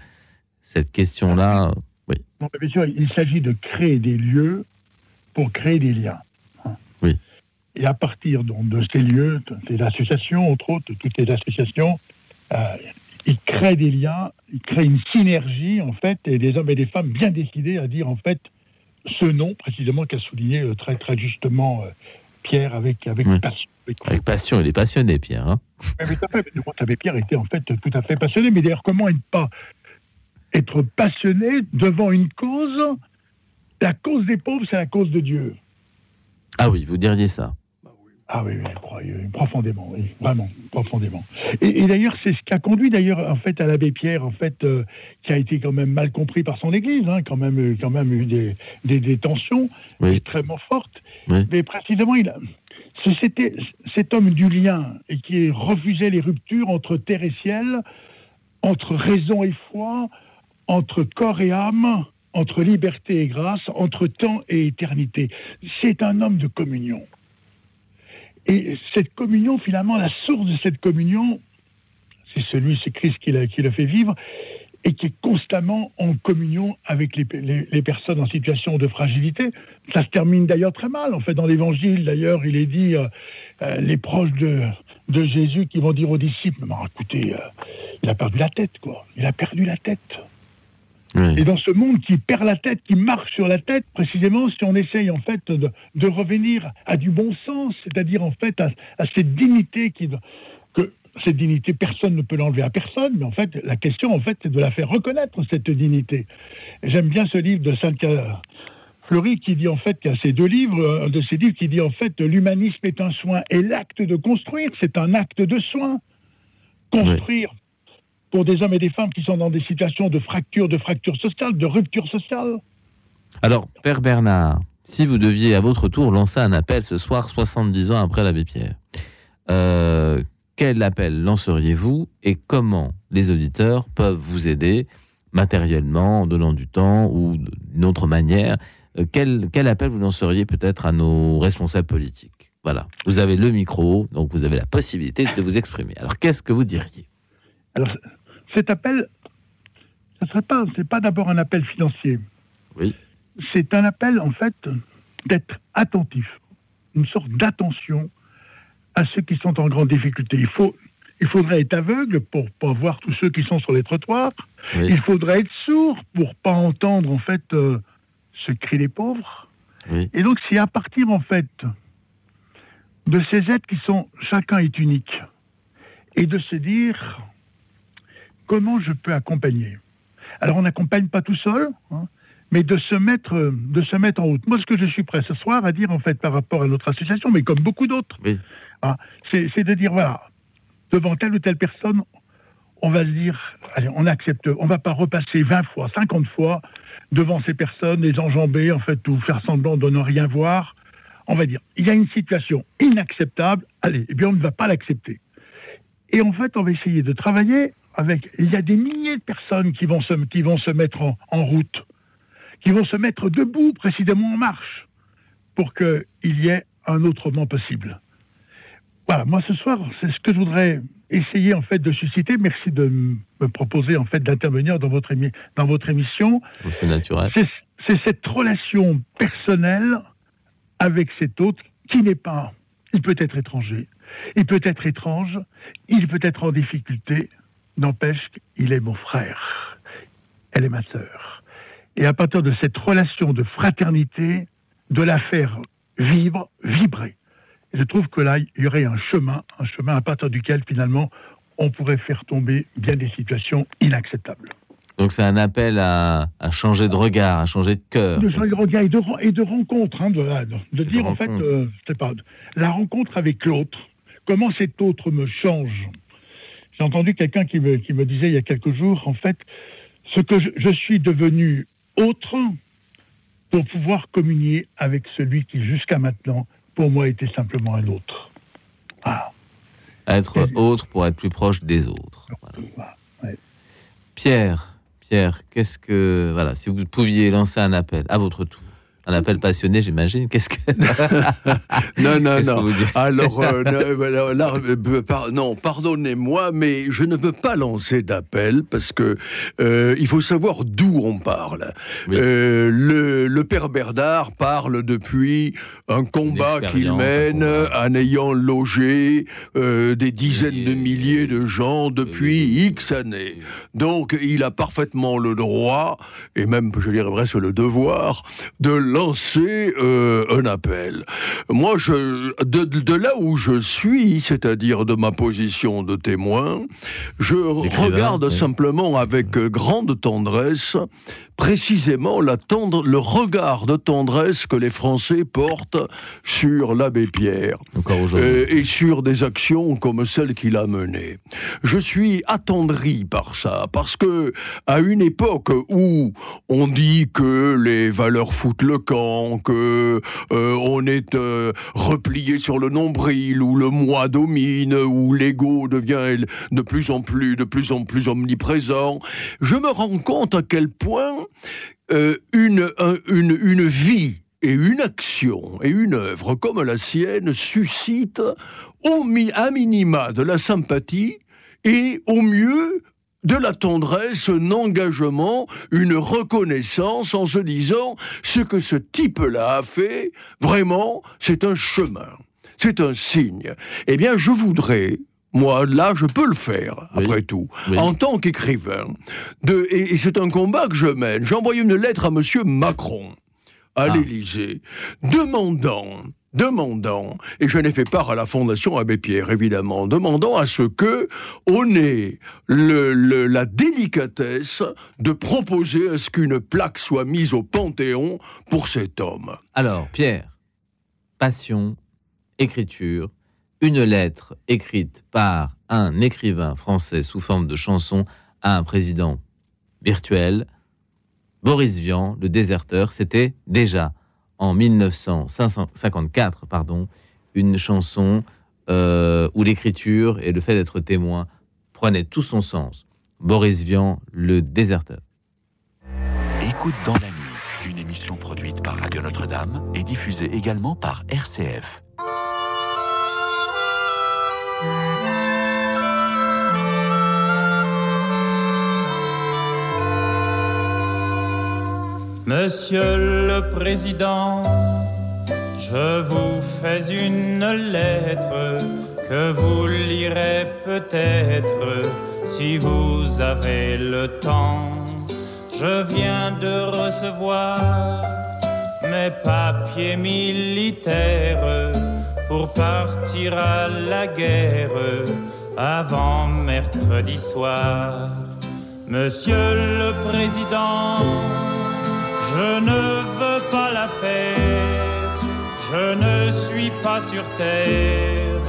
cette question-là, oui, bien sûr, il s'agit de créer des lieux pour créer des liens. Oui. Et à partir donc, de ces lieux, de ces associations, entre autres, toutes les associations, euh, ils créent des liens, ils créent une synergie, en fait, et des hommes et des femmes bien décidés à dire, en fait, ce nom, précisément, qu'a souligné euh, très, très justement euh, Pierre avec, avec Oui. passion. avec avec passion, il est passionné, Pierre. hein. oui, oui, tout à fait. Mais Pierre était en fait tout à fait passionné. Mais d'ailleurs, comment ne pas être passionné devant une cause La cause des pauvres, c'est la cause de Dieu. ah oui, vous diriez ça. Ah oui, oui, oui, profondément, oui, vraiment, profondément. Et, et d'ailleurs, c'est ce qui a conduit d'ailleurs en fait à l'abbé Pierre, en fait, euh, qui a été quand même mal compris par son Église, hein, quand même, euh, quand même eu des, des, des tensions extrêmement fortes. Oui. Mais précisément, il a, c'était cet homme du lien et qui refusait les ruptures entre terre et ciel, entre raison et foi, entre corps et âme, entre liberté et grâce, entre temps et éternité. C'est un homme de communion. Et cette communion, finalement, la source de cette communion, c'est celui, c'est Christ qui, l'a- qui le fait vivre, et qui est constamment en communion avec les, personnes en situation de fragilité. Ça se termine d'ailleurs très mal. En fait, dans l'Évangile, d'ailleurs, il est dit, euh, euh, les proches de, Jésus qui vont dire aux disciples, Mais écoutez, euh, il a perdu la tête, quoi. Il a perdu la tête. Et dans ce monde qui perd la tête, qui marche sur la tête, précisément, si on essaye en fait de, de revenir à du bon sens, c'est-à-dire en fait à, à cette dignité qui, que cette dignité, personne ne peut l'enlever à personne, mais en fait la question en fait c'est de la faire reconnaître cette dignité. J'aime bien ce livre de Sainte Fleury qui dit en fait a ces deux livres, un de ces livres qui dit en fait l'humanisme est un soin et l'acte de construire c'est un acte de soin. Construire pour des hommes et des femmes qui sont dans des situations de fracture, de fracture sociale, de rupture sociale. Alors, Père Bernard, si vous deviez à votre tour lancer un appel ce soir, 70 ans après l'abbé Pierre, euh, quel appel lanceriez-vous et comment les auditeurs peuvent vous aider matériellement, en donnant du temps ou d'une autre manière Euh, quel, quel appel vous lanceriez peut-être à nos responsables politiques? Voilà, vous avez le micro, donc vous avez la possibilité de vous exprimer. Alors, qu'est-ce que vous diriez? Alors, cet appel, ce ne serait pas, c'est pas d'abord un appel financier. Oui. C'est un appel, en fait, d'être attentif, une sorte d'attention à ceux qui sont en grande difficulté. Il, faut, il faudrait être aveugle pour pas voir tous ceux qui sont sur les trottoirs. Il faudrait être sourd pour pas entendre, en fait, euh, ce cri des pauvres. Et donc, c'est à partir, en fait, de ces êtres qui sont, chacun est unique, et de se dire, comment je peux accompagner Alors, on n'accompagne pas tout seul, hein, mais de se, mettre, de se mettre en route. Moi, ce que je suis prêt ce soir à dire, en fait, par rapport à notre association, mais comme beaucoup d'autres, hein, c'est c'est de dire, voilà, devant telle ou telle personne, on va se dire, allez, on accepte, on va pas repasser 20 fois, 50 fois devant ces personnes, les enjamber, en fait, ou faire semblant de ne rien voir. On va dire, il y a une situation inacceptable, allez, eh bien, on ne va pas l'accepter. Et en fait, on va essayer de travailler avec. Il y a des milliers de personnes qui vont se, qui vont se mettre en, en route, qui vont se mettre debout, précisément en marche, pour qu'il y ait un autre moment possible. Voilà, moi ce soir, c'est ce que je voudrais essayer en fait de susciter. Merci de me proposer en fait d'intervenir dans votre, émi- dans votre émission. C'est naturel. C'est cette relation personnelle avec cet autre qui n'est pas, il peut être étranger, Il peut être étrange, il peut être en difficulté, n'empêche qu'il est mon frère, elle est ma sœur. Et à partir de cette relation de fraternité, de la faire vivre, vibrer. Et je trouve que là, il y aurait un chemin, un chemin à partir duquel finalement on pourrait faire tomber bien des situations inacceptables. Donc c'est un appel à, à changer de regard, à changer de cœur. De changer de regard et de, et de rencontre, hein, de, dire en fait, euh, je sais pas, la rencontre avec l'autre, comment cet autre me change. J'ai entendu quelqu'un qui me, qui me disait il y a quelques jours, en fait, ce que je, je suis devenu autre pour pouvoir communier avec celui qui jusqu'à maintenant, pour moi, était simplement un autre. Être autre pour être plus proche des autres. Voilà. Pierre, Pierre, qu'est-ce que voilà, si vous pouviez lancer un appel à votre tour, un appel passionné, j'imagine. Qu'est-ce que Non, non, non. Alors, euh, là, euh, par- non, pardonnez-moi, mais je ne veux pas lancer d'appel parce que euh, il faut savoir d'où on parle. Euh, le, le père Bernard parle depuis un combat qu'il mène en ayant logé des dizaines de milliers de gens depuis X années. Donc, il a parfaitement le droit, et même, je dirais presque le devoir, de lancer euh, un appel. Moi, je, de, de là où je suis, c'est-à-dire de ma position de témoin, je regarde simplement avec euh, grande tendresse précisément la tendre, le regard de tendresse que les Français portent sur l'abbé Pierre euh, et sur des actions comme celles qu'il a menées. Je suis attendri par ça parce que à une époque où on dit que les valeurs foutent le camp, que euh, on est euh, replié sur le nombril, où le moi domine, où l'ego devient de plus en plus, de plus en plus omniprésent, je me rends compte à quel point euh, une, un- une, une vie et une action et une œuvre comme la sienne suscite au mi, à minima de la sympathie et au mieux de la tendresse, un engagement, une reconnaissance en se disant ce que ce type-là a fait, vraiment, c'est un chemin, c'est un signe. Eh bien, je voudrais, moi, là, je peux le faire, après tout, en tant qu'écrivain. De, et, et c'est un combat que je mène. J'ai envoyé une lettre à Monsieur Macron, à l'Élysée, demandant demandant, et je n'ai fait part à la Fondation Abbé Pierre, évidemment, demandant à ce que on ait le- le- la délicatesse de proposer à ce qu'une plaque soit mise au Panthéon pour cet homme. Alors, Pierre, passion, écriture, une lettre écrite par un écrivain français sous forme de chanson à un président virtuel, Boris Vian, le déserteur, c'était déjà en 1954, pardon, une chanson euh, où l'écriture et le fait d'être témoin prenaient tout son sens. Boris Vian, le déserteur. Écoute dans la nuit, une émission produite par Radio Notre-Dame et diffusée également par RCF. Monsieur le Président, je vous fais une lettre que vous lirez peut-être si vous avez le temps. Je viens de recevoir mes papiers militaires pour partir à la guerre avant mercredi soir. Monsieur le Président, je ne veux pas la faire, je ne suis pas sur terre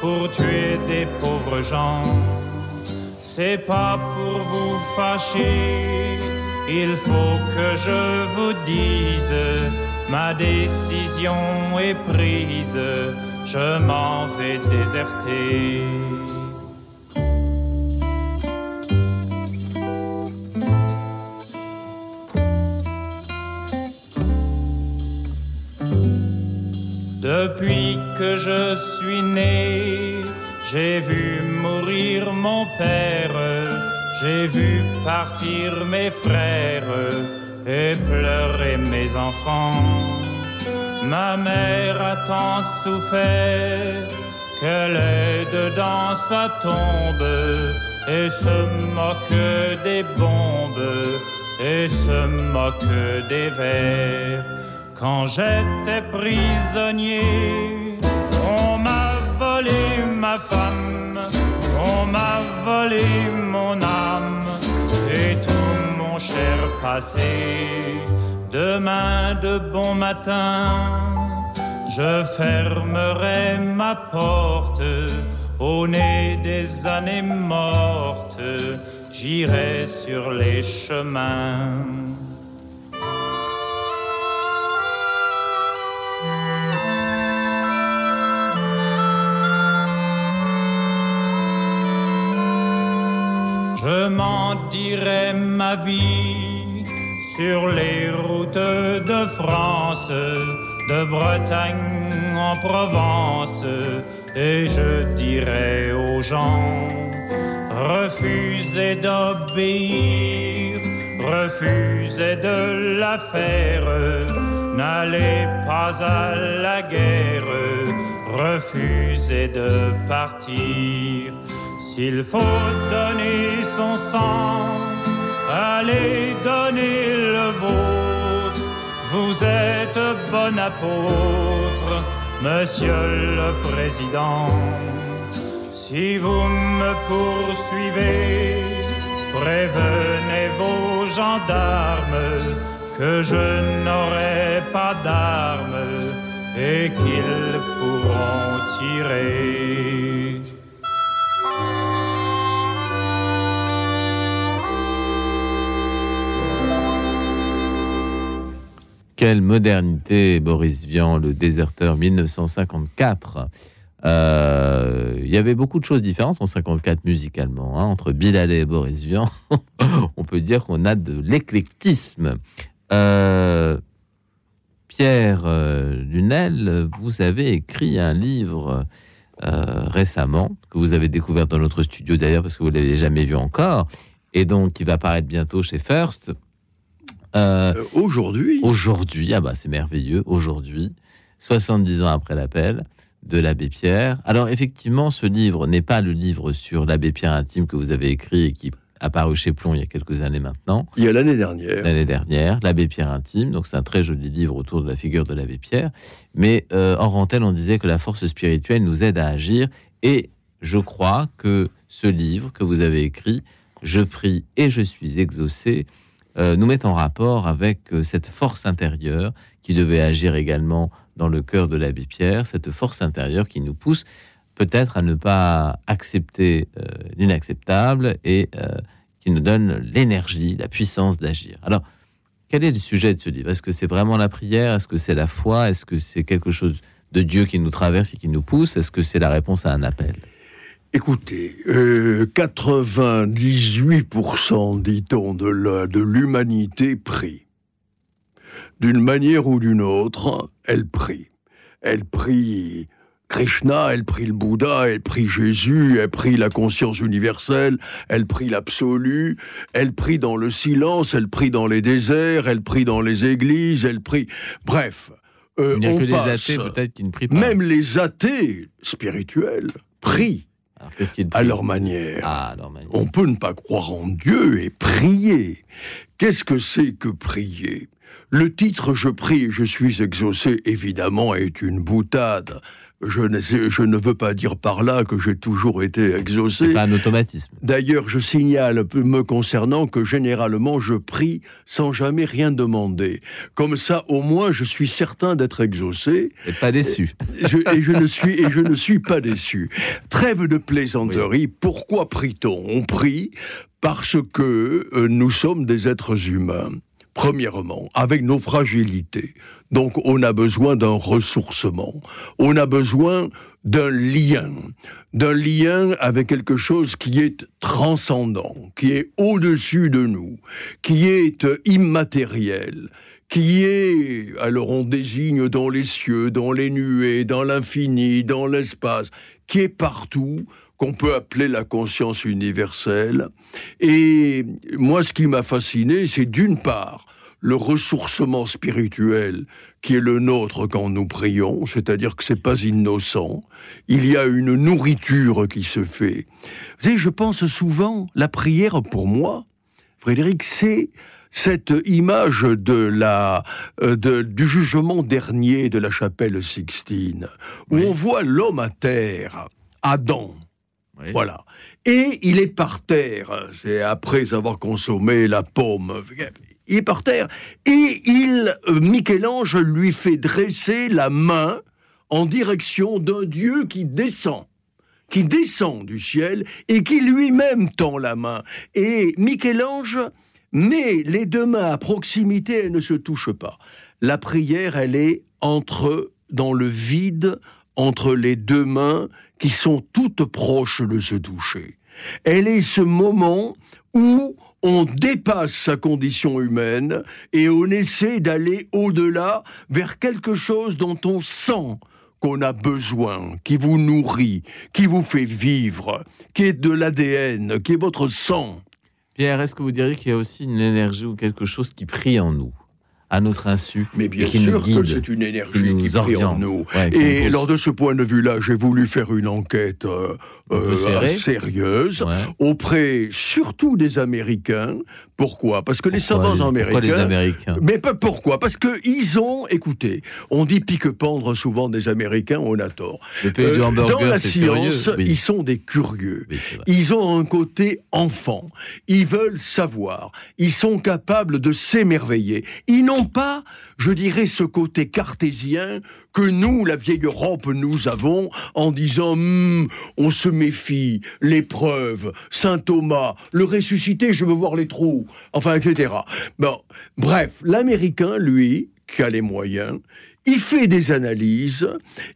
pour tuer des pauvres gens. C'est pas pour vous fâcher, il faut que je vous dise, ma décision est prise, je m'en vais déserter. Depuis que je suis né, j'ai vu mourir mon père, j'ai vu partir mes frères et pleurer mes enfants. Ma mère a tant souffert qu'elle est dedans sa tombe et se moque des bombes et se moque des vers. Quand j'étais prisonnier, on m'a volé ma femme, on m'a volé mon âme et tout mon cher passé. Demain de bon matin, je fermerai ma porte au nez des années mortes. J'irai sur les chemins. Je m'en dirai ma vie sur les routes de France, de Bretagne en Provence, et je dirai aux gens, refusez d'obéir, refusez de la faire, n'allez pas à la guerre, refusez de partir. S'il faut donner son sang, allez donner le vôtre. Vous êtes bon apôtre, monsieur le président. Si vous me poursuivez, prévenez vos gendarmes que je n'aurai pas d'armes et qu'ils pourront tirer. Quelle modernité, Boris Vian, le déserteur 1954. Euh, il y avait beaucoup de choses différentes en 54 musicalement. hein, entre Bilal et Boris Vian, on peut dire qu'on a de l'éclectisme. Euh, Pierre euh, Lunel, vous avez écrit un livre récemment que vous avez découvert dans notre studio d'ailleurs parce que vous l'avez jamais vu encore et donc qui va paraître bientôt chez First. Euh, aujourd'hui Aujourd'hui, ah bah c'est merveilleux, aujourd'hui, 70 ans après l'appel de l'abbé Pierre. Alors effectivement, ce livre n'est pas le livre sur l'abbé Pierre intime que vous avez écrit et qui a paru chez Plomb il y a quelques années maintenant. Il y a l'année dernière. L'année dernière, l'abbé Pierre intime. Donc c'est un très joli livre autour de la figure de l'abbé Pierre. Mais euh, en rentelle, on disait que la force spirituelle nous aide à agir. Et je crois que ce livre que vous avez écrit, Je prie et je suis exaucé, euh, nous met en rapport avec euh, cette force intérieure qui devait agir également dans le cœur de l'abbé Pierre, cette force intérieure qui nous pousse peut-être à ne pas accepter euh, l'inacceptable et euh, qui nous donne l'énergie, la puissance d'agir. Alors, quel est le sujet de ce livre? Est-ce que c'est vraiment la prière? Est-ce que c'est la foi? Est-ce que c'est quelque chose de Dieu qui nous traverse et qui nous pousse? Est-ce que c'est la réponse à un appel? Écoutez, euh, 98%, dit-on, de l'humanité prie. D'une manière ou d'une autre, elle prie. Elle prie Krishna, elle prie le Bouddha, elle prie Jésus, elle prie la conscience universelle, elle prie l'absolu, elle prie dans le silence, elle prie dans les déserts, elle prie dans les églises, elle prie... Bref, euh, Il n'y a on que passe. athées peut-être qui ne prient pas. Même les athées spirituels prient à leur manière. Ah, On peut ne pas croire en Dieu et prier. Qu'est-ce que c'est que prier? Le titre Je prie et je suis exaucé, évidemment, est une boutade. Je ne, sais- je ne veux pas dire par là que j'ai toujours été exaucé. pas un automatisme. D'ailleurs, je signale me concernant que généralement je prie sans jamais rien demander. Comme ça, au moins, je suis certain d'être exaucé. Et pas déçu. Je- et, je ne suis, et je ne suis pas déçu. Trêve de plaisanterie. Pourquoi prie-t-on? On prie parce que euh, nous sommes des êtres humains. Premièrement, avec nos fragilités. Donc, on a besoin d'un ressourcement. On a besoin d'un lien. D'un lien avec quelque chose qui est transcendant, qui est au-dessus de nous, qui est immatériel, qui est, alors on désigne dans les cieux, dans les nuées, dans l'infini, dans l'espace, qui est partout, qu'on peut appeler la conscience universelle. Et moi, ce qui m'a fasciné, c'est d'une part le ressourcement spirituel qui est le nôtre quand nous prions, c'est-à-dire que c'est pas innocent. Il y a une nourriture qui se fait. Vous savez, je pense souvent, la prière pour moi, Frédéric, c'est cette image de la, euh, de, du jugement dernier de la chapelle Sixtine, où on voit l'homme à terre, Adam. Voilà. Et il est par terre, c'est après avoir consommé la pomme. Il est par terre. Et il, Michel-Ange lui fait dresser la main en direction d'un Dieu qui descend qui descend du ciel et qui lui-même tend la main. Et Michel-Ange met les deux mains à proximité et ne se touche pas. La prière, elle est entre, dans le vide, entre les deux mains qui sont toutes proches de se toucher. Elle est ce moment où on dépasse sa condition humaine et on essaie d'aller au-delà vers quelque chose dont on sent qu'on a besoin, qui vous nourrit, qui vous fait vivre, qui est de l'ADN, qui est votre sang. Pierre, est-ce que vous diriez qu'il y a aussi une énergie ou quelque chose qui prie en nous? À notre insu. Mais bien et qui sûr nous guide, que c'est une énergie qui nous qui prie en oriente. nous. Ouais, et pousse. lors de ce point de vue-là, j'ai voulu faire une enquête euh, euh, sérieuse auprès surtout des Américains. Pourquoi? Parce que les savants les- américains. pourquoi les Américains? Mais pas pourquoi? Parce que ils ont, écoutez, on dit pique-pendre souvent des Américains, on a tort. Le pays du hamburger, dans la science, curieux, oui. ils sont des curieux. Ils ont un côté enfant. Ils veulent savoir. Ils sont capables de s'émerveiller. Ils n'ont pas, je dirais, ce côté cartésien que nous, la vieille Europe, nous avons en disant Hum, on se méfie, l'épreuve, saint Thomas, le ressuscité, je veux voir les trous, enfin, etc. Bon, bref, l'Américain, lui, qui a les moyens, il fait des analyses,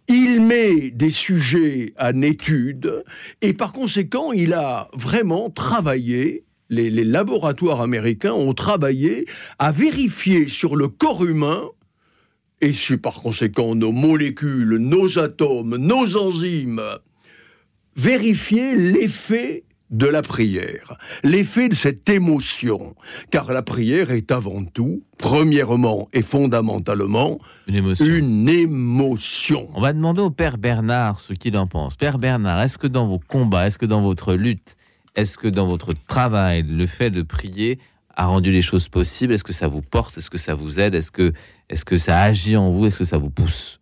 il met des sujets en étude, et par conséquent, il a vraiment travaillé, les, les laboratoires américains ont travaillé à vérifier sur le corps humain, et sur par conséquent nos molécules, nos atomes, nos enzymes, vérifier l'effet de la prière, l'effet de cette émotion, car la prière est avant tout, premièrement et fondamentalement, une émotion. Une émotion. On va demander au Père Bernard ce qu'il en pense. Père Bernard, est-ce que dans vos combats, est-ce que dans votre lutte, est-ce que dans votre travail, le fait de prier a rendu les choses possibles? Est-ce que ça vous porte? Est-ce que ça vous aide? Est-ce que, est que ça agit en vous? Est-ce que ça vous pousse?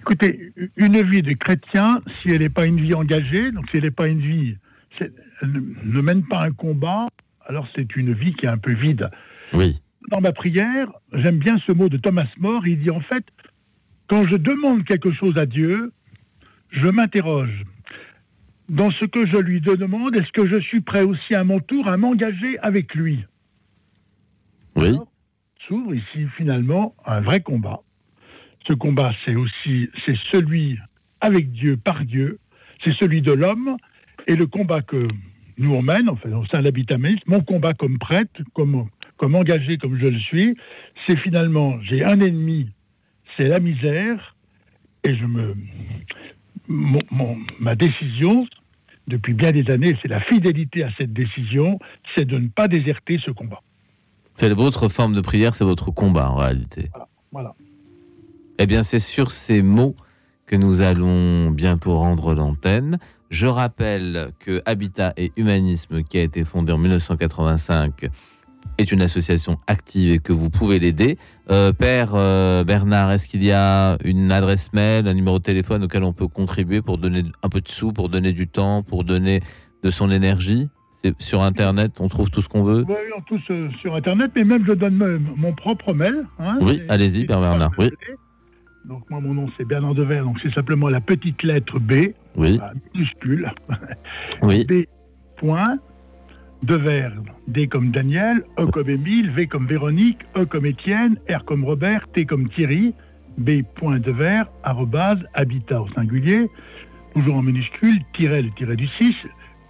Écoutez, une vie de chrétien, si elle n'est pas une vie engagée, donc si elle n'est pas une vie, elle ne- ne mène pas un combat, alors c'est une vie qui est un peu vide. Oui. Dans ma prière, j'aime bien ce mot de Thomas More, il dit en fait, quand je demande quelque chose à Dieu, je m'interroge. Dans ce que je lui demande, est-ce que je suis prêt aussi à mon tour à m'engager avec lui Oui. S'ouvre ici finalement un vrai combat. Ce combat, c'est aussi c'est celui avec Dieu, par Dieu, c'est celui de l'homme, et le combat que nous on mène, enfin, au sein de l'habitamisme, mon combat comme prêtre, comme, comme engagé comme je le suis, c'est finalement, j'ai un ennemi, c'est la misère, et je me, mon- mon- ma décision, depuis bien des années, c'est la fidélité à cette décision, c'est de ne pas déserter ce combat. C'est votre forme de prière, c'est votre combat en réalité. Voilà. Eh bien, c'est sur ces mots que nous allons bientôt rendre l'antenne. Je rappelle que Habitat et Humanisme, qui a été fondé en 1985, est une association active et que vous pouvez l'aider. Euh, Père euh, Bernard, est-ce qu'il y a une adresse mail, un numéro de téléphone auquel on peut contribuer pour donner un peu de sous, pour donner du temps, pour donner de son énergie? Sur Internet, on trouve tout ce qu'on veut? Oui, on tous euh, sur Internet, mais même je donne mon propre mail. hein, Oui, allez-y, Père Bernard. Oui. Donc moi, mon nom, c'est Bernard Devers, donc c'est simplement la petite lettre B, Oui. minuscule. Oui. B. Point, Devers, D comme Daniel, E comme Émile, V comme Véronique, E comme Étienne, R comme Robert, T comme Thierry, B. Point Devers, arrobase, habitat au singulier, toujours en minuscule, tiret le tiret du 6,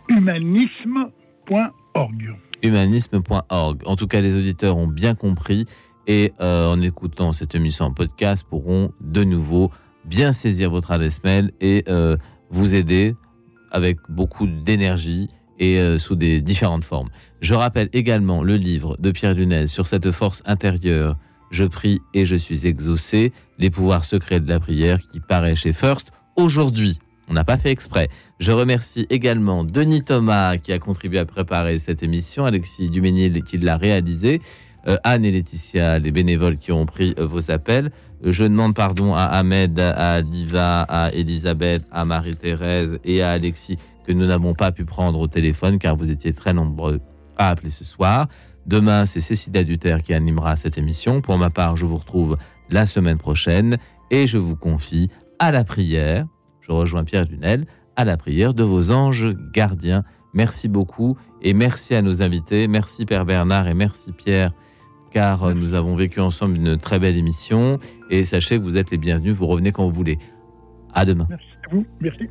humanisme.org. humanisme.org. En tout cas, les auditeurs ont bien compris et euh, en écoutant cette émission en podcast pourront de nouveau bien saisir votre adresse mail et euh, vous aider avec beaucoup d'énergie et euh, sous des différentes formes. Je rappelle également le livre de Pierre Lunel sur cette force intérieure. Je prie et je suis exaucé. Les pouvoirs secrets de la prière qui paraît chez First aujourd'hui. On n'a pas fait exprès. Je remercie également Denis Thomas qui a contribué à préparer cette émission, Alexis Duménil qui l'a réalisé, euh, Anne et Laetitia, les bénévoles qui ont pris euh, vos appels. Je demande pardon à Ahmed, à Liva, à Elisabeth, à Marie-Thérèse et à Alexis que nous n'avons pas pu prendre au téléphone car vous étiez très nombreux à appeler ce soir. Demain, c'est Cécile Duterre qui animera cette émission. Pour ma part, je vous retrouve la semaine prochaine et je vous confie à la prière. Je rejoins Pierre Dunel à la prière de vos anges gardiens. Merci beaucoup et merci à nos invités. Merci Père Bernard et merci Pierre car euh, nous avons vécu ensemble une très belle émission et sachez que vous êtes les bienvenus. Vous revenez quand vous voulez. À demain. Merci à vous. Merci.